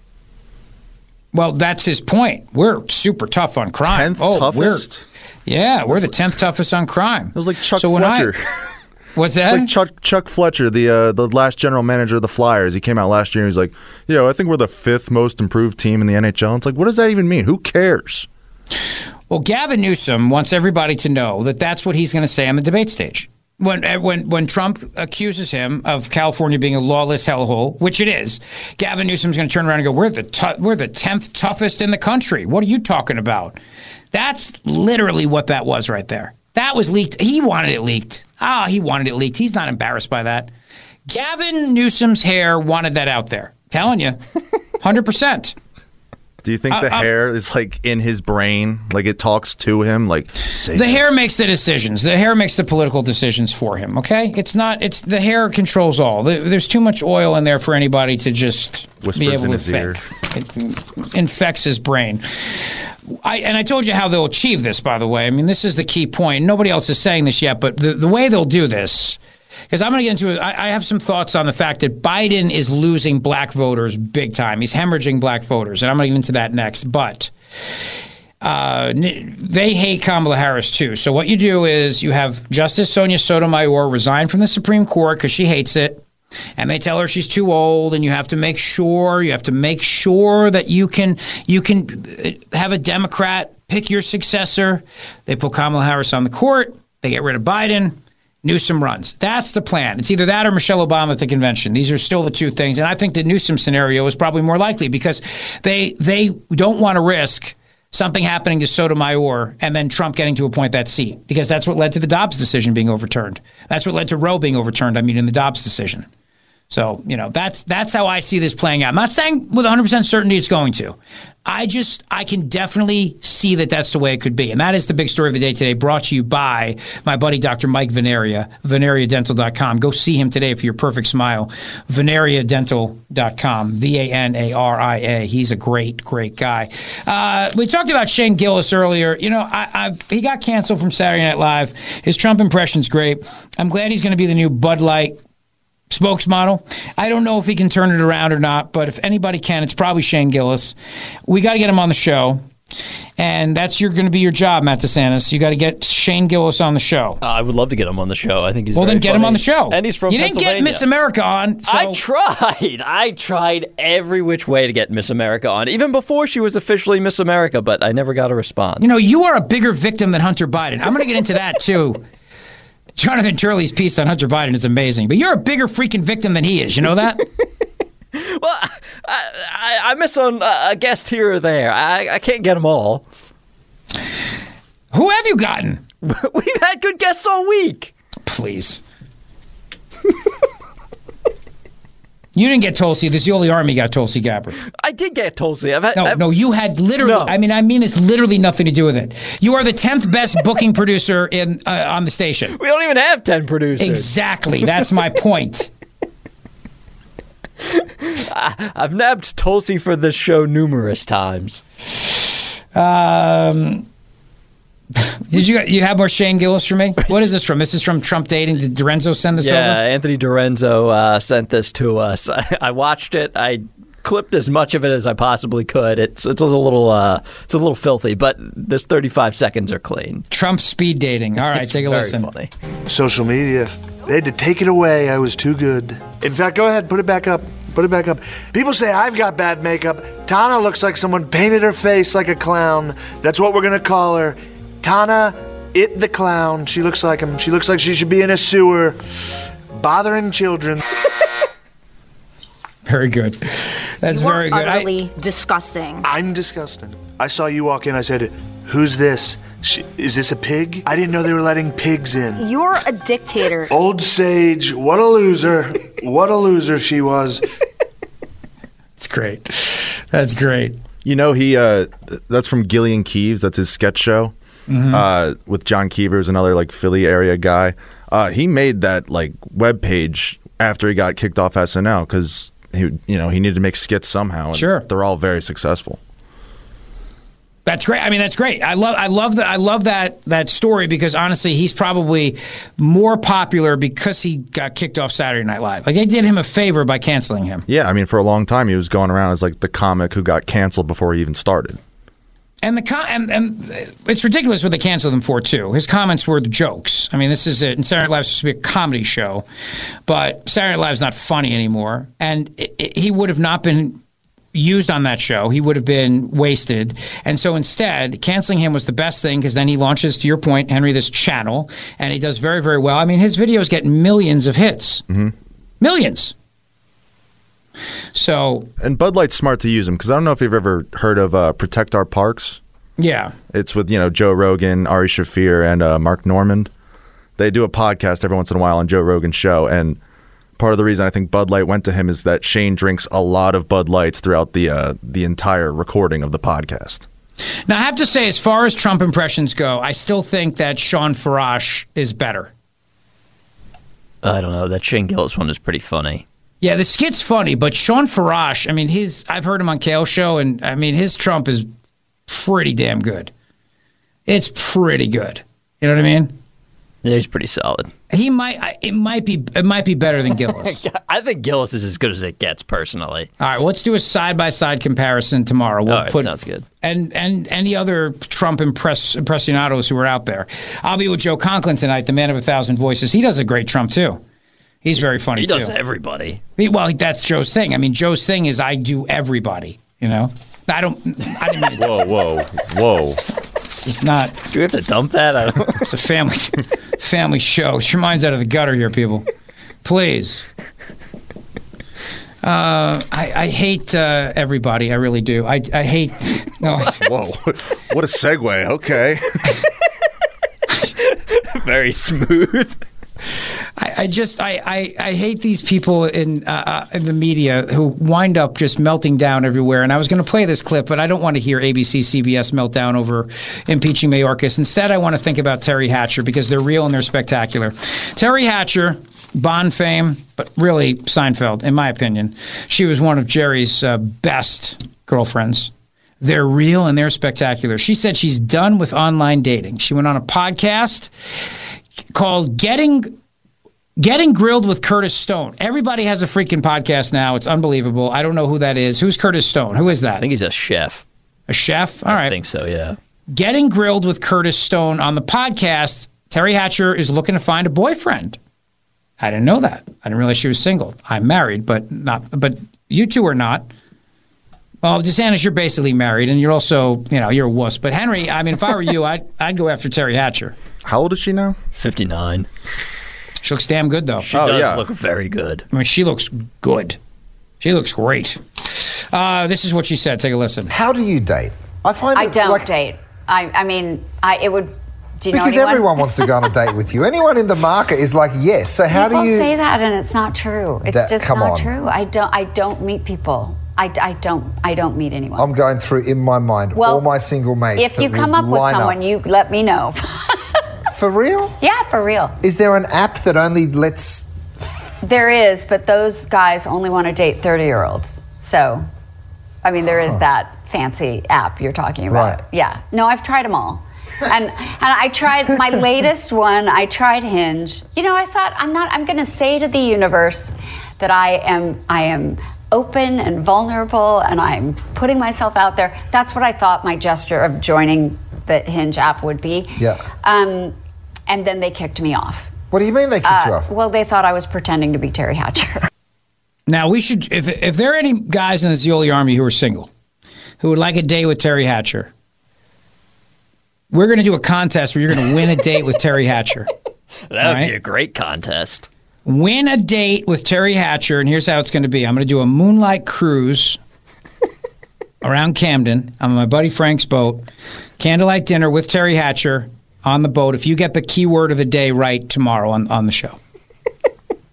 Well, that's his point. We're super tough on crime. Tenth oh, toughest? We're, yeah, we're the tenth toughest on crime. It was like Chuck so when I- What's It's that? like Chuck Chuck Fletcher, the uh, the last general manager of the Flyers. He came out last year and he's like, you know, I think we're the fifth most improved team in the NHL." And It's like, what does that even mean? Who cares? Well, Gavin Newsom wants everybody to know that that's what he's going to say on the debate stage. When, uh, when when Trump accuses him of California being a lawless hellhole, which it is, Gavin Newsom's going to turn around and go, "We're the tou- we're the tenth toughest in the country." What are you talking about? That's literally what that was right there. That was leaked. He wanted it leaked. Ah, he wanted it leaked. He's not embarrassed by that. Gavin Newsom's hair wanted that out there. Telling you, hundred percent. Do you think Uh, the uh, hair is like in his brain, like it talks to him, like the this? hair makes the decisions. The hair makes the political decisions for him. Okay, it's not. It's the hair controls all. The- There's too much oil in there for anybody to just be able in to his ear. think. It infects his brain. I, and I told you how they'll achieve this. By the way, I mean this is the key point. Nobody else is saying this yet, but the the way they'll do this. Because I'm going to get into it. I, I have some thoughts on the fact that Biden is losing black voters big time. He's hemorrhaging black voters, and I'm going to get into that next. But uh, they hate Kamala Harris too. So what you do is you have Justice Sonia Sotomayor resign from the Supreme Court because she hates it. And they tell her she's too old, and you have to make sure you have to make sure that you can you can uh, have a Democrat pick your successor. They put Kamala Harris on the court. They get rid of Biden. Newsom runs. That's the plan. It's either that or Michelle Obama at the convention. These are still the two things, and I think the Newsom scenario is probably more likely because they they don't want to risk something happening to Sotomayor and then Trump getting to appoint that seat because that's what led to the Dobbs decision being overturned. That's what led to Roe being overturned. I mean, in the Dobbs decision. So you know that's that's how I see this playing out. I'm not saying with 100 percent certainty it's going to. I just I can definitely see that that's the way it could be, and that is the big story of the day today. Brought to you by my buddy Dr. Mike Vanaria, VanariaDental.com. Go see him today for your perfect smile. VanariaDental.com, V A N A R I A. He's a great great guy. Uh, we talked about Shane Gillis earlier. You know, I, I he got canceled from Saturday Night Live. His Trump impression's great. I'm glad he's going to be the new Bud Light spokesmodel. I don't know if he can turn it around or not, but if anybody can, it's probably Shane Gillis. We got to get him on the show. And that's your going to be your job, Matt DeSantis. You got to get Shane Gillis on the show. Uh, I would love to get him on the show. I think he's well, then get him on the show. And he's from You didn't get. Miss America on. So I tried. I tried every which way to get Miss America on, even before she was officially Miss America, but I never got a response. You know, you are a bigger victim than Hunter Biden. I'm going to get into that too. Jonathan Turley's piece on Hunter Biden is amazing, but you're a bigger freaking victim than he is. You know that? I, I, I miss on a guest here or there. I, I can't get them all. Who have you gotten? We've had good guests all week. Please. You didn't get Tulsi. This The only Army got Tulsi Gabbard. I did get Tulsi. I've had, No, I've- no, you had literally. No. I mean, I mean, it's literally nothing to do with it. You are the tenth best booking producer in uh, on the station. We don't even have ten producers. Exactly. That's my point. I, I've nabbed Tulsi for this show numerous times. Um, did you you have more Shane Gillis for me? What is this from? This is from Trump dating. Did Dorenzo send this yeah, over? Anthony Dorenzo uh, sent this to us. I, I watched it. I clipped as much of it as I possibly could. It's it's a little uh, it's a little filthy, but this 35 seconds are clean. Trump speed dating. All right, It's take a very listen. funny. Social media. They had to take it away. I was too good. In fact, go ahead, put it back up. Put it back up. People say I've got bad makeup. Tana looks like someone painted her face like a clown. That's what we're gonna call her. Tana, it the clown. She looks like him. She looks like she should be in a sewer, bothering children. Very good. That's You very good. I- utterly disgusting. I'm disgusting. I saw you walk in. I said, "Who's this? She, is this a pig? I didn't know they were letting pigs in." You're a dictator. Old Sage, what a loser. What a loser she was. It's great. That's great. You know, he uh, that's from Gilly and Keeves. That's his sketch show. Mhm. uh, with John Keevers, another like Philly area guy. Uh, he made that like web page after he got kicked off SNL because he, you know, he needed to make skits somehow. And Sure. they're all very successful. That's great. I mean, that's great. I love, I love that. I love that that story because honestly, he's probably more popular because he got kicked off Saturday Night Live. Like they did him a favor by canceling him. Yeah, I mean, for a long time he was going around as like the comic who got canceled before he even started. And the and, and it's ridiculous what they canceled him for too. His comments were the jokes. I mean, this is it. And Saturday Night Live's supposed to be a comedy show, but Saturday Night Live's not funny anymore. And it, it- he would have not been used on that show. He would have been wasted. And so instead, canceling him was the best thing because then he launches, to your point, Henry, this channel, and he does very, very well. I mean, his videos get millions of hits. Mm-hmm. Millions. So And Bud Light's smart to use them because I don't know if you've ever heard of uh, Protect Our Parks. Yeah. It's with you know Joe Rogan, Ari Shaffir, and uh, Mark Normand. They do a podcast every once in a while on Joe Rogan's show, and part of the reason I think Bud Light went to him is that Shane drinks a lot of Bud Lights throughout the uh, the entire recording of the podcast. Now, I have to say, as far as Trump impressions go, I still think that Shawn Farash is better. I don't know. That Shane Gillis one is pretty funny. Yeah, the skit's funny, but Shawn Farash, I mean, his I've heard him on Kale Show, and I mean, his Trump is pretty damn good. It's pretty good. You know what I mean? Yeah, he's pretty solid. He might. It might be. It might be better than Gillis. I think Gillis is as good as it gets, personally. All right, let's do a side by side comparison tomorrow. We'll right, put sounds good. and and any other Trump impress impressionados who are out there. I'll be with Joe Conklin tonight, the man of a thousand voices. He does a great Trump too. He's very funny He too. does everybody. He- well, that's Joe's thing. I mean, Joe's thing is I do everybody. You know, I don't. I didn't mean. Whoa, whoa, whoa! It's just not. Do we have to dump that? I don't. It's a family family show. Get your minds out of the gutter here, people. Please. Uh, I, I hate uh, everybody. I really do. I, I hate. No. Whoa! What a segue. Okay. Very smooth. I, I just I, I, I hate these people in uh, uh, in the media who wind up just melting down everywhere. And I was going to play this clip, but I don't want to hear ABC, CBS meltdown over impeaching Mayorkas. Instead, I want to think about Teri Hatcher because they're real and they're spectacular. Teri Hatcher. Bond fame, but really Seinfeld, in my opinion. She was one of Jerry's uh, best girlfriends. They're real and they're spectacular. She said she's done with online dating. She went on a podcast called Getting Getting Grilled with Curtis Stone. Everybody has a freaking podcast now. It's unbelievable. I don't know who that is. Who's Curtis Stone? Who is that? I think he's a chef. A chef? All right. I think so, yeah. Getting Grilled with Curtis Stone on the podcast. Teri Hatcher is looking to find a boyfriend. I didn't know that. I didn't realize she was single. I'm married, but not. But you two are not. Well, DeSantis, you're basically married, and you're also, you know, you're a wuss. But Henry, I mean, if I were you, I'd I'd go after Teri Hatcher. How old is she now? Fifty nine. She looks damn good, though. She does look very good. I mean, she looks good. She looks great. Uh, this is what she said. Take a listen. How do you date? I find I it don't like- date. I, I mean, I it would. Do you know because anyone? everyone wants to go on a date with you. Anyone in the market is like, yes. So how people do you? say that, and it's not true. It's That- just come not on. true. I don't. I don't meet people. I, I don't. I don't meet anyone. I'm going through in my mind Well, all my single mates. if you that come up with line someone, you let me know. For real? Yeah, for real. Is there an app that only lets? There is, but those guys only want to date 30 year olds. So, I mean, there is that fancy app you're talking about. Right. Yeah. No, I've tried them all. And and I tried my latest one. I tried Hinge. You know, I thought I'm not. I'm going to say to the universe that I am. I am open and vulnerable, and I'm putting myself out there. That's what I thought my gesture of joining the Hinge app would be. Yeah. Um, and then they kicked me off. What do you mean they kicked you Uh, off? Well, they thought I was pretending to be Teri Hatcher. Now we should, if if there are any guys in the Zeoli army who are single, who would like a date with Teri Hatcher, we're going to do a contest where you're going to win a date with Teri Hatcher. That would All right. be a great contest. Win a date with Teri Hatcher, and here's how it's going to be. I'm going to do a moonlight cruise around Camden. I'm on my buddy Frank's boat. Candlelight dinner with Teri Hatcher on the boat. If you get the keyword of the day right tomorrow on, on the show,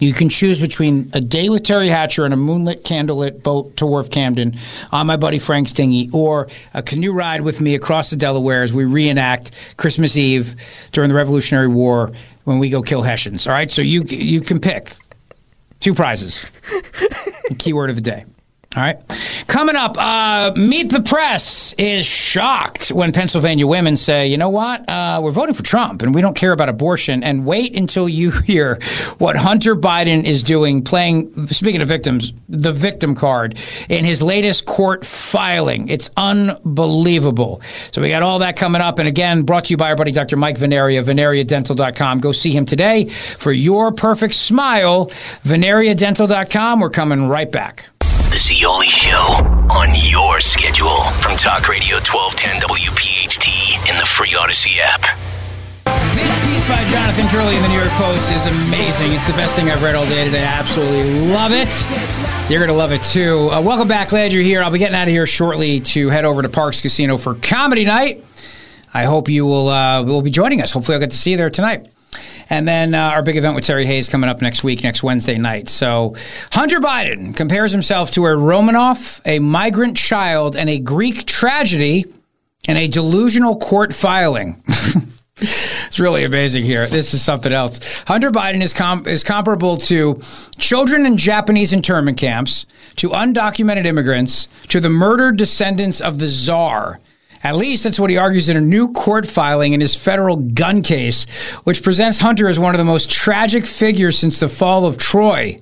You can choose between a day with Teri Hatcher and a moonlit, candlelit boat to Wharf Camden on my buddy Frank's dinghy, or a canoe ride with me across the Delaware as we reenact Christmas Eve during the Revolutionary War when we go kill Hessians. All right, so you you can pick two prizes. Keyword of the day. All right. Coming up, uh, Meet the Press is shocked when Pennsylvania women say, you know what, uh, we're voting for Trump and we don't care about abortion. And wait until you hear what Hunter Biden is doing, playing, speaking of victims, the victim card in his latest court filing. It's unbelievable. So we got all that coming up. And again, brought to you by our buddy Dr. Mike Vanaria, vanariadental.com. Go see him today for your perfect smile. Vanariadental.com. We're coming right back. The Zeoli Show on your schedule from Talk Radio 1210 WPHT in the free Audacy app. This piece by Jonathan Turley in the New York Post is amazing. It's the best thing I've read all day today. I absolutely love it. You're going to love it too. Uh, welcome back. Glad you're here. I'll be getting out of here shortly to head over to Parx Casino for comedy night. I hope you will uh, will be joining us. Hopefully, I'll get to see you there tonight. And then uh, our big event with Terry Hayes coming up next week, next Wednesday night. So Hunter Biden compares himself to a Romanov, a migrant child, and a Greek tragedy and a delusional court filing. it's really amazing here. This is something else. Hunter Biden is com- is comparable to children in Japanese internment camps, to undocumented immigrants, to the murdered descendants of the czar. At least that's what he argues in a new court filing in his federal gun case, which presents Hunter as one of the most tragic figures since the fall of Troy.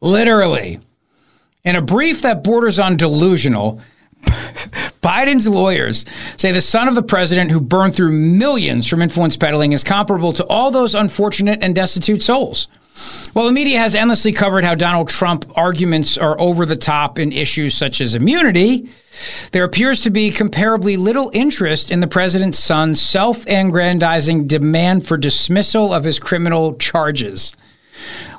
Literally. In a brief that borders on delusional, Biden's lawyers say the son of the president who burned through millions from influence peddling is comparable to all those unfortunate and destitute souls. While the media has endlessly covered how Donald Trump arguments are over the top in issues such as immunity, there appears to be comparably little interest in the president's son's self aggrandizing demand for dismissal of his criminal charges.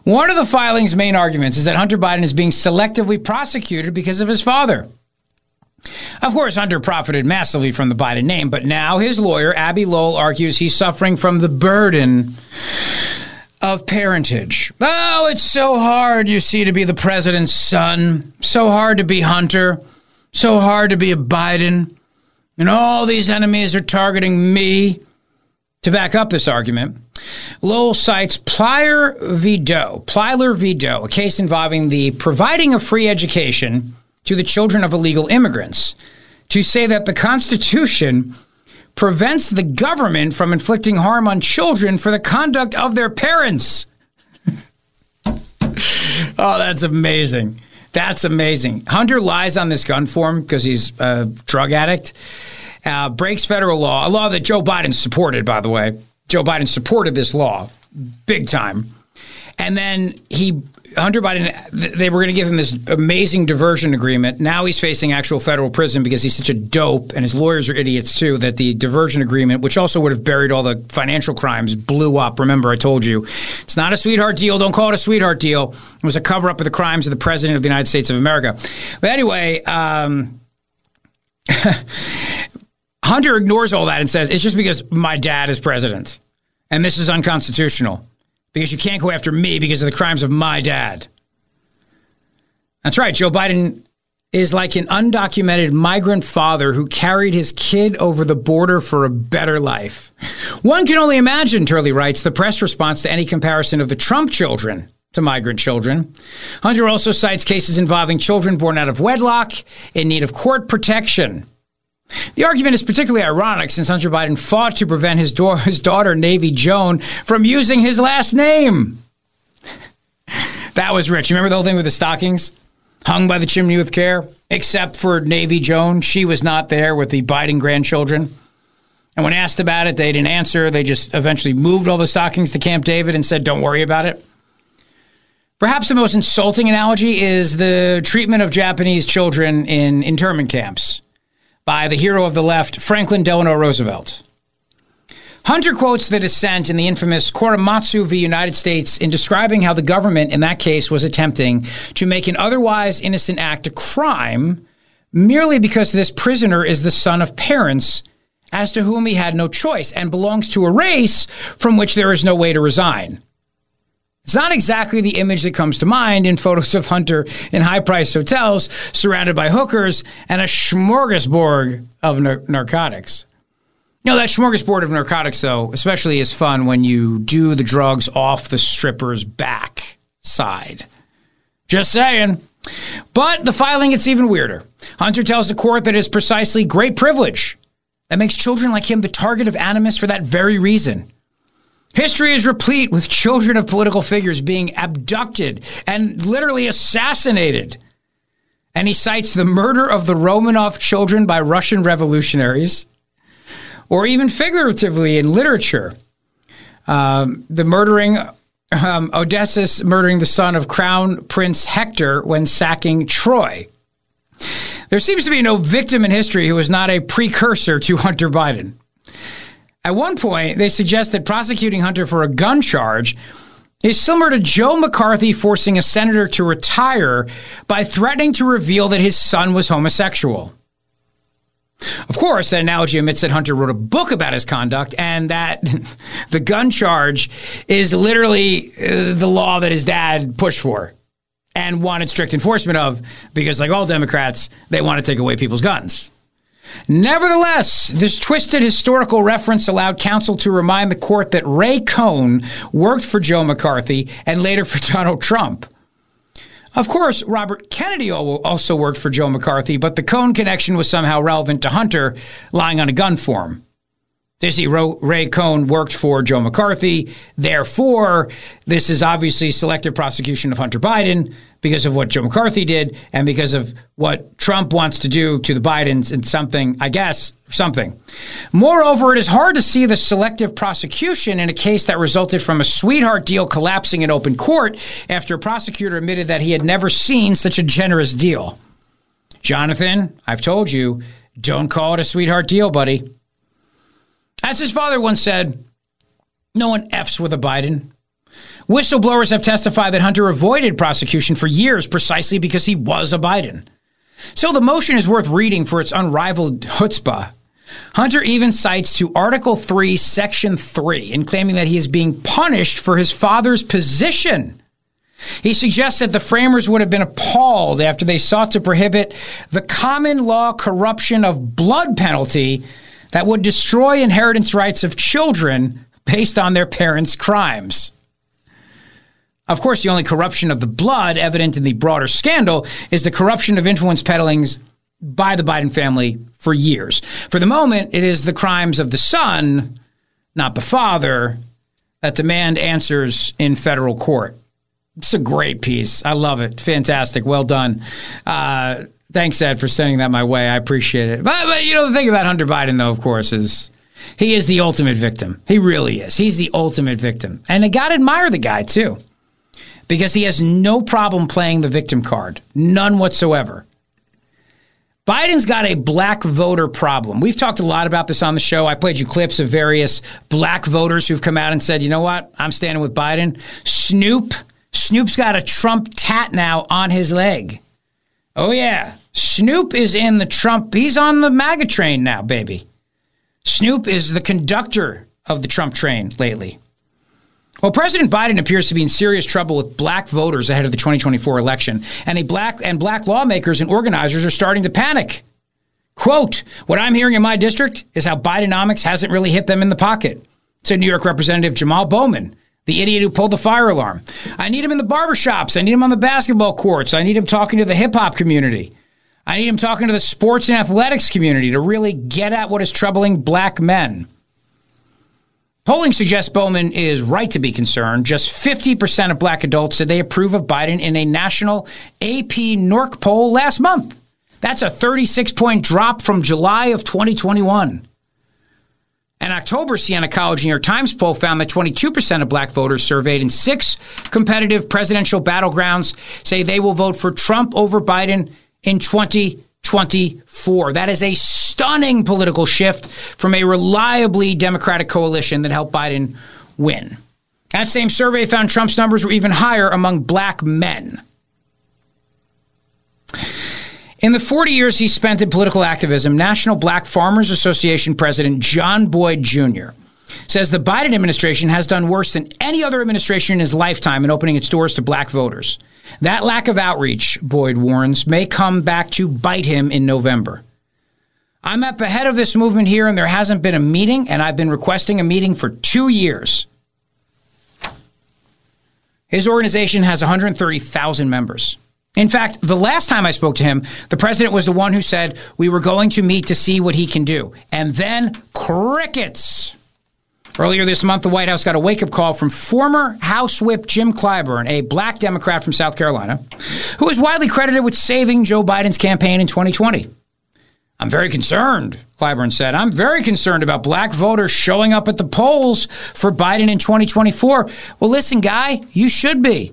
One of the filing's main arguments is that Hunter Biden is being selectively prosecuted because of his father. Of course, Hunter profited massively from the Biden name, but now his lawyer, Abby Lowell, argues he's suffering from the burden of parentage. Oh, it's so hard, you see, to be the president's son. So hard to be Hunter. So hard to be a Biden. And all these enemies are targeting me. To back up this argument, Lowell cites Plyler v. Doe, Plyler v. Doe, a case involving the providing of free education to the children of illegal immigrants, to say that the Constitution prevents the government from inflicting harm on children for the conduct of their parents. oh, that's amazing. That's amazing. Hunter lies on this gun form because he's a drug addict, uh, breaks federal law, a law that Joe Biden supported, by the way. Joe Biden supported this law big time. And then he Hunter Biden, they were going to give him this amazing diversion agreement. Now he's facing actual federal prison because he's such a dope, and his lawyers are idiots too. That the diversion agreement, which also would have buried all the financial crimes, blew up. Remember, I told you, it's not a sweetheart deal. Don't call it a sweetheart deal. It was a cover up of the crimes of the president of the United States of America. But anyway, um, Hunter ignores all that and says it's just because my dad is president, and this is unconstitutional because you can't go after me because of the crimes of my dad. That's right. Joe Biden is like an undocumented migrant father who carried his kid over the border for a better life. One can only imagine, Turley writes, the press response to any comparison of the Trump children to migrant children. Hunter also cites cases involving children born out of wedlock in need of court protection. The argument is particularly ironic since Hunter Biden fought to prevent his, da- his daughter, Navy Joan, from using his last name. that was rich. You remember the whole thing with the stockings? Hung by the chimney with care? Except for Navy Joan. She was not there with the Biden grandchildren. And when asked about it, they didn't answer. They just eventually moved all the stockings to Camp David and said, don't worry about it. Perhaps the most insulting analogy is the treatment of Japanese children in internment camps by the hero of the left, Franklin Delano Roosevelt. Hunter quotes the dissent in the infamous Korematsu v. United States in describing how the government in that case was attempting to make an otherwise innocent act a crime merely because this prisoner is the son of parents as to whom he had no choice and belongs to a race from which there is no way to resign. It's not exactly the image that comes to mind in photos of Hunter in high priced hotels surrounded by hookers and a smorgasbord of nar- narcotics. Know, that smorgasbord of narcotics, though, especially is fun when you do the drugs off the stripper's back side. Just saying. But the filing gets even weirder. Hunter tells the court that it's precisely great privilege that makes children like him the target of animus for that very reason. History is replete with children of political figures being abducted and literally assassinated. And he cites the murder of the Romanov children by Russian revolutionaries, or even figuratively in literature, um, the murdering um, Odysseus murdering the son of Crown Prince Hector when sacking Troy. There seems to be no victim in history who is not a precursor to Hunter Biden. At one point, they suggest that prosecuting Hunter for a gun charge is similar to Joe McCarthy forcing a senator to retire by threatening to reveal that his son was homosexual. Of course, that analogy admits that Hunter wrote a book about his conduct and that the gun charge is literally uh, the law that his dad pushed for and wanted strict enforcement of because, like all Democrats, they want to take away people's guns. Nevertheless, this twisted historical reference allowed counsel to remind the court that Ray Cohn worked for Joe McCarthy and later for Donald Trump. Of course, Robert Kennedy also worked for Joe McCarthy, but the Cohn connection was somehow relevant to Hunter lying on a gun for him. Dizzy Ray Cohn worked for Joe McCarthy. Therefore, this is obviously selective prosecution of Hunter Biden because of what Joe McCarthy did and because of what Trump wants to do to the Bidens and something, I guess, something. Moreover, it is hard to see the selective prosecution in a case that resulted from a sweetheart deal collapsing in open court after a prosecutor admitted that he had never seen such a generous deal. Jonathan, I've told you, don't call it a sweetheart deal, buddy. As his father once said, no one F's with a Biden. Whistleblowers have testified that Hunter avoided prosecution for years precisely because he was a Biden. So the motion is worth reading for its unrivaled chutzpah. Hunter even cites to Article 3, Section 3 in claiming that he is being punished for his father's position. He suggests that the framers would have been appalled after they sought to prohibit the common law corruption of blood penalty that would destroy inheritance rights of children based on their parents' crimes. Of course, the only corruption of the blood evident in the broader scandal is the corruption of influence peddlings by the Biden family for years. For the moment, it is the crimes of the son, not the father, that demand answers in federal court. It's a great piece. I love it. Fantastic. Well done. Uh, thanks, Ed, for sending that my way. I appreciate it. But, but you know, the thing about Hunter Biden, though, of course, is he is the ultimate victim. He really is. He's the ultimate victim. And I got to admire the guy, too because he has no problem playing the victim card, none whatsoever. Biden's got a black voter problem. We've talked a lot about this on the show. I played you clips of various black voters who've come out and said, you know what? I'm standing with Biden. Snoop, Snoop's got a Trump tat now on his leg. Oh, yeah. Snoop is in the Trump, he's on the MAGA train now, baby. Snoop is the conductor of the Trump train lately. Well, President Biden appears to be in serious trouble with black voters ahead of the 2024 election, and a black and black lawmakers and organizers are starting to panic. Quote, what I'm hearing in my district is how Bidenomics hasn't really hit them in the pocket, said New York Representative Jamal Bowman, the idiot who pulled the fire alarm. I need him in the barbershops. I need him on the basketball courts. I need him talking to the hip hop community. I need him talking to the sports and athletics community to really get at what is troubling black men. Polling suggests Bowman is right to be concerned. Just 50% of black adults said they approve of Biden in a national AP NORC poll last month. That's a 36 point drop from July of 2021. An October Siena College New York Times poll found that 22% of black voters surveyed in six competitive presidential battlegrounds say they will vote for Trump over Biden in 2024. That is a stunning political shift from a reliably Democratic coalition that helped Biden win. That same survey found Trump's numbers were even higher among black men. In the 40 years he spent in political activism, National Black Farmers Association President John Boyd Jr. says the Biden administration has done worse than any other administration in his lifetime in opening its doors to black voters. That lack of outreach, Boyd warns, may come back to bite him in November. I'm at the head of this movement here, and there hasn't been a meeting, and I've been requesting a meeting for two years. His organization has 130,000 members. In fact, the last time I spoke to him, the president was the one who said we were going to meet to see what he can do. And then crickets. Earlier this month, the White House got a wake up call from former House Whip Jim Clyburn, a black Democrat from South Carolina, who is widely credited with saving Joe Biden's campaign in 2020. I'm very concerned, Clyburn said. I'm very concerned about black voters showing up at the polls for Biden in 2024. Well, listen, guy, you should be.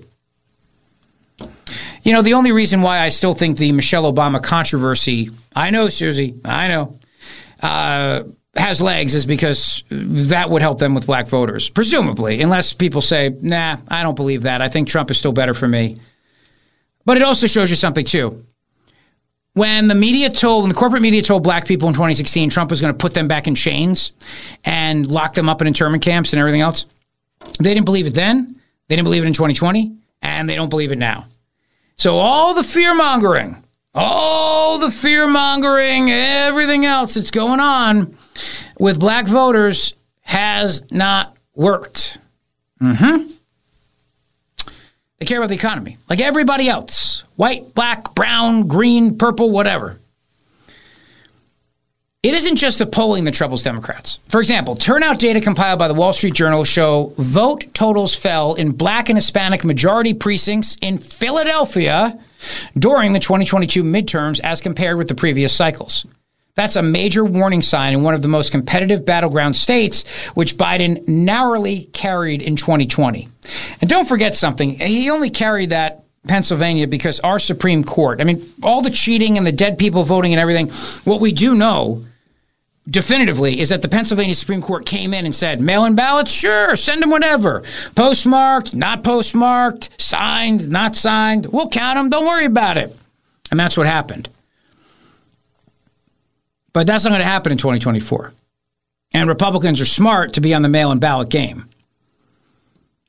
You know, the only reason why I still think the Michelle Obama controversy, I know, Susie, I know, uh, has legs is because that would help them with black voters, presumably, unless people say, nah, I don't believe that. I think Trump is still better for me. But it also shows you something, too. When the media told, when the corporate media told black people in 2016 Trump was going to put them back in chains and lock them up in internment camps and everything else, they didn't believe it then. They didn't believe it in 2020, and they don't believe it now. So all the fear mongering, all the fear mongering, everything else that's going on with black voters has not worked. Mm-hmm. They care about the economy, like everybody else white, black, brown, green, purple, whatever. It isn't just the polling that troubles Democrats. For example, turnout data compiled by the Wall Street Journal show vote totals fell in black and Hispanic majority precincts in Philadelphia during the 2022 midterms as compared with the previous cycles. That's a major warning sign in one of the most competitive battleground states, which Biden narrowly carried in 2020. And don't forget something, he only carried that Pennsylvania because our Supreme Court, I mean, all the cheating and the dead people voting and everything, what we do know definitively is that the Pennsylvania Supreme Court came in and said, mail in ballots, sure, send them whatever. Postmarked, not postmarked, signed, not signed, we'll count them, don't worry about it. And that's what happened. But that's not going to happen in 2024. And Republicans are smart to be on the mail in ballot game.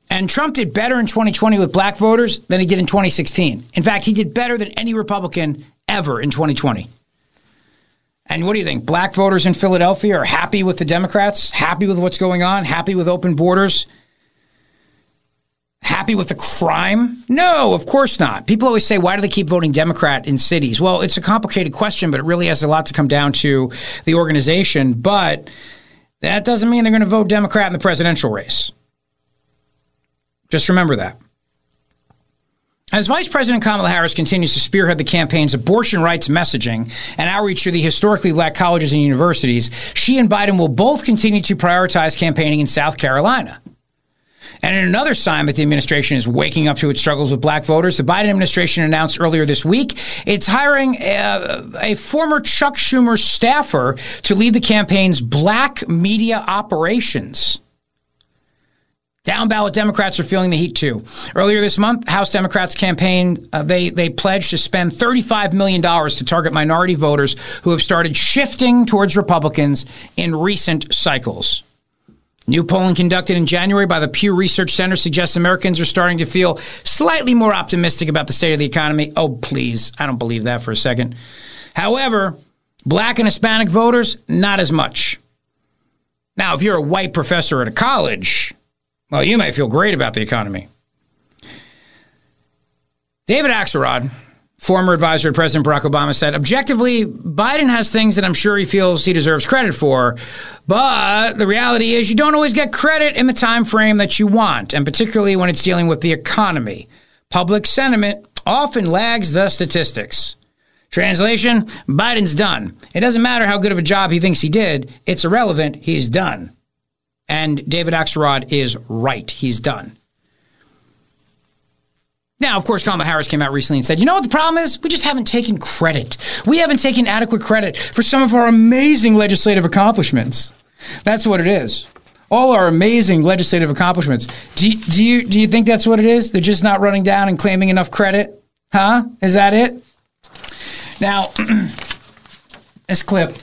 And Trump did better in 2020 with black voters than he did in 2016. In fact, he did better than any Republican ever in 2020. And what do you think? Black voters in Philadelphia are happy with the Democrats, happy with what's going on, happy with open borders, happy with the crime? No, of course not. People always say, why do they keep voting Democrat in cities? Well, it's a complicated question, but it really has a lot to come down to the organization. But that doesn't mean they're going to vote Democrat in the presidential race. Just remember that. As Vice President Kamala Harris continues to spearhead the campaign's abortion rights messaging and outreach to the historically black colleges and universities, she and Biden will both continue to prioritize campaigning in South Carolina. And in another sign that the administration is waking up to its struggles with black voters, the Biden administration announced earlier this week it's hiring a, a former Chuck Schumer staffer to lead the campaign's black media operations. Down ballot Democrats are feeling the heat too. Earlier this month, House Democrats campaign uh, they they pledged to spend 35 million dollars to target minority voters who have started shifting towards Republicans in recent cycles. New polling conducted in January by the Pew Research Center suggests Americans are starting to feel slightly more optimistic about the state of the economy. Oh, please. I don't believe that for a second. However, black and Hispanic voters, not as much. Now, if you're a white professor at a college, well, you may feel great about the economy. David Axelrod, former advisor to President Barack Obama, said objectively, Biden has things that I'm sure he feels he deserves credit for, but the reality is you don't always get credit in the time frame that you want, and particularly when it's dealing with the economy. Public sentiment often lags the statistics. Translation Biden's done. It doesn't matter how good of a job he thinks he did, it's irrelevant. He's done. And David Axelrod is right. He's done. Now, of course, Kamala Harris came out recently and said, you know what the problem is? We just haven't taken credit. We haven't taken adequate credit for some of our amazing legislative accomplishments. That's what it is. All our amazing legislative accomplishments. Do, do, you, do you think that's what it is? They're just not running down and claiming enough credit? Huh? Is that it? Now, this clip,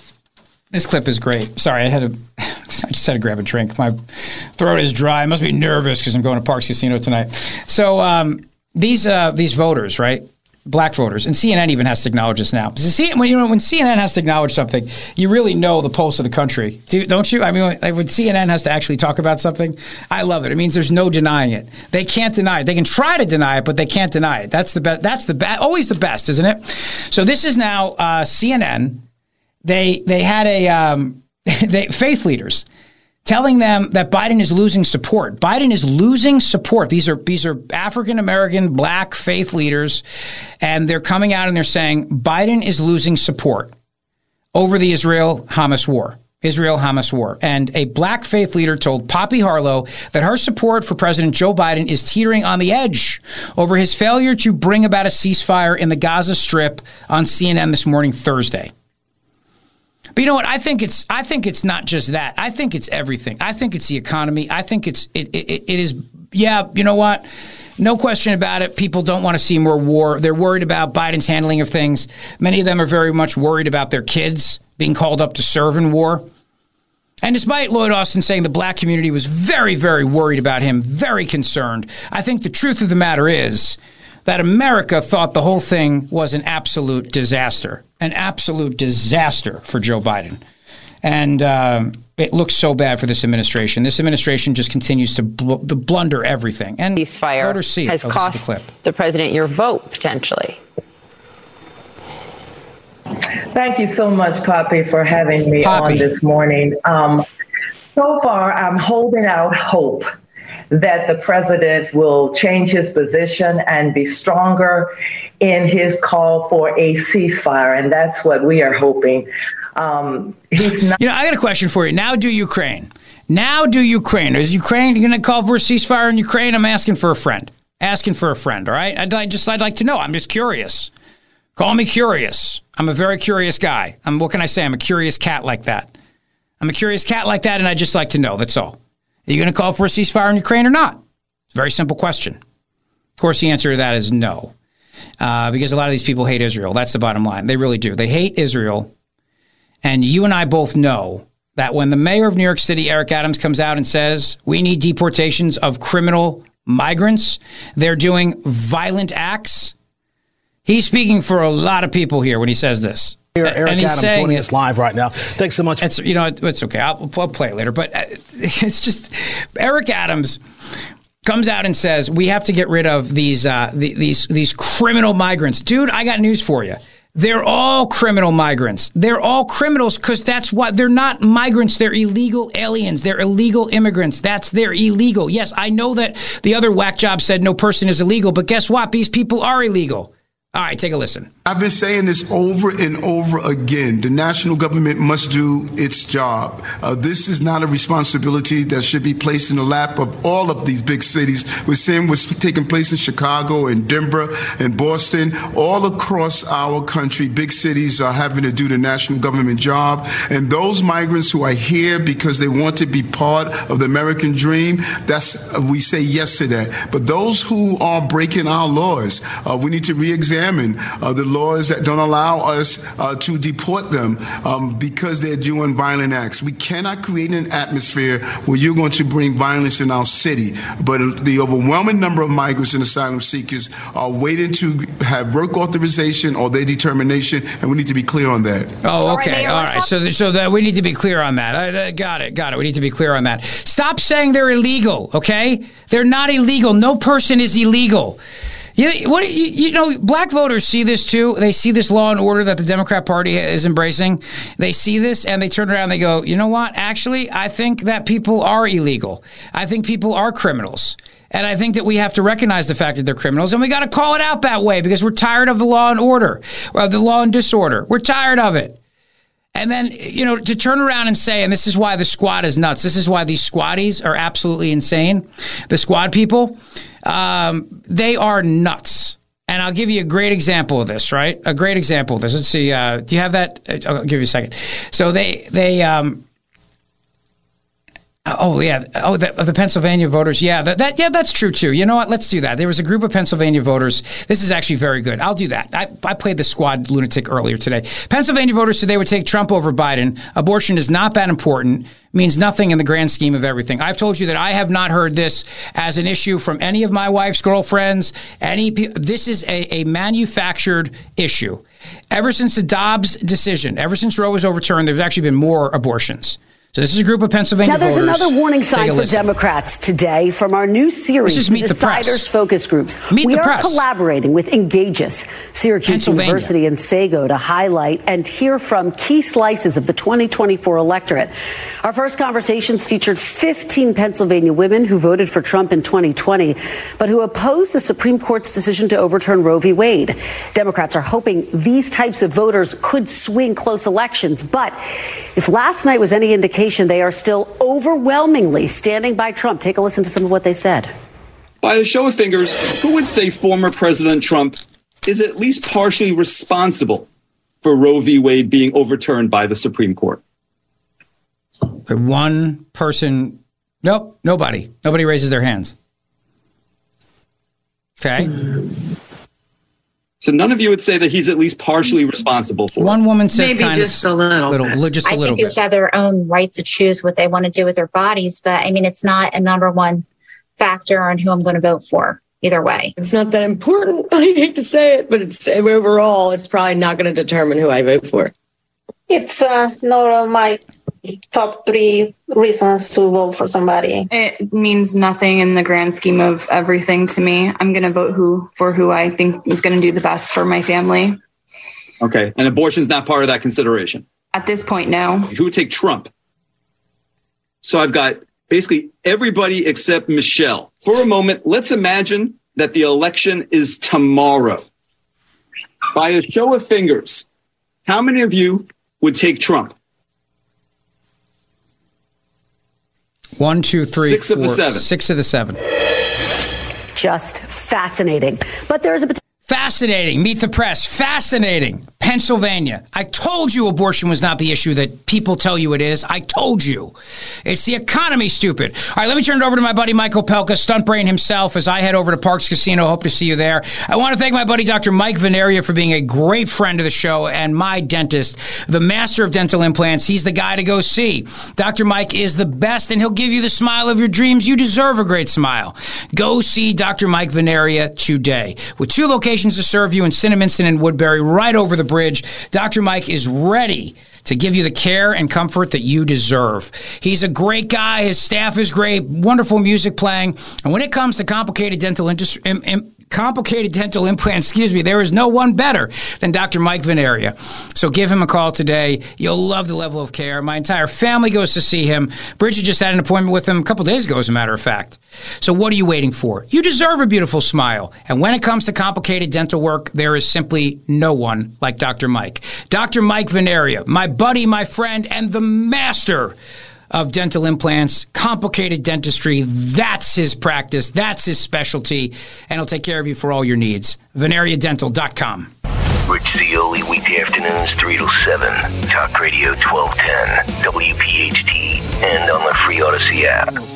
this clip is great. Sorry, I had to I just had to grab a drink. My throat is dry. I must be nervous because I'm going to Parx Casino tonight. So um, these uh, these voters, right? Black voters, and CNN even has to acknowledge this now. When you know when CNN has to acknowledge something, you really know the pulse of the country, Do, don't you? I mean, when, CNN has to actually talk about something, I love it. It means there's no denying it. They can't deny it. They can try to deny it, but they can't deny it. That's the best. That's the be- always the best, isn't it? So this is now uh, CNN. They they had a um, they, faith leaders telling them that Biden is losing support. Biden is losing support. These are these are African American black faith leaders and they're coming out and they're saying Biden is losing support over the Israel Hamas war. Israel Hamas war. And a black faith leader told Poppy Harlow that her support for President Joe Biden is teetering on the edge over his failure to bring about a ceasefire in the Gaza Strip on CNN this morning, Thursday. But you know what? I think it's I think it's not just that. I think it's everything. I think it's the economy. I think it's it it, it is yeah, you know what? No question about it. People don't want to see more war. They're worried about Biden's handling of things. Many of them are very much worried about their kids being called up to serve in war. And despite Lloyd Austin saying the black community was very, very worried about him, very concerned, I think the truth of the matter is that America thought the whole thing was an absolute disaster, an absolute disaster for Joe Biden. And uh, it looks so bad for this administration. This administration just continues to, bl- to blunder everything. And ceasefire voters it. has Oh, this the cost clip. the president your vote potentially. Thank you so much, Poppy, for having me on this morning. Um, so far, I'm holding out hope that the president will change his position and be stronger in his call for a ceasefire, and that's what we are hoping. Um, he's not. You know, I got a question for you. Now do Ukraine. Now do Ukraine. Is Ukraine going to call for a ceasefire in Ukraine? I'm asking for a friend. Asking for a friend. All right. I'd like, just I'd like to know. I'm just curious. Call me curious. I'm a very curious guy. I'm what can I say? I'm a curious cat like that. I'm a curious cat like that, and I just like to know. That's all. Are you going to call for a ceasefire in Ukraine or not? It's a very simple question. Of course, the answer to that is no, uh, because a lot of these people hate Israel. That's the bottom line. They really do. They hate Israel, and you and I both know that when the mayor of New York City, Eric Adams, comes out and says we need deportations of criminal migrants, they're doing violent acts. He's speaking for a lot of people here when he says this. Eric And Adams joining it- us live right now. Thanks so much. It's you know it's okay. I'll, I'll play it later. But uh, it's just Eric Adams comes out and says we have to get rid of these uh, the, these these criminal migrants. Dude, I got news for you. They're all criminal migrants. They're all criminals because that's what they're not migrants. They're illegal aliens. They're illegal immigrants. That's they're illegal. Yes, I know that the other whack job said no person is illegal, but guess what? These people are illegal. All right, take a listen. I've been saying this over and over again. The national government must do its job. Uh, this is not a responsibility that should be placed in the lap of all of these big cities. We're seeing what's taking place in Chicago and Denver and Boston. All across our country, big cities are having to do the national government job. And those migrants who are here because they want to be part of the American dream, that's uh, we say yes to that. But those who are breaking our laws, uh, we need to re-examine uh, the laws that don't allow us uh, to deport them um, because they're doing violent acts. We cannot create an atmosphere where you're going to bring violence in our city. But the overwhelming number of migrants and asylum seekers are waiting to have work authorization or their determination, and we need to be clear on that. Oh, okay. All right. So, so that we need to be clear on that. I, I got it. Got it. We need to be clear on that. Stop saying they're illegal. Okay, they're not illegal. No person is illegal. You, what you, you know, black voters see this too. They see this law and order that the Democrat Party is embracing. They see this and they turn around and they go, you know what? Actually, I think that people are illegal. I think people are criminals. And I think that we have to recognize the fact that they're criminals, and we got to call it out that way because we're tired of the law and order, of the law and disorder. We're tired of it. And then, you know, to turn around and say, and this is why the squad is nuts. This is why these squaddies are absolutely insane. The squad people, um, they are nuts. And I'll give you a great example of this, right? A great example of this. Let's see. Uh, do you have that? Uh, I'll give you a second. So they, they, um, Uh, oh yeah, oh the, the Pennsylvania voters. Yeah, that, that yeah that's true too. You know what? Let's do that. There was a group of Pennsylvania voters. This is actually very good. I'll do that. I, I played the squad lunatic earlier today. Pennsylvania voters said they would take Trump over Biden. Abortion is not that important. Means nothing in the grand scheme of everything. I've told you that I have not heard this as an issue from any of my wife's girlfriends. Any this is a, a manufactured issue. Ever since the Dobbs decision, ever since Roe was overturned, there's actually been more abortions. So this is a group of Pennsylvania Now, there's voters. another warning sign for listen. Democrats today from our new series, This is the Meet the Press. Deciders Focus Groups. Meet we the are Press. collaborating with Engagious, Syracuse University, and Sago to highlight and hear from key slices of the 2024 electorate. Our first conversations featured 15 Pennsylvania women who voted for Trump in 2020, but who opposed the Supreme Court's decision to overturn Roe v. Wade. Democrats are hoping these types of voters could swing close elections, but if last night was any indication, they are still overwhelmingly standing by Trump. Take a listen to some of what they said. By a show of fingers, who would say former President Trump is at least partially responsible for Roe v. Wade being overturned by the Supreme Court? One person. Nope, nobody. Nobody raises their hands. Okay. So none of you would say that he's at least partially responsible for One woman says Maybe kind just of a little little, bit. just a I little think bit. each have their own right to choose what they want to do with their bodies, but I mean, it's not a number one factor on who I'm going to vote for either way. It's not that important. I hate to say it, but it's overall, it's probably not going to determine who I vote for. It's uh, not on my top three reasons to vote for somebody. It means nothing in the grand scheme of everything to me. I'm going to vote who for who I think is going to do the best for my family. Okay. And abortion's not part of that consideration. At this point, no. Who would take Trump? So I've got basically everybody except Michelle. For a moment, let's imagine that the election is tomorrow. By a show of fingers, how many of you would take Trump? One, two, three, Six of the seven. Six of the seven. Just fascinating. But there's a Fascinating. Meet the press. Fascinating. Pennsylvania. I told you abortion was not the issue that people tell you it is. I told you. It's the economy, stupid. All right, let me turn it over to my buddy Michael Opelka, stunt brain himself, as I head over to Parx Casino. Hope to see you there. I want to thank my buddy Dr. Mike Vanaria for being a great friend of the show and my dentist, the master of dental implants. He's the guy to go see. Dr. Mike is the best, and he'll give you the smile of your dreams. You deserve a great smile. Go see Dr. Mike Vanaria today. With two locations to serve you in Cinnaminson and Woodbury, right over the Dr. Mike is ready to give you the care and comfort that you deserve. He's a great guy. His staff is great. Wonderful music playing. And when it comes to complicated dental industry, complicated dental implants, excuse me, there is no one better than Dr. Mike Vanaria. So give him a call today. You'll love the level of care. My entire family goes to see him. Bridget just had an appointment with him a couple days ago, as a matter of fact. So what are you waiting for? You deserve a beautiful smile. And when it comes to complicated dental work, there is simply no one like Dr. Mike. Dr. Mike Vanaria, my buddy, my friend, and the master of dental implants, complicated dentistry. That's his practice. That's his specialty. And he'll take care of you for all your needs. VanariaDental.com. Rich Zeoli, weekday afternoons, 3 to 7. Talk Radio 1210, WPHT, and on the free Audacy app.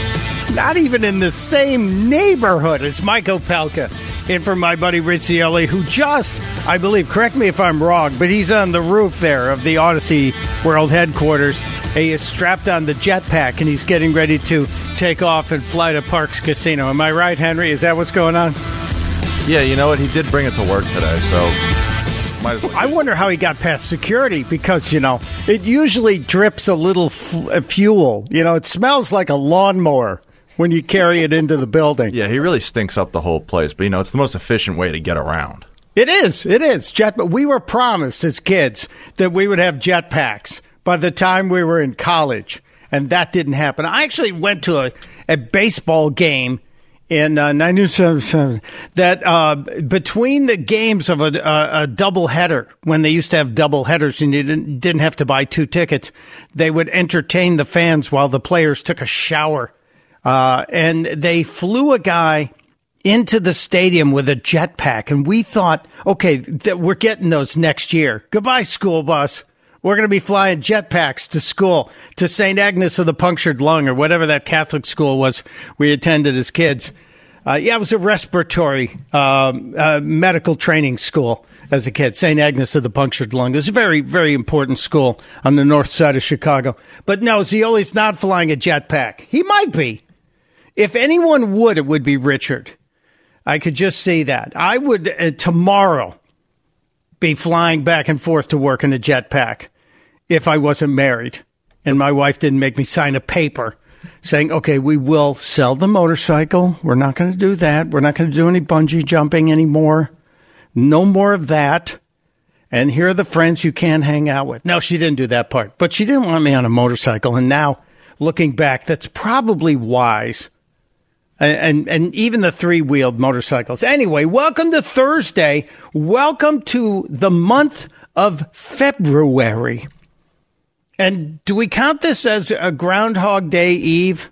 Not even in the same neighborhood. It's Mike Opelka in for my buddy Rich Zeoli, who just, I believe, correct me if I'm wrong, but he's on the roof there of the Audacy World headquarters. He is strapped on the jetpack and he's getting ready to take off and fly to Parx Casino. Am I right, Henry? Is that what's going on? Yeah, you know what? He did bring it to work today, so might as well. I wonder how he got past security because, you know, it usually drips a little f- fuel. You know, it smells like a lawnmower when you carry it into the building. Yeah, he really stinks up the whole place, but you know, it's the most efficient way to get around. It is. It is. Jet. But We were promised as kids that we would have jetpacks by the time we were in college. and that didn't happen. I actually went to a, a baseball game in uh, 1977 that uh, between the games of a, a, a double header, when they used to have double headers and you didn't, didn't have to buy two tickets, they would entertain the fans while the players took a shower. Uh, and they flew a guy into the stadium with a jetpack, and we thought, okay, th- we're getting those next year. Goodbye, school bus. We're going to be flying jetpacks to school, to St. Agnes of the Punctured Lung, or whatever that Catholic school was we attended as kids. Uh, yeah, it was a respiratory um, uh, medical training school as a kid, St. Agnes of the Punctured Lung. It was a very, very important school on the north side of Chicago. But no, Zeoli's not flying a jetpack. He might be. If anyone would, it would be Richard. I could just see that. I would uh, tomorrow be flying back and forth to work in a jetpack if I wasn't married and my wife didn't make me sign a paper saying, okay, we will sell the motorcycle. We're not going to do that. We're not going to do any bungee jumping anymore. No more of that. And here are the friends you can hang out with. No, she didn't do that part, but she didn't want me on a motorcycle. And now looking back, that's probably wise and, and, even the three wheeled motorcycles. Anyway, welcome to Thursday. Welcome to the month of February. And do we count this as a Groundhog Day Eve?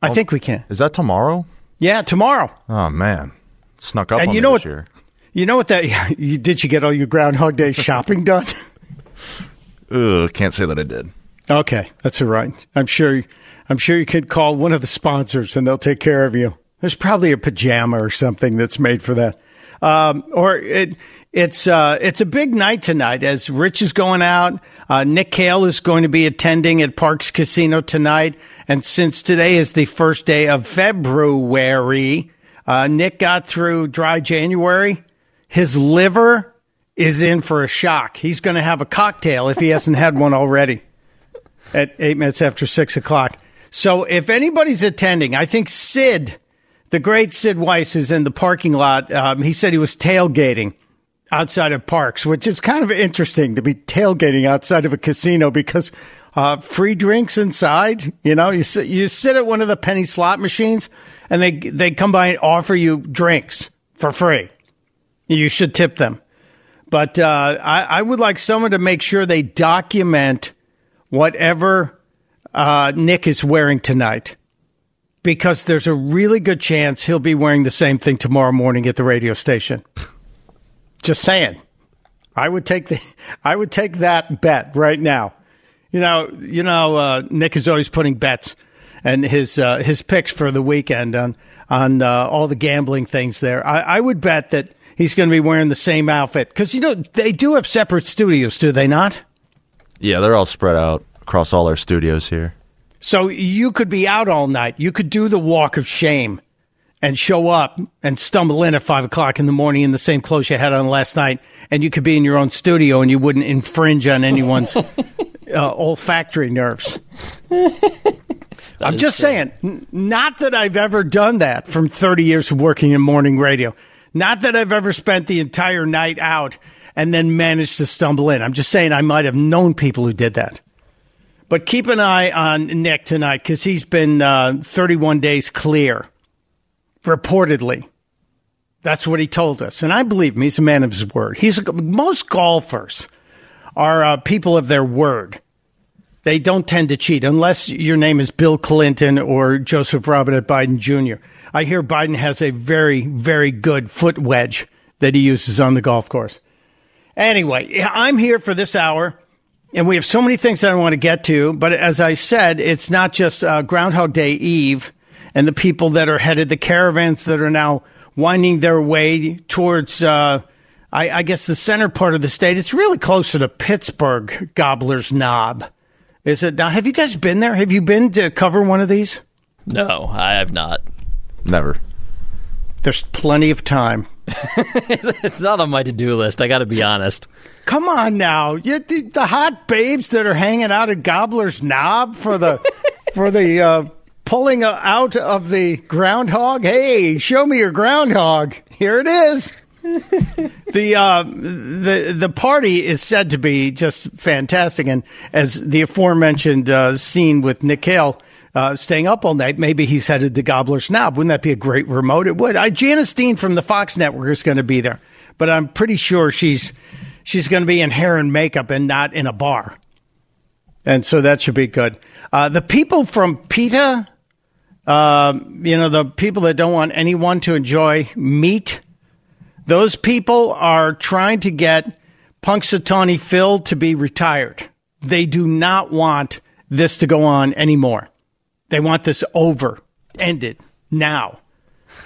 I Oh, think we can. Is that tomorrow? Yeah, tomorrow. Oh man, snuck up and on you know this what? year. You know what that? You, did you get all your Groundhog Day shopping done? Ugh, can't say that I did. Okay, that's all right. I'm sure. I'm sure you could call one of the sponsors and they'll take care of you. There's probably a pajama or something that's made for that. Um, or it, it's uh, it's a big night tonight as Rich is going out. Uh, Nick Kale is going to be attending at Parx Casino tonight, and since today is the first day of February, uh, Nick got through dry January. His liver is in for a shock. He's going to have a cocktail if he hasn't had one already at eight minutes after six o'clock. So if anybody's attending, I think Sid, the great Sid Weiss, is in the parking lot. Um, he said he was tailgating outside of Parx, which is kind of interesting to be tailgating outside of a casino because uh, free drinks inside. You know, you sit, you sit at one of the penny slot machines, and they they come by and offer you drinks for free. You should tip them. But uh, I, I would like someone to make sure they document whatever uh, Nick is wearing tonight because there's a really good chance he'll be wearing the same thing tomorrow morning at the radio station. Just saying. I would take the I would take that bet right now. You know, you know, uh, Nick is always putting bets and his uh, his picks for the weekend on on uh, all the gambling things there. I, I would bet that he's going to be wearing the same outfit because you know they do have separate studios, do they not? Yeah, they're all spread out across all our studios here. So you could be out all night. You could do the walk of shame and show up and stumble in at five o'clock in the morning in the same clothes you had on last night, and you could be in your own studio and you wouldn't infringe on anyone's uh, olfactory nerves. I'm just true. saying, n- not that I've ever done that from 30 years of working in morning radio. Not that I've ever spent the entire night out and then managed to stumble in. I'm just saying I might have known people who did that. But keep an eye on Nick tonight because he's been uh, 31 days clear, reportedly. That's what he told us. And I believe him. He's a man of his word. He's most golfers are uh, people of their word. They don't tend to cheat unless your name is Bill Clinton or Joseph Robinette Biden Jr. I hear Biden has a very, very good foot wedge that he uses on the golf course. Anyway, I'm here for this hour, and we have so many things that I want to get to. But as I said, it's not just uh, Groundhog Day Eve and the people that are headed, the caravans that are now winding their way towards, uh, I, I guess, the center part of the state. It's really closer to Pittsburgh, Gobbler's Knob. Is it now? Have you guys been there? Have you been to cover one of these? No, I have not. Never. There's plenty of time. it's not on my to-do list. I got to be honest. Come on now, you, the, the hot babes that are hanging out at Gobbler's Knob for the for the uh, pulling out of the groundhog. Hey, show me your groundhog. Here it is. the uh, the the party is said to be just fantastic, and as the aforementioned uh, scene with Nick Cale uh, staying up all night, maybe he's headed to Gobbler's Knob. Wouldn't that be a great remote? It would. I, Janice Dean from the Fox Network is going to be there, but I'm pretty sure she's she's going to be in hair and makeup and not in a bar, and so that should be good. Uh, the people from PETA, uh, you know, the people that don't want anyone to enjoy meat those people are trying to get Punxsutawney Phil to be retired. They do not want this to go on anymore. They want this over, ended now.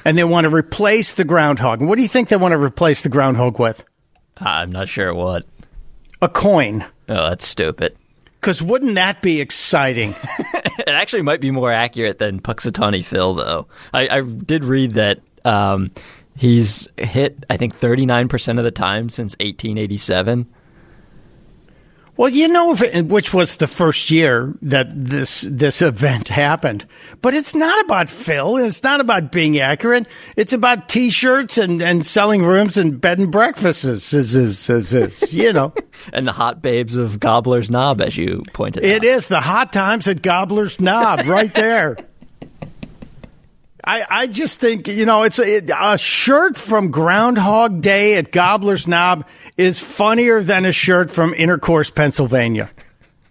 And they want to replace the groundhog. And what do you think they want to replace the groundhog with? I'm not sure what. A coin. Oh, that's stupid. Because wouldn't that be exciting? it actually might be more accurate than Punxsutawney Phil, though. I, I did read that um, He's hit, I think, 39% of the time since 1887. Well, you know, it, which was the first year that this this event happened. But it's not about Phil. It's not about being accurate. It's about T-shirts and, and selling rooms and bed and breakfasts. Is, is, is, is, you know, and the hot babes of Gobbler's Knob, as you pointed it out. It is the hot times at Gobbler's Knob, right there. I, I just think, you know, it's a, a shirt from Groundhog Day at Gobbler's Knob is funnier than a shirt from Intercourse, Pennsylvania.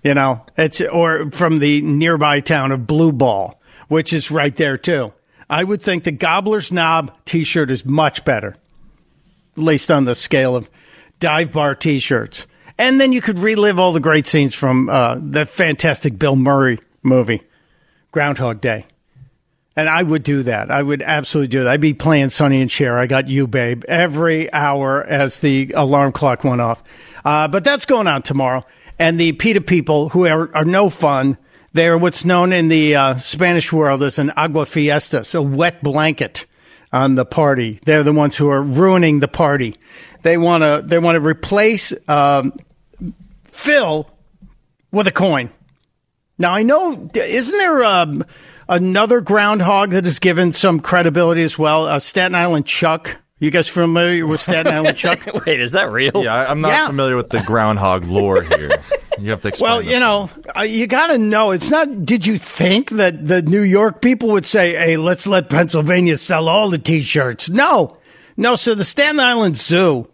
You know, it's or from the nearby town of Blue Ball, which is right there too. I would think the Gobbler's Knob t-shirt is much better, at least on the scale of dive bar t-shirts. And then you could relive all the great scenes from uh, the fantastic Bill Murray movie, Groundhog Day. And I would do that. I would absolutely do that. I'd be playing Sonny and Cher. I got you, babe, every hour as the alarm clock went off. Uh, but that's going on tomorrow. And the PETA people, who are, are no fun, they're what's known in the uh, Spanish world as an agua fiesta, so wet blanket on the party. They're the ones who are ruining the party. They want to they want to replace um, Phil with a coin. Now I know, isn't there? Um, Another groundhog that is given some credibility as well, uh, Staten Island Chuck. You guys familiar with Staten Island Chuck? Wait, is that real? Yeah, I'm not Yeah. familiar with the groundhog lore here. You have to explain. Well, you know, uh, you got to know. It's not. Did you think that the New York people would say, "Hey, let's let Pennsylvania sell all the T-shirts"? No, no. So the Staten Island Zoo,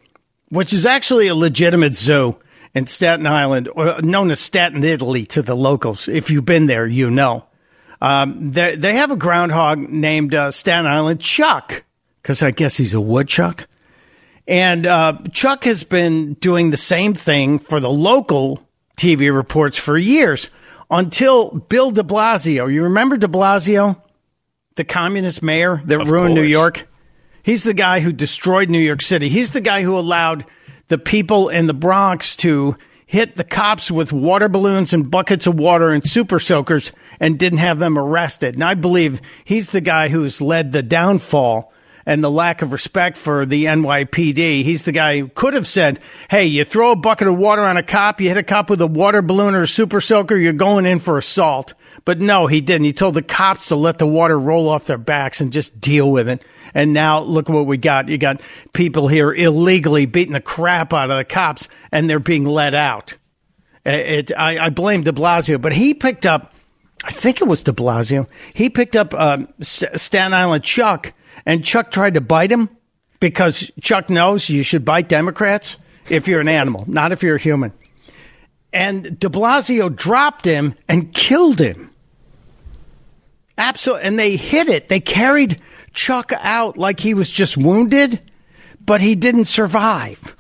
which is actually a legitimate zoo in Staten Island, or known as Staten Italy to the locals. If you've been there, you know. Um, they they have a groundhog named uh, Staten Island Chuck because I guess he's a woodchuck. And uh, Chuck has been doing the same thing for the local TV reports for years until Bill de Blasio. You remember de Blasio, the communist mayor that ruined New York? He's the guy who destroyed New York City. He's the guy who allowed the people in the Bronx to hit the cops with water balloons and buckets of water and super soakers and didn't have them arrested. And I believe he's the guy who's led the downfall and the lack of respect for the NYPD. He's the guy who could have said, Hey, you throw a bucket of water on a cop, you hit a cop with a water balloon or a super soaker, you're going in for assault. But no, he didn't. He told the cops to let the water roll off their backs and just deal with it. And now look what we got. You got people here illegally beating the crap out of the cops and they're being let out. It, I, I blame de Blasio, but he picked up, I think it was de Blasio, he picked up um, Staten Island Chuck and Chuck tried to bite him because Chuck knows you should bite Democrats if you're an animal, not if you're a human. And de Blasio dropped him and killed him. Absolutely. And they hit it. They carried Chuck out like he was just wounded, but he didn't survive.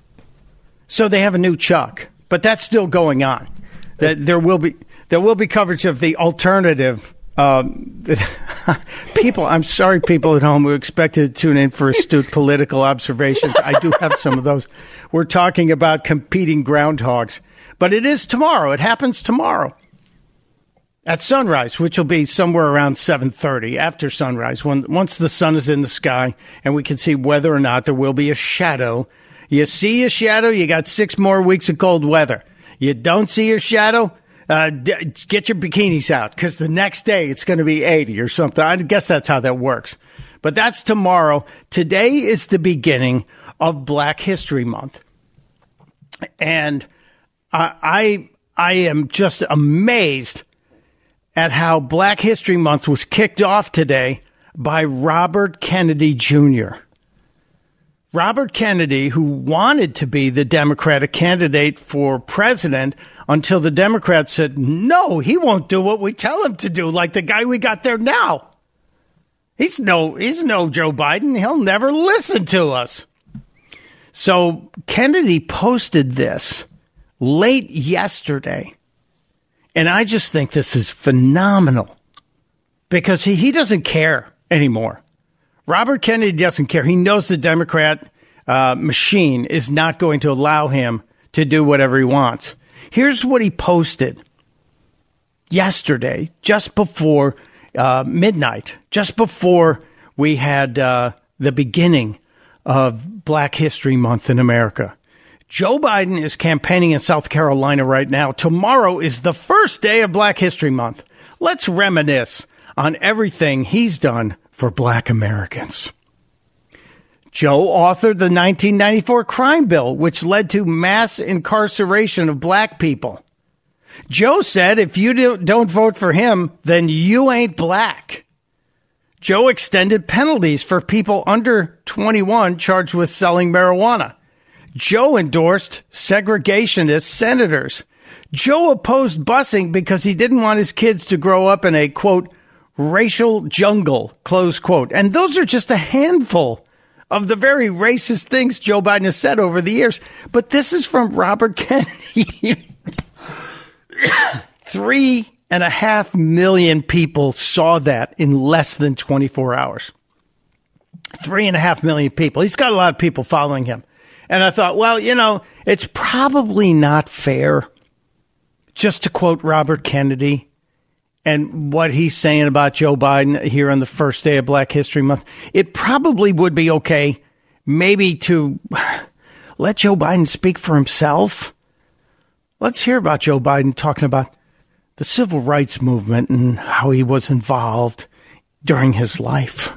So they have a new Chuck, but that's still going on. That there will be there will be coverage of the alternative. Um, people, I'm sorry, people at home who expected to tune in for astute political observations. I do have some of those. We're talking about competing groundhogs, but it is tomorrow. It happens tomorrow at sunrise, which will be somewhere around 7:30 after sunrise when once the sun is in the sky and we can see whether or not there will be a shadow. You see a shadow, you got 6 more weeks of cold weather. You don't see your shadow, uh, d- get your bikinis out cuz the next day it's going to be 80 or something. I guess that's how that works. but that's tomorrow. Today is the beginning of Black History Month. And I, I am just amazed at how Black History Month was kicked off today by Robert Kennedy Jr. Robert Kennedy, who wanted to be the Democratic candidate for president until the Democrats said, no, he won't do what we tell him to do, like the guy we got there now. He's no, he's no Joe Biden. He'll never listen to us. So Kennedy posted this late yesterday. And I just think this is phenomenal because he, he doesn't care anymore. Robert Kennedy doesn't care. He knows the Democrat uh, machine is not going to allow him to do whatever he wants. Here's what he posted yesterday, just before uh, midnight, just before we had uh, the beginning of Black History Month in America. Joe Biden is campaigning in South Carolina right now. Tomorrow is the first day of Black History Month. Let's reminisce on everything he's done for black Americans. Joe authored the 1994 crime bill, which led to mass incarceration of black people. Joe said if you don't vote for him, then you ain't black. Joe extended penalties for people under 21 charged with selling marijuana. Joe endorsed segregationist senators. Joe opposed busing because he didn't want his kids to grow up in a quote racial jungle, close quote. And those are just a handful of the very racist things Joe Biden has said over the years. But this is from Robert Kennedy. Three and a half million people saw that in less than 24 hours. Three and a half million people. He's got a lot of people following him. And I thought, well, you know, it's probably not fair, just to quote Robert Kennedy, and what he's saying about Joe Biden here on the first day of Black History Month, it probably would be okay maybe to let Joe Biden speak for himself. Let's hear about Joe Biden talking about the civil rights movement and how he was involved during his life.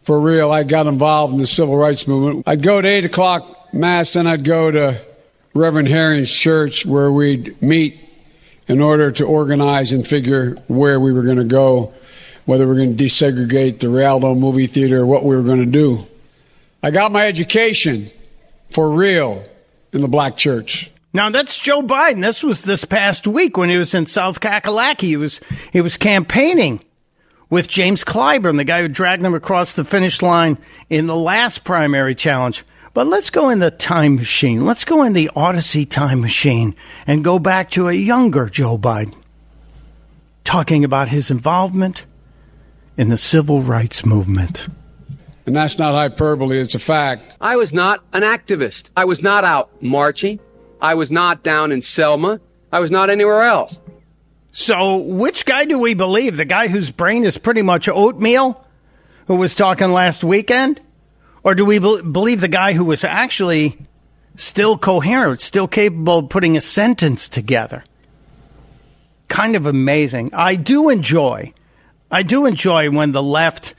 For real, I got involved in the civil rights movement. I'd go to 8 o'clock Mass, then I'd go to Reverend Herring's church where we'd meet in order to organize and figure where we were going to go, whether we are going to desegregate the Rialto movie theater what we were going to do. I got my education for real in the black church. Now that's Joe Biden. This was this past week when he was in South Kakalaki. He was he was campaigning with James Clyburn, the guy who dragged him across the finish line in the last primary challenge. But let's go in the time machine. Let's go in the Audacy time machine and go back to a younger Joe Biden talking about his involvement in the civil rights movement. And that's not hyperbole, it's a fact. I was not an activist. I was not out marching. I was not down in Selma. I was not anywhere else. So, which guy do we believe? The guy whose brain is pretty much oatmeal, who was talking last weekend? Or do we be- believe the guy who was actually still coherent, still capable of putting a sentence together? Kind of amazing. I do enjoy, I do enjoy when the left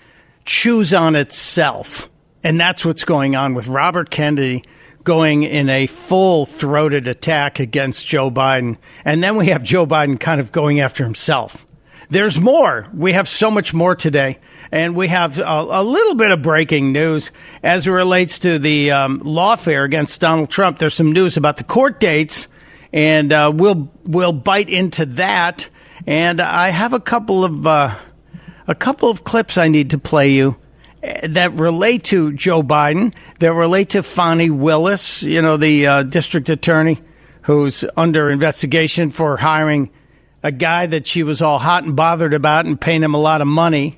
chews on itself. And that's what's going on with Robert Kennedy going in a full throated attack against Joe Biden. And then we have Joe Biden kind of going after himself. There's more. We have so much more today. And we have a, a little bit of breaking news as it relates to the um, lawfare against Donald Trump. There's some news about the court dates, and uh, we'll we'll bite into that. And I have a couple of uh, a couple of clips I need to play you uh, that relate to Joe Biden, that relate to Fani Willis, you know, the uh, district attorney who's under investigation for hiring a guy that she was all hot and bothered about and paying him a lot of money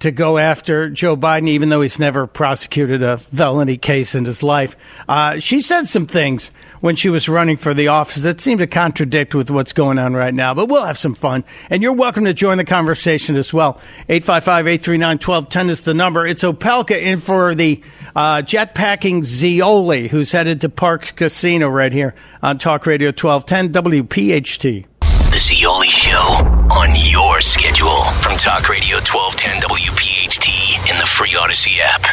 to go after Joe Biden, even though he's never prosecuted a felony case in his life. Uh, she said some things when she was running for the office that seemed to contradict with what's going on right now, but we'll have some fun. And you're welcome to join the conversation as well. 855-839-1210 is the number. It's Opelka in for the uh, jetpacking Zeoli, who's headed to Parx Casino right here on Talk Radio 1210 WPHT. The Zeoli Show on your schedule from Talk Radio 1210 WPHT in the free Audacy app.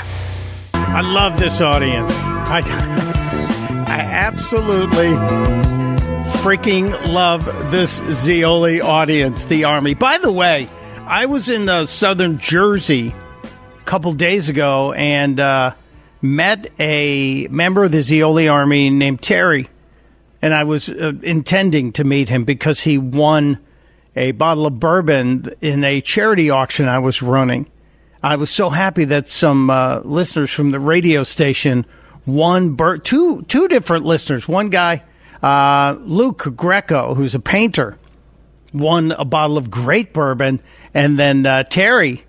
I love this audience. I, I absolutely freaking love this Zeoli audience, the Army. By the way, I was in uh, southern Jersey a couple days ago and uh, met a member of the Zeoli Army named Terry. And I was uh, intending to meet him because he won a bottle of bourbon in a charity auction I was running. I was so happy that some uh, listeners from the radio station won bur- two two different listeners. One guy, uh, Luke Greco, who's a painter, won a bottle of great bourbon, and then uh, Terry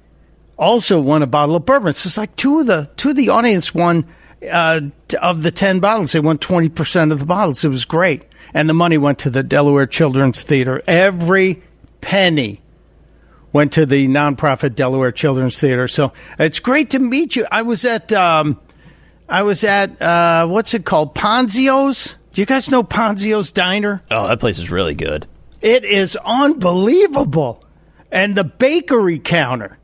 also won a bottle of bourbon. So it's like two of the two of the audience won uh, of the ten bottles. They won twenty percent of the bottles. It was great, and the money went to the Delaware Children's Theater. Every penny went to the nonprofit Delaware Children's Theater. So it's great to meet you. I was at um, I was at uh, what's it called? Ponzio's. Do you guys know Ponzio's Diner? Oh, that place is really good. It is unbelievable. And the bakery counter.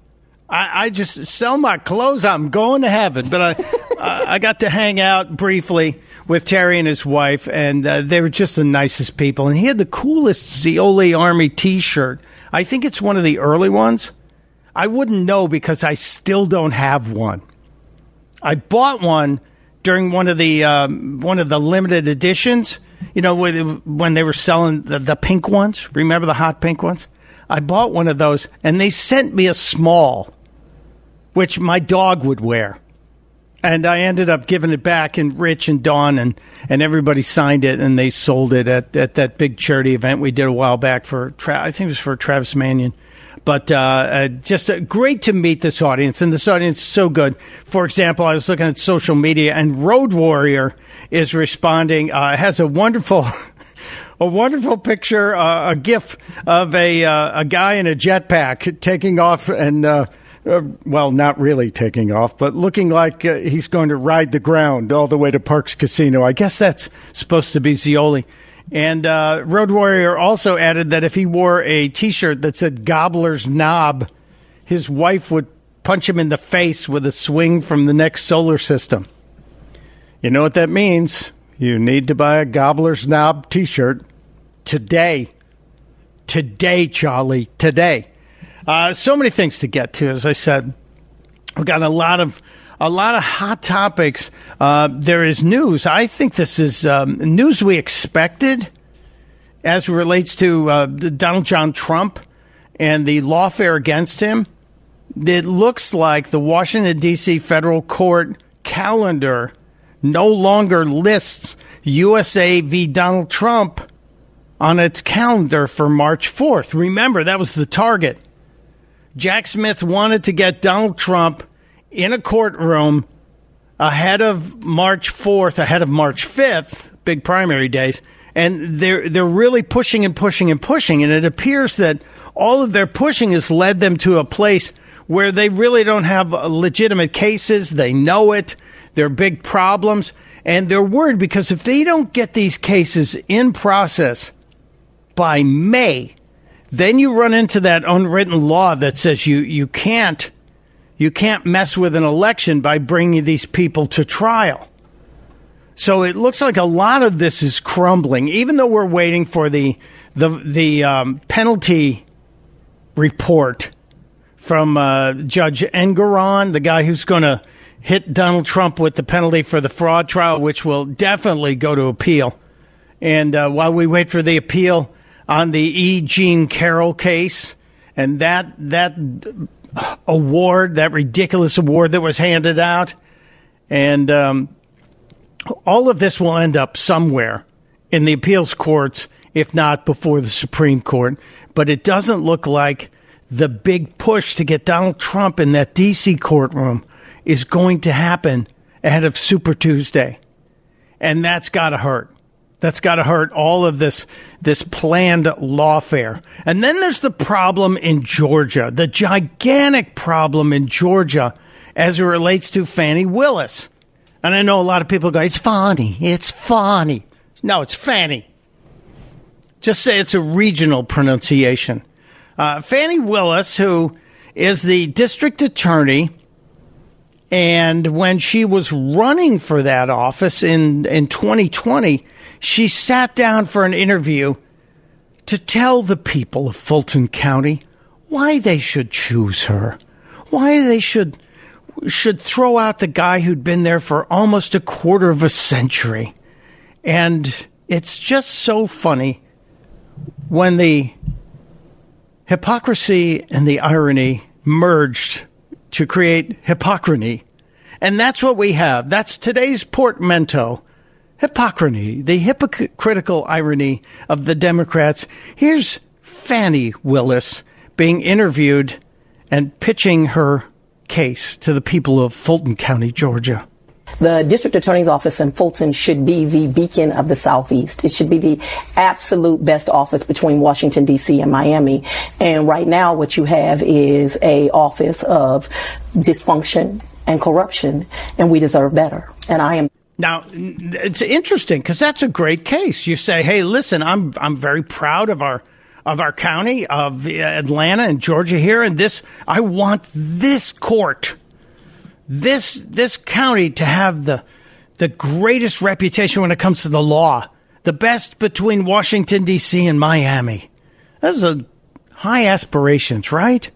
I, I just sell my clothes. I'm going to heaven. But I, I I got to hang out briefly with Terry and his wife, and uh, they were just the nicest people. And he had the coolest Zeoli Army T-shirt. I think it's one of the early ones. I wouldn't know because I still don't have one. I bought one during one of the um, one of the limited editions. You know, when when they were selling the, the pink ones. Remember the hot pink ones? I bought one of those, and they sent me a small, which my dog would wear. And I ended up giving it back, and Rich and Dawn and, and everybody signed it, and they sold it at, at that big charity event we did a while back for, Tra- I think it was for Travis Manion. But uh, uh, just uh, great to meet this audience, and this audience is so good. For example, I was looking at social media, and Road Warrior is responding. Uh, has a wonderful, a wonderful picture, uh, a GIF of a uh, a guy in a jetpack taking off, and uh, well, not really taking off, but looking like uh, he's going to ride the ground all the way to Parx Casino. I guess that's supposed to be Zeoli. And uh, Road Warrior also added that if he wore a T-shirt that said "Gobbler's Knob," his wife would punch him in the face with a swing from the next solar system. You know what that means? You need to buy a Gobbler's Knob T-shirt today. Today, Charlie. Today. Uh, so many things to get to, as I said. We've got a lot of a lot of hot topics. Uh, there is news. I think this is um, news we expected as it relates to uh, Donald John Trump and the lawfare against him. It looks like the Washington, D.C. federal court calendar no longer lists USA v. Donald Trump on its calendar for March 4th. Remember, that was the target. Jack Smith wanted to get Donald Trump in a courtroom ahead of March 4th, ahead of March 5th, big primary days, and they're they're really pushing and pushing and pushing and it appears that all of their pushing has led them to a place where they really don't have legitimate cases, they know it, They're big problems, and they're worried because if they don't get these cases in process by May, then you run into that unwritten law that says you, you can't you can't mess with an election by bringing these people to trial. So it looks like a lot of this is crumbling, even though we're waiting for the the the um, penalty report from uh, Judge Engoron, the guy who's going to hit Donald Trump with the penalty for the fraud trial, which will definitely go to appeal. And uh, while we wait for the appeal on the E. Jean Carroll case, and that that award, that ridiculous award that was handed out, and um, all of this will end up somewhere in the appeals courts, if not before the Supreme Court. But it doesn't look like the big push to get Donald Trump in that D.C. courtroom is going to happen ahead of Super Tuesday. And that's got to hurt. That's got to hurt all of this this planned lawfare. And then there's the problem in Georgia, the gigantic problem in Georgia as it relates to Fannie Willis. And I know a lot of people go, "It's funny, it's funny." No, it's Fannie. Just say it's a regional pronunciation. Uh, Fannie Willis, who is the district attorney, and when she was running for that office in, in 2020, she sat down for an interview to tell the people of Fulton County why they should choose her, why they should should throw out the guy who'd been there for almost a quarter of a century. And it's just so funny when the hypocrisy and the irony merged to create hypocrisy. And that's what we have. That's today's portmanteau. Hypocrisy, the hypocritical irony of the Democrats. Here's Fannie Willis being interviewed and pitching her case to the people of Fulton County, Georgia. The district attorney's office in Fulton should be the beacon of the Southeast. It should be the absolute best office between Washington D.C. and Miami. And right now, what you have is a office of dysfunction and corruption, and we deserve better. And I am. Now, it's interesting because that's a great case. You say, "Hey, listen, I'm I'm very proud of our of our county of uh, Atlanta and Georgia here, and this I want this court, this this county to have the the greatest reputation when it comes to the law, the best between Washington D.C. and Miami. Those are high aspirations, right?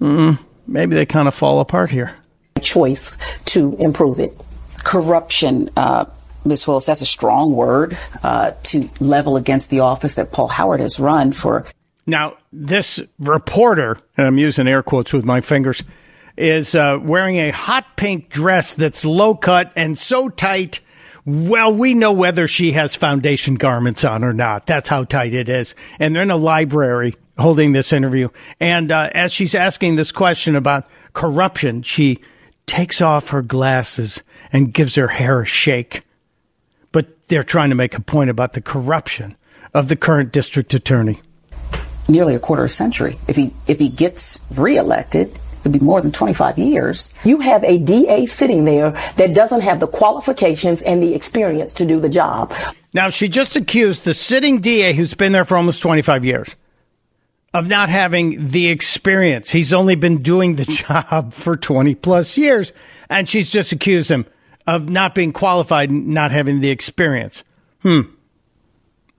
Mm, maybe they kind of fall apart here. Choice to improve it. Corruption. Uh, Ms. Willis, that's a strong word uh, to level against the office that Paul Howard has run for. Now, this reporter, and I'm using air quotes with my fingers, is uh, wearing a hot pink dress that's low cut and so tight. Well, we know whether she has foundation garments on or not. That's how tight it is. And they're in a library holding this interview. And uh, as she's asking this question about corruption, she takes off her glasses and gives her hair a shake But they're trying to make a point about the corruption of the current district attorney. Nearly a quarter of century. If he if he gets reelected, be more than 25 years. You have a DA sitting there that doesn't have the qualifications and the experience to do the job. Now, she just accused the sitting DA who's been there for almost 25 years of not having the experience. He's only been doing the job for 20 plus years. And she's just accused him of not being qualified, and not having the experience. Hmm.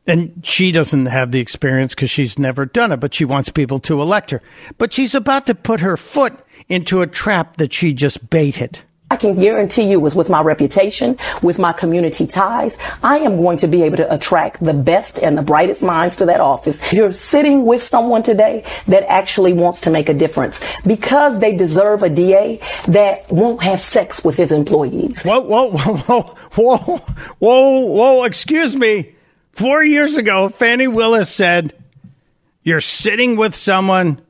And she doesn't have the experience because she's never done it, but she wants people to elect her. But she's about to put her foot into a trap that she just baited. I can guarantee you, is with my reputation, with my community ties, I am going to be able to attract the best and the brightest minds to that office. You're sitting with someone today that actually wants to make a difference because they deserve a DA that won't have sex with his employees. Whoa, whoa, whoa, whoa, whoa, whoa, whoa, excuse me. Four years ago, Fannie Willis said, You're sitting with someone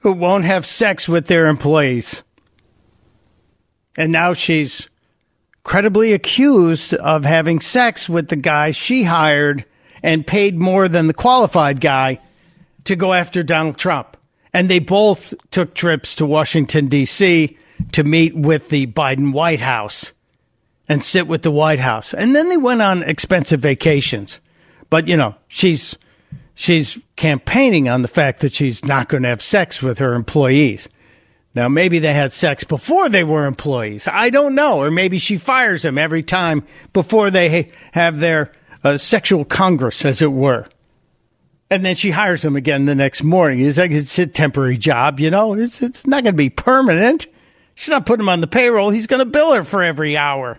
who won't have sex with their employees. And now she's credibly accused of having sex with the guy she hired and paid more than the qualified guy to go after Donald Trump. And they both took trips to Washington, D.C. to meet with the Biden White House and sit with the White House. And then they went on expensive vacations. But, you know, she's she's campaigning on the fact that she's not going to have sex with her employees. Now, maybe they had sex before they were employees. I don't know. Or maybe she fires them every time before they have their uh, sexual congress, as it were. And then she hires them again the next morning. It's like it's a temporary job, you know? It's, it's not going to be permanent. She's not putting him on the payroll. He's going to bill her for every hour.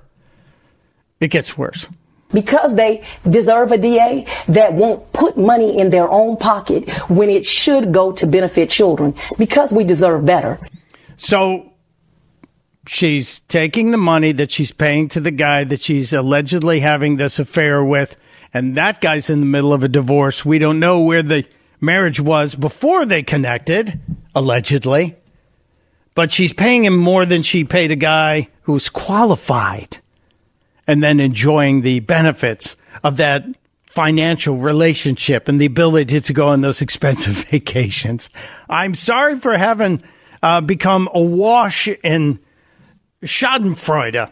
It gets worse because they deserve a DA that won't put money in their own pocket when it should go to benefit children because we deserve better. So she's taking the money that she's paying to the guy that she's allegedly having this affair with, and that guy's in the middle of a divorce. We don't know where the marriage was before they connected, allegedly. But she's paying him more than she paid a guy who's qualified and then enjoying the benefits of that financial relationship and the ability to go on those expensive vacations. I'm sorry for having uh, become awash in Schadenfreude,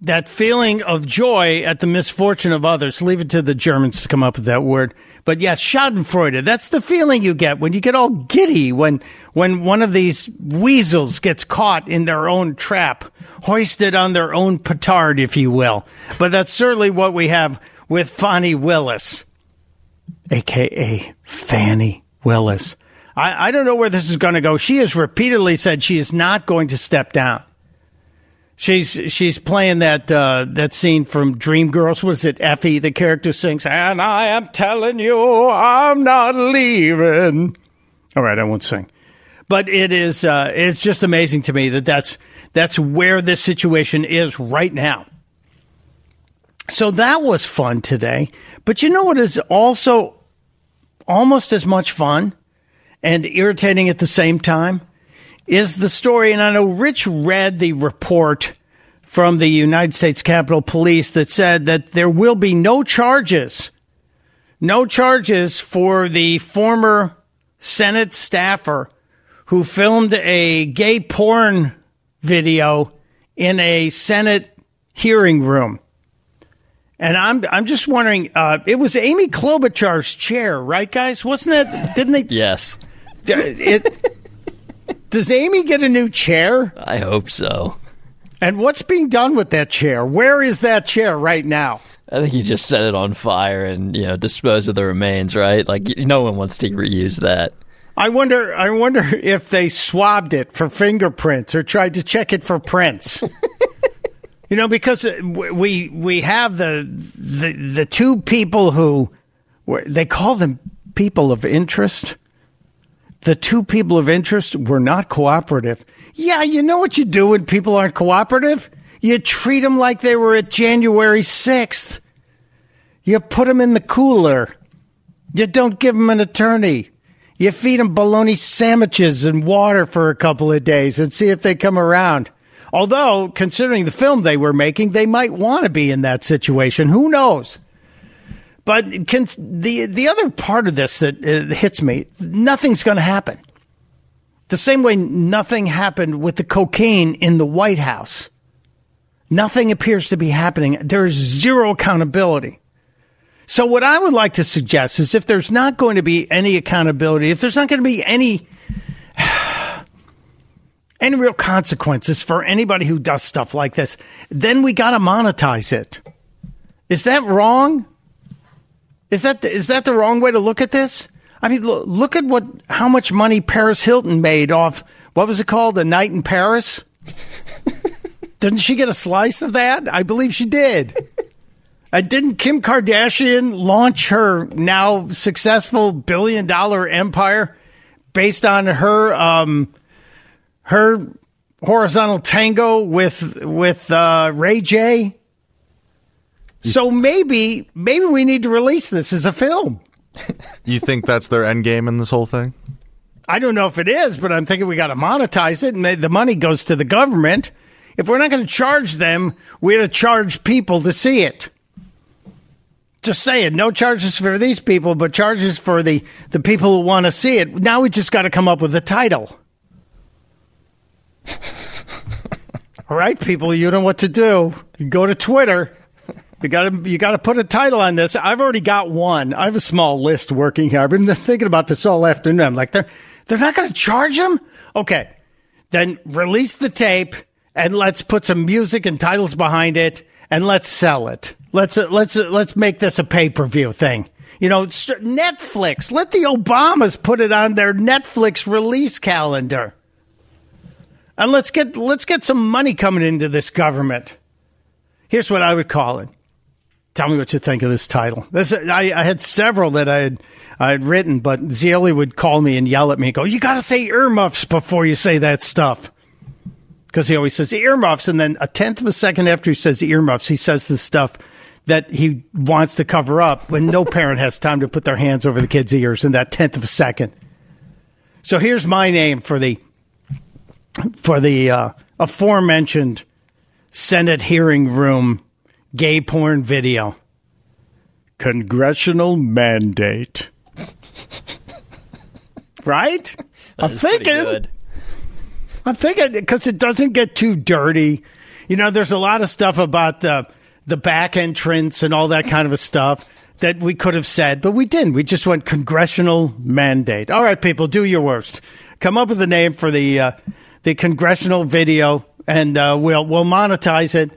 that feeling of joy at the misfortune of others. Leave it to the Germans to come up with that word. But yes, Schadenfreude. That's the feeling you get when you get all giddy when when one of these weasels gets caught in their own trap, hoisted on their own petard, if you will. But that's certainly what we have with Fani Willis, aka Fannie Willis. I, I don't know where this is going to go. She has repeatedly said she is not going to step down. She's she's playing that uh, that scene from Dreamgirls. Was it Effie? The character sings, "And I am telling you, I'm not leaving." All right, I won't sing, but it is uh, it's just amazing to me that that's that's where this situation is right now. So that was fun today, but you know what is also almost as much fun and irritating at the same time is the story. And I know Rich read the report from the United States Capitol Police that said that there will be no charges, no charges for the former Senate staffer who filmed a gay porn video in a Senate hearing room. And I'm I'm just wondering, uh, it was Amy Klobuchar's chair, right, guys? Wasn't that? Didn't they? Yes. It, does Amy get a new chair? I hope so. And what's being done with that chair? Where is that chair right now? I think you just set it on fire and you know dispose of the remains, right? Like no one wants to reuse that. I wonder. I wonder if they swabbed it for fingerprints or tried to check it for prints. you know, because uh, we we have the the the two people who they call them people of interest the two people of interest were not cooperative. Yeah, you know what you do when people aren't cooperative? You treat them like they were at January 6th. You put them in the cooler. You don't give them an attorney. You feed them bologna sandwiches and water for a couple of days and see if they come around. Although, considering the film they were making, they might want to be in that situation. Who knows? But can, the the other part of this that uh, hits me, nothing's going to happen. The same way nothing happened with the cocaine in the White House. Nothing appears to be happening. There is zero accountability. So what I would like to suggest is if there's not going to be any accountability, if there's not going to be any any real consequences for anybody who does stuff like this, then we got to monetize it. Is that wrong? Is that is that the wrong way to look at this? I mean, look, look at what how much money Paris Hilton made off what was it called, a night in Paris? Didn't she get a slice of that? I believe she did. Uh, didn't Kim Kardashian launch her now successful billion dollar empire based on her um, her horizontal tango with with uh, Ray J? So maybe maybe we need to release this as a film. you think that's their end game in this whole thing? I don't know if it is, but I'm thinking we got to monetize it, and the money goes to the government. If we're not going to charge them, we're to charge people to see it. Just saying, no charges for these people, but charges for the the people who want to see it. Now we just got to come up with a title. All right, people, you know what to do. You go to Twitter you got to you got to put a title on this. I've already got one. I have a small list working here. I've been thinking about this all afternoon. I'm like they're they're not going to charge him. Okay, then release the tape and let's put some music and titles behind it and let's sell it. Let's uh, let's uh, let's make this a pay per view thing. You know, Netflix. Let the Obamas put it on their Netflix release calendar. And let's get let's get some money coming into this government. Here's what I would call it. Tell me what you think of this title. This I, I had several that I had I had written, but Zeoli would call me and yell at me and go, "You got to say earmuffs before you say that stuff." Because he always says earmuffs, and then a tenth of a second after he says earmuffs, he says the stuff that he wants to cover up when no parent has time to put their hands over the kid's ears in that tenth of a second. So here's my name for the for the uh, aforementioned Senate hearing room gay porn video. Congressional mandate. right? I'm thinking. I'm thinking because it doesn't get too dirty. You know, there's a lot of stuff about the the back entrance and all that kind of stuff. that we could have said, but we didn't. We just went congressional mandate. All right, people, do your worst. Come up with a name for the uh, the congressional video, and uh, we'll we'll monetize it.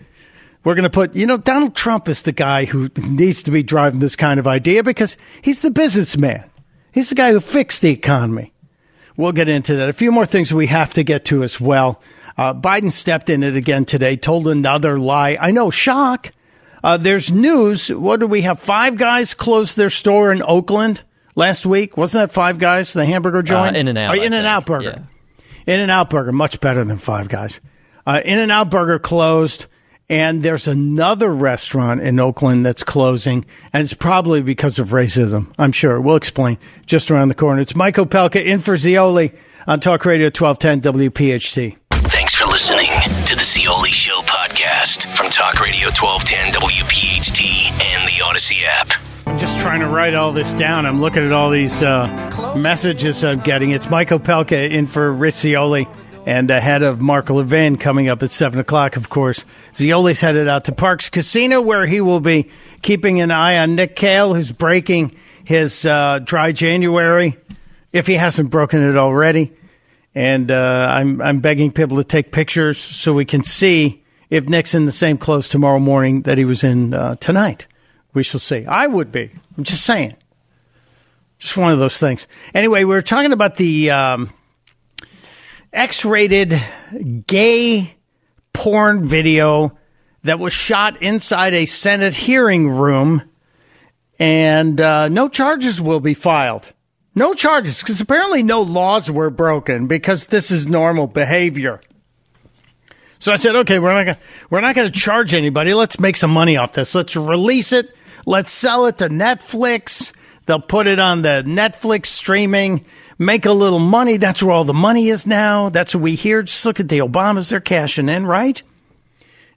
We're going to put, you know, Donald Trump is the guy who needs to be driving this kind of idea because he's the businessman. He's the guy who fixed the economy. We'll get into that. A few more things we have to get to as well. Uh, Biden stepped in it again today, told another lie. I know, shock. Uh, there's news. What do we have? Five guys closed their store in Oakland last week. Wasn't that Five Guys, the hamburger joint? Uh, In-N-Out, Oh, In and Out. Burger. In and Out Burger, much better than Five Guys. Uh, In and Out Burger closed, and there's another restaurant in Oakland that's closing, and it's probably because of racism. I'm sure. We'll explain just around the corner. It's Michael Opelka in for Zeoli on Talk Radio 1210 WPHT. Thanks for listening to the Zeoli Show podcast from Talk Radio 1210 WPHT and the Audacy app. I'm just trying to write all this down. I'm looking at all these uh, messages I'm getting. It's Michael Opelka in for Rich Zeoli and ahead of Mark Levin coming up at 7 o'clock, of course. Zeoli's headed out to Parx Casino where he will be keeping an eye on Nick Kale, who's breaking his uh, dry January, if he hasn't broken it already. And uh, I'm, I'm begging people to take pictures so we can see if Nick's in the same clothes tomorrow morning that he was in uh, tonight. We shall see. I would be. I'm just saying. Just one of those things. Anyway, we were talking about the um, X rated gay porn video that was shot inside a Senate hearing room, and uh, no charges will be filed. No charges, because apparently no laws were broken because this is normal behavior. So I said, okay, we're not gonna, we're not going to charge anybody. Let's make some money off this. Let's release it. Let's sell it to Netflix. They'll put it on the Netflix streaming, make a little money. That's where all the money is now. That's what we hear. Just look at the Obamas; they're cashing in, right?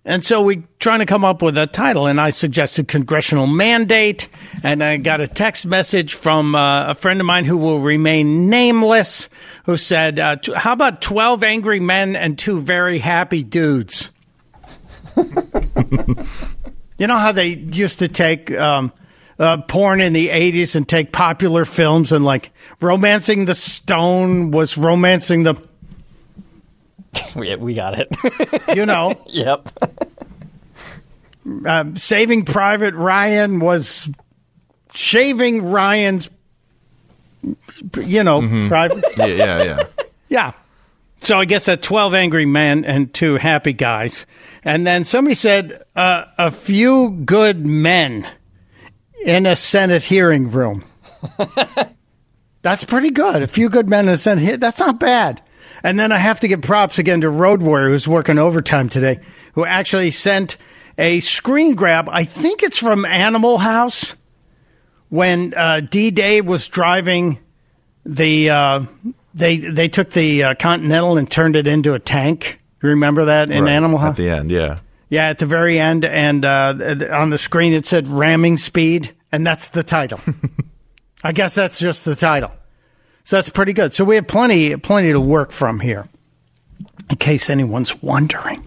And so we trying to come up with a title, and I suggested congressional mandate. And I got a text message from uh, a friend of mine who will remain nameless, who said, uh, "How about twelve angry men and two very happy dudes?" you know how they used to take um, uh, porn in the '80s and take popular films and like romancing the stone was romancing the we, we got it. you know. yep. Um, Saving Private Ryan was shaving Ryan's, you know, private. Yeah, yeah, yeah. Yeah. So I guess that 12 angry men and two happy guys. And then somebody said uh, a few good men in a Senate hearing room. That's pretty good. A few good men in a Senate. That's not bad. And then I have to give props again to Road Warrior, who's working overtime today, who actually sent a screen grab. I think it's from Animal House when uh, D Day was driving the. Uh, they they took the uh, Continental and turned it into a tank. You remember that in Right, Animal House? At the end, yeah. Yeah, at the very end, and uh, on the screen it said "ramming speed," and that's the title. I guess that's just the title. So that's pretty good. So we have plenty plenty to work from here, in case anyone's wondering.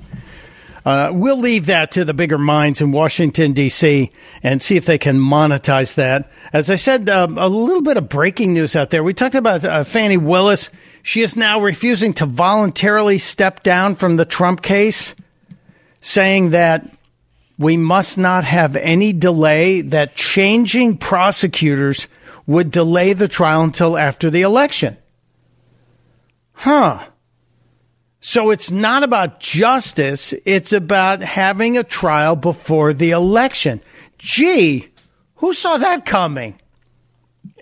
Uh, we'll leave that to the bigger minds in Washington, D.C., and see if they can monetize that. As I said, um, a little bit of breaking news out there. We talked about uh, Fani Willis. She is now refusing to voluntarily step down from the Trump case, saying that we must not have any delay, that changing prosecutors would delay the trial until after the election. Huh. So it's not about justice, it's about having a trial before the election. Gee, who saw that coming?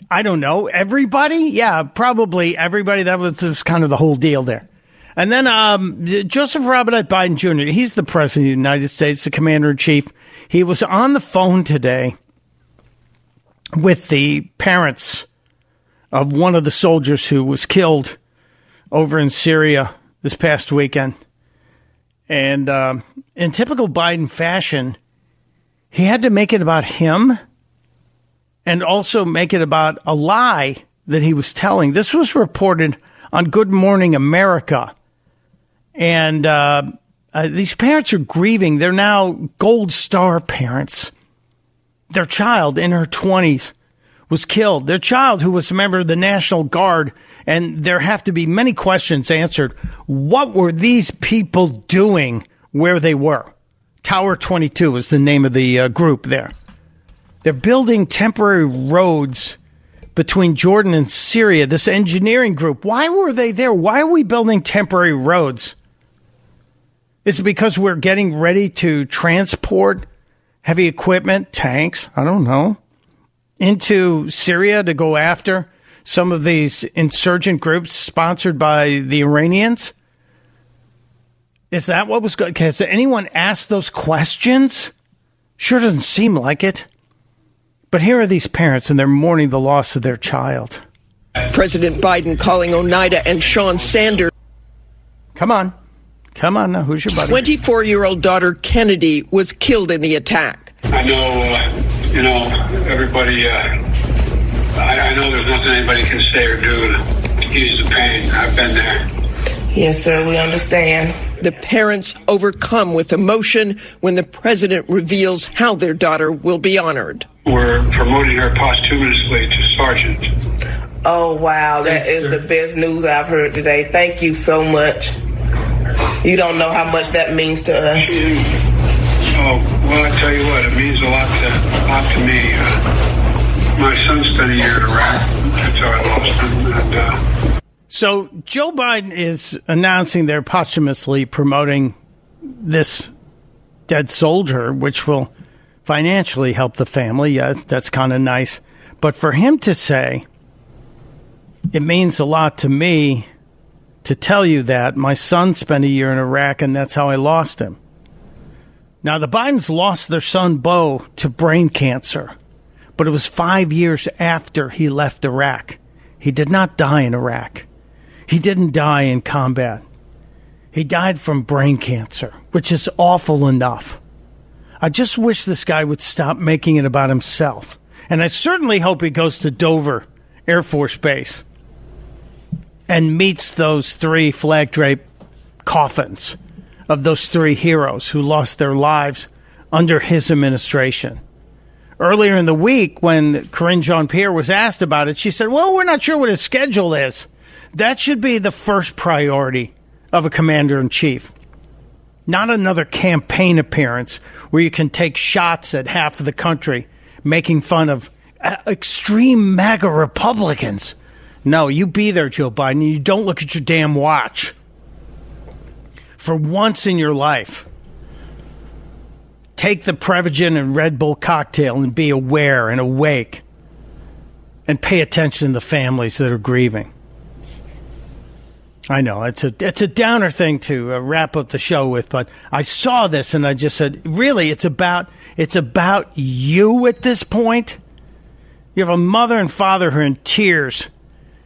I don't know. Everybody? Yeah, probably everybody. That was, was kind of the whole deal there. And then um, Joseph Robinette Biden Jr., he's the president of the United States, the commander in chief. He was on the phone today with the parents of one of the soldiers who was killed over in Syria this past weekend. And um, in typical Biden fashion, he had to make it about him and also make it about a lie that he was telling. This was reported on Good Morning America. And uh, uh, these parents are grieving. They're now gold star parents. Their child in her 20s was killed. Their child, who was a member of the National Guard, and there have to be many questions answered. What were these people doing where they were? Tower 22 is the name of the uh, group there. They're building temporary roads between Jordan and Syria, this engineering group. Why were they there? Why are we building temporary roads? Is it because we're getting ready to transport heavy equipment, tanks, I don't know, into Syria to go after some of these insurgent groups sponsored by the Iranians? Is that what was going? Has anyone asked those questions? Sure doesn't seem like it. But here are these parents, and they're mourning the loss of their child. President Biden calling Oneida and Shawn Sanders. Come on. Come on now. Who's your buddy? 24 year old daughter Kennedy was killed in the attack. I know, uh, you know, everybody, uh, I, I know there's nothing anybody can say or do to ease the pain. I've been there. Yes, sir, we understand. The parents overcome with emotion when the president reveals how their daughter will be honored. We're promoting her posthumously to sergeant. Oh, wow. That is the best news I've heard today. Thank you so much. You don't know how much that means to us. Oh, well, I tell you what, it means a lot to, a lot to me. Uh, my son spent a year in Iraq until I lost him. And, uh, So Joe Biden is announcing they're posthumously promoting this dead soldier, which will financially help the family. Yeah, that's kind of nice. But for him to say, it means a lot to me to tell you that my son spent a year in Iraq and that's how I lost him. Now, the Bidens lost their son Bo to brain cancer, but it was five years after he left Iraq. He did not die in Iraq. He didn't die in combat. He died from brain cancer, which is awful enough. I just wish this guy would stop making it about himself. And I certainly hope he goes to Dover Air Force Base and meets those three flag draped coffins of those three heroes who lost their lives under his administration. Earlier in the week, when Karine Jean Pierre was asked about it, she said, Well, we're not sure what his schedule is. That should be the first priority of a commander in chief. Not another campaign appearance where you can take shots at half of the country making fun of uh, extreme MAGA Republicans. No, you be there, Joe Biden. You don't look at your damn watch. For once in your life, take the Prevagen and Red Bull cocktail and be aware and awake and pay attention to the families that are grieving. I know it's a it's a downer thing to uh, wrap up the show with, but I saw this and I just said, really, it's about it's about you at this point. You have a mother and father who are in tears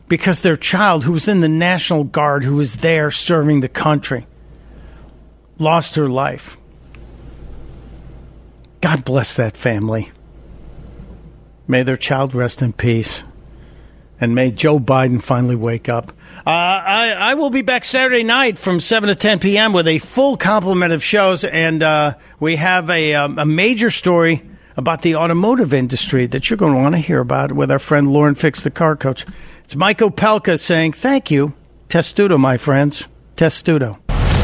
because their child, who was in the National Guard, who was there serving the country, lost her life. God bless that family. May their child rest in peace. And may Joe Biden finally wake up. Uh, I, I will be back Saturday night from 7 to 10 p.m. with a full complement of shows. And uh, we have a, um, a major story about the automotive industry that you're going to want to hear about with our friend Lauren Fix, the car coach. It's Mike Opelka saying thank you. Testudo, my friends. Testudo.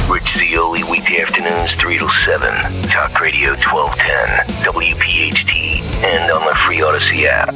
Rich Zeoli, weekday afternoons, 3 to 7. Talk Radio 1210, WPHT, and on the free Audacy app.